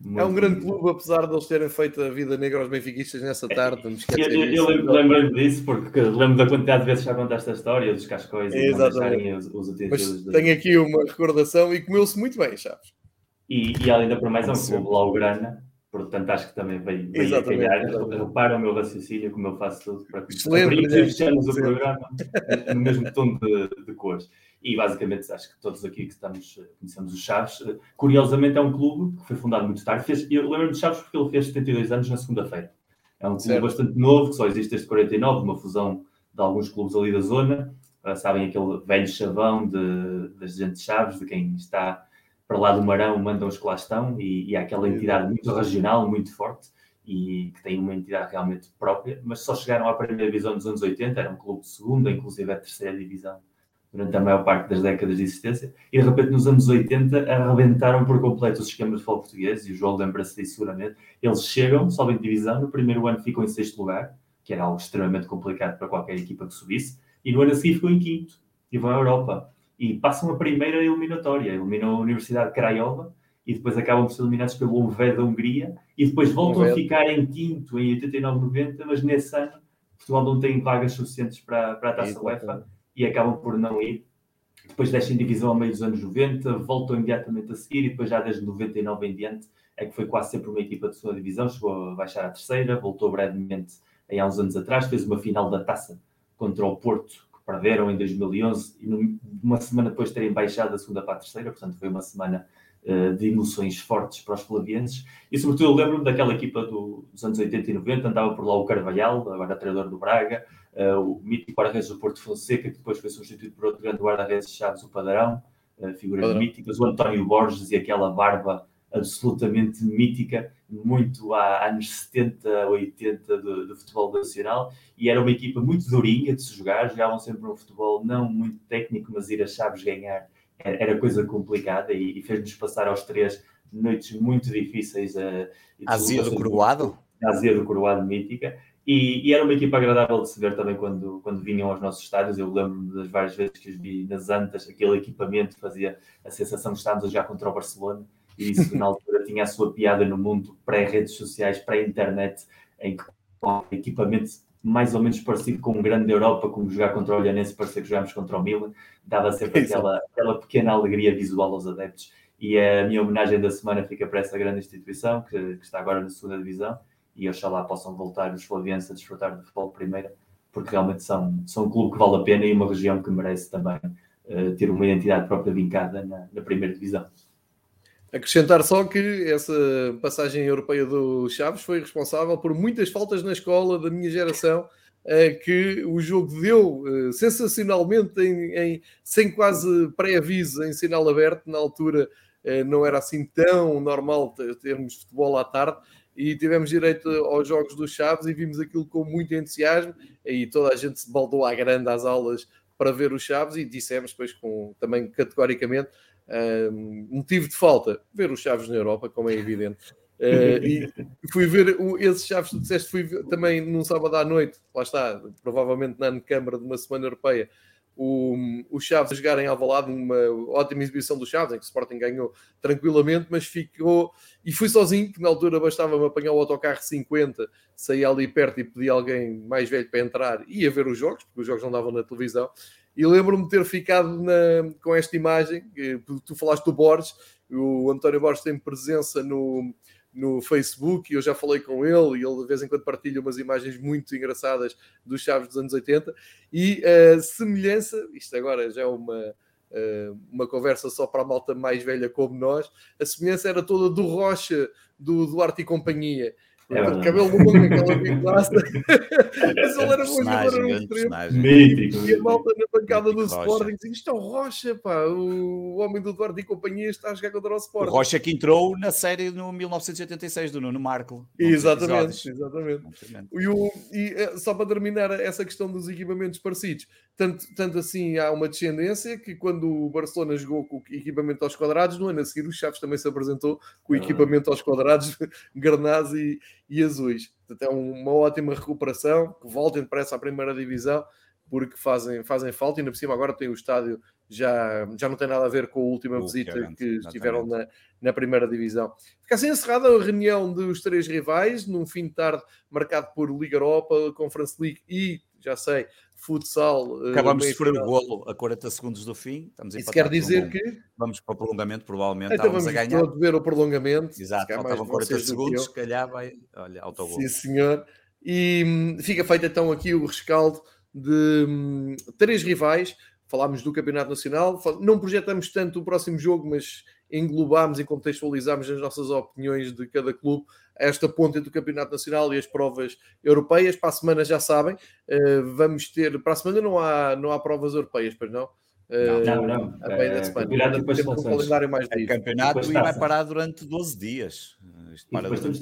muito é um grande clube, apesar de eles terem feito a vida negra aos benfiquistas nessa é, tarde. eu, eu, eu lembro-me disso porque lembro da quantidade de vezes que já contaste a história dos cascóis é, e não os, os Mas de... tenho aqui uma recordação e comeu-se muito bem, Chaves. E, e ainda por mais é um clube laugrana, portanto acho que também veio, veio a calhar. Repara o meu raciocínio, como eu faço tudo para que fechamos o programa no mesmo tom de, de cores. E basicamente acho que todos aqui que estamos, eh, conhecemos o Chaves. Eh, curiosamente é um clube que foi fundado muito tarde. Fez, eu lembro-me de Chaves porque ele fez 72 anos na segunda-feira. É um clube certo. bastante novo, que só existe desde 49, uma fusão de alguns clubes ali da zona. Uh, sabem aquele velho chavão de, das gente de Chaves, de quem está para lá do Marão, mandam os que lá estão, e, e há aquela entidade muito regional, muito forte, e que tem uma entidade realmente própria, mas só chegaram à primeira divisão dos anos 80, era um clube de segunda, inclusive a terceira divisão durante a maior parte das décadas de existência, e de repente nos anos 80 arrebentaram por completo os esquemas de futebol português, e o João lembra-se disso seguramente. Eles chegam, sobem divisão, no primeiro ano ficam em sexto lugar, que era algo extremamente complicado para qualquer equipa que subisse, e no ano a seguir ficam em quinto, e vão à Europa. E passam a primeira eliminatória, eliminam a Universidade de Craiova, e depois acabam por ser eliminados pelo Uvé da Hungria, e depois voltam a ficar em quinto em 89-90, mas nesse ano Portugal não tem vagas suficientes para, para a Taça UEFA e acabam por não ir. Depois descem divisão a meio dos anos 90, voltam imediatamente a seguir e depois já desde 99 em diante é que foi quase sempre uma equipa de segunda divisão, chegou a baixar à terceira, voltou brevemente há uns anos atrás, fez uma final da taça contra o Porto, que perderam em 2011 e uma semana depois de terem baixado da segunda para a terceira, portanto foi uma semana de emoções fortes para os flavienses. E sobretudo lembro-me daquela equipa do, dos anos 80 e 90, andava por lá o Carvalhal, agora treinador do Braga, uh, o mítico guarda-redes do Porto Fonseca, que depois foi substituído por outro grande guarda-redes Chaves, o Padrão, uh, figuras Padrão. míticas, o António Borges e aquela barba absolutamente mítica. muito há anos 70, 80 do, do, futebol nacional e era uma equipa muito durinha de se jogar, jogavam sempre um futebol não muito técnico, mas ir a chaves ganhar era coisa complicada e, e fez-nos passar aos três noites muito difíceis. Uh, Azia do Coroado? Azia do Coroado mítica. E, e, era uma equipa agradável de se ver também quando, quando vinham aos nossos estádios. Eu lembro das várias vezes que os vi nas Antas, aquele equipamento fazia a sensação de estarmos a jogar contra o Barcelona. E isso, na altura, tinha a sua piada no mundo pré-redes sociais, pré-internet, em que o equipamento mais ou menos parecido com um grande da Europa, como jogar contra o Olhanense, parecia que jogámos contra o Milan, dava sempre aquela, aquela pequena alegria visual aos adeptos. E a minha homenagem da semana fica para essa grande instituição, que, que está agora na segunda divisão, e oxalá possam voltar os flavianos a desfrutar do futebol de primeira, porque realmente são, são um clube que vale a pena e uma região que merece também uh, ter uma identidade própria vincada na, na primeira divisão. Acrescentar só que essa passagem europeia do Chaves foi responsável por muitas faltas na escola da minha geração, que o jogo deu eh, sensacionalmente em, em sem quase pré-aviso em sinal aberto. Na altura eh, não era assim tão normal termos futebol à tarde e tivemos direito aos jogos dos Chaves e vimos aquilo com muito entusiasmo e toda a gente se baldou à grande às aulas para ver os Chaves e dissemos depois com, também categoricamente um, motivo de falta, ver os Chaves na Europa, como é evidente. Uh, e fui ver o, esses Chaves tu disseste, fui ver, também num sábado à noite, lá está, provavelmente na Câmara de uma semana europeia, o, o Chaves a jogar em Alvalade, uma ótima exibição do Chaves, em que o Sporting ganhou tranquilamente, mas ficou, e fui sozinho, que na altura bastava-me apanhar o autocarro 50, saía ali perto e pedia alguém mais velho para entrar, e ia ver os jogos, porque os jogos não davam na televisão, e lembro-me de ter ficado na, com esta imagem, tu falaste do Borges, o António Borges tem presença no, no Facebook e eu já falei com ele e ele de vez em quando partilha umas imagens muito engraçadas dos Chaves dos anos 80 e a semelhança, isto agora já é uma, uma conversa só para a malta mais velha como nós, a semelhança era toda do Rocha, do Duarte e companhia é aquele cabelo longo, aquela biglaça. Mas ele era bom jogador, era um extremo. E a malta na bancada do Sporting dizia: Isto é o Rocha, pá, o homem do Eduardo e companhia está a jogar contra o Sporting. O Rocha que entrou na série no 1986 do Nuno Marco. Exatamente, exatamente. E, o, e eh, só para terminar essa questão dos equipamentos parecidos, tanto, tanto assim há uma descendência que quando o Barcelona jogou com o equipamento aos quadrados, no ano a seguir o Chaves também se apresentou com o ah. equipamento aos quadrados, Garnaz e e azuis. Portanto, é uma ótima recuperação, que voltem depressa à primeira divisão, porque fazem, fazem falta, e ainda por cima agora tem o estádio, já, já não tem nada a ver com a última visita que, que estiveram na, na primeira divisão. Fica assim encerrada a reunião dos três rivais, num fim de tarde marcado por Liga Europa, Conference League e, já sei, futsal. Eh, Acabamos de sofrer o golo a 40 segundos do fim. Estamos Isso quer dizer um... que. Vamos para o prolongamento, provavelmente. Então vamos a ganhar. ver o prolongamento. Exato, faltavam 40 segundos, se calhar vai. Olha, autogol. Sim, senhor. E hum, fica feito então aqui o rescaldo de hum, três rivais. Falámos do Campeonato Nacional, não projetamos tanto o próximo jogo, mas englobámos e contextualizámos as nossas opiniões de cada clube esta ponte entre o Campeonato Nacional e as provas europeias. Para a semana já sabem, uh, vamos ter. Para a semana não há, não há provas europeias, pois não? Uh, não, não. A meia da semana. Campeonato, um calendário mais é campeonato e vai parar durante 12 dias.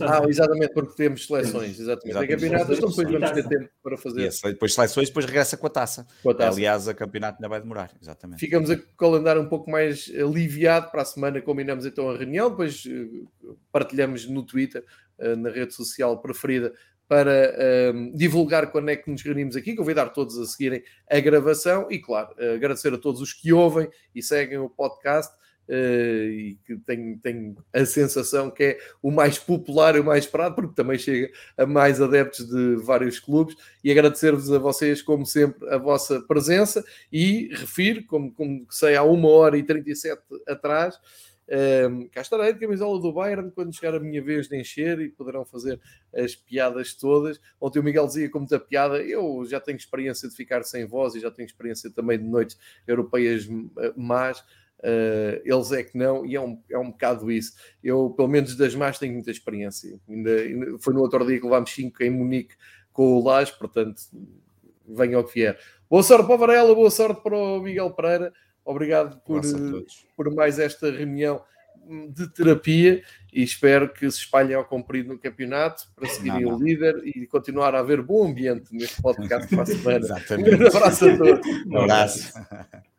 Ah, exatamente, porque temos seleções. Exatamente. exatamente. campeonato, então depois vamos ter tempo para fazer. Yes, depois seleções, depois regressa com a taça. Com a taça. Aliás, a campeonato ainda vai demorar. Exatamente. Ficamos a calendário um pouco mais aliviado. Para a semana combinamos então a reunião, depois eh, partilhamos no Twitter eh, na rede social preferida para um, ehm, divulgar quando é que nos reunimos aqui. Convidar todos a seguirem a gravação e, claro, agradecer a todos os que ouvem e seguem o podcast. Uh, e que tenho, tenho a sensação que é o mais popular e o mais esperado, porque também chega a mais adeptos de vários clubes. E agradecer-vos a vocês, como sempre, a vossa presença. E refiro, como, como sei, há uma hora e 37 atrás, um, cá estarei de camisola do Bayern quando chegar a minha vez de encher e poderão fazer as piadas todas. Ontem o Miguel dizia com muita piada: eu já tenho experiência de ficar sem voz e já tenho experiência também de noites europeias más. Uh, eles é que não, e é um, é um bocado isso. Eu, pelo menos das más, tenho muita experiência. Ainda, ainda foi no outro dia que levámos 5 em Munique com o Lage, portanto, venha ao que vier. Boa sorte para o Varela, boa sorte para o Miguel Pereira. Obrigado por, por mais esta reunião de terapia e espero que se espalhem ao comprido no campeonato para seguirem não, não. o líder e continuar a haver bom ambiente neste podcast para a semana. Exatamente. Um abraço a todos. Um abraço.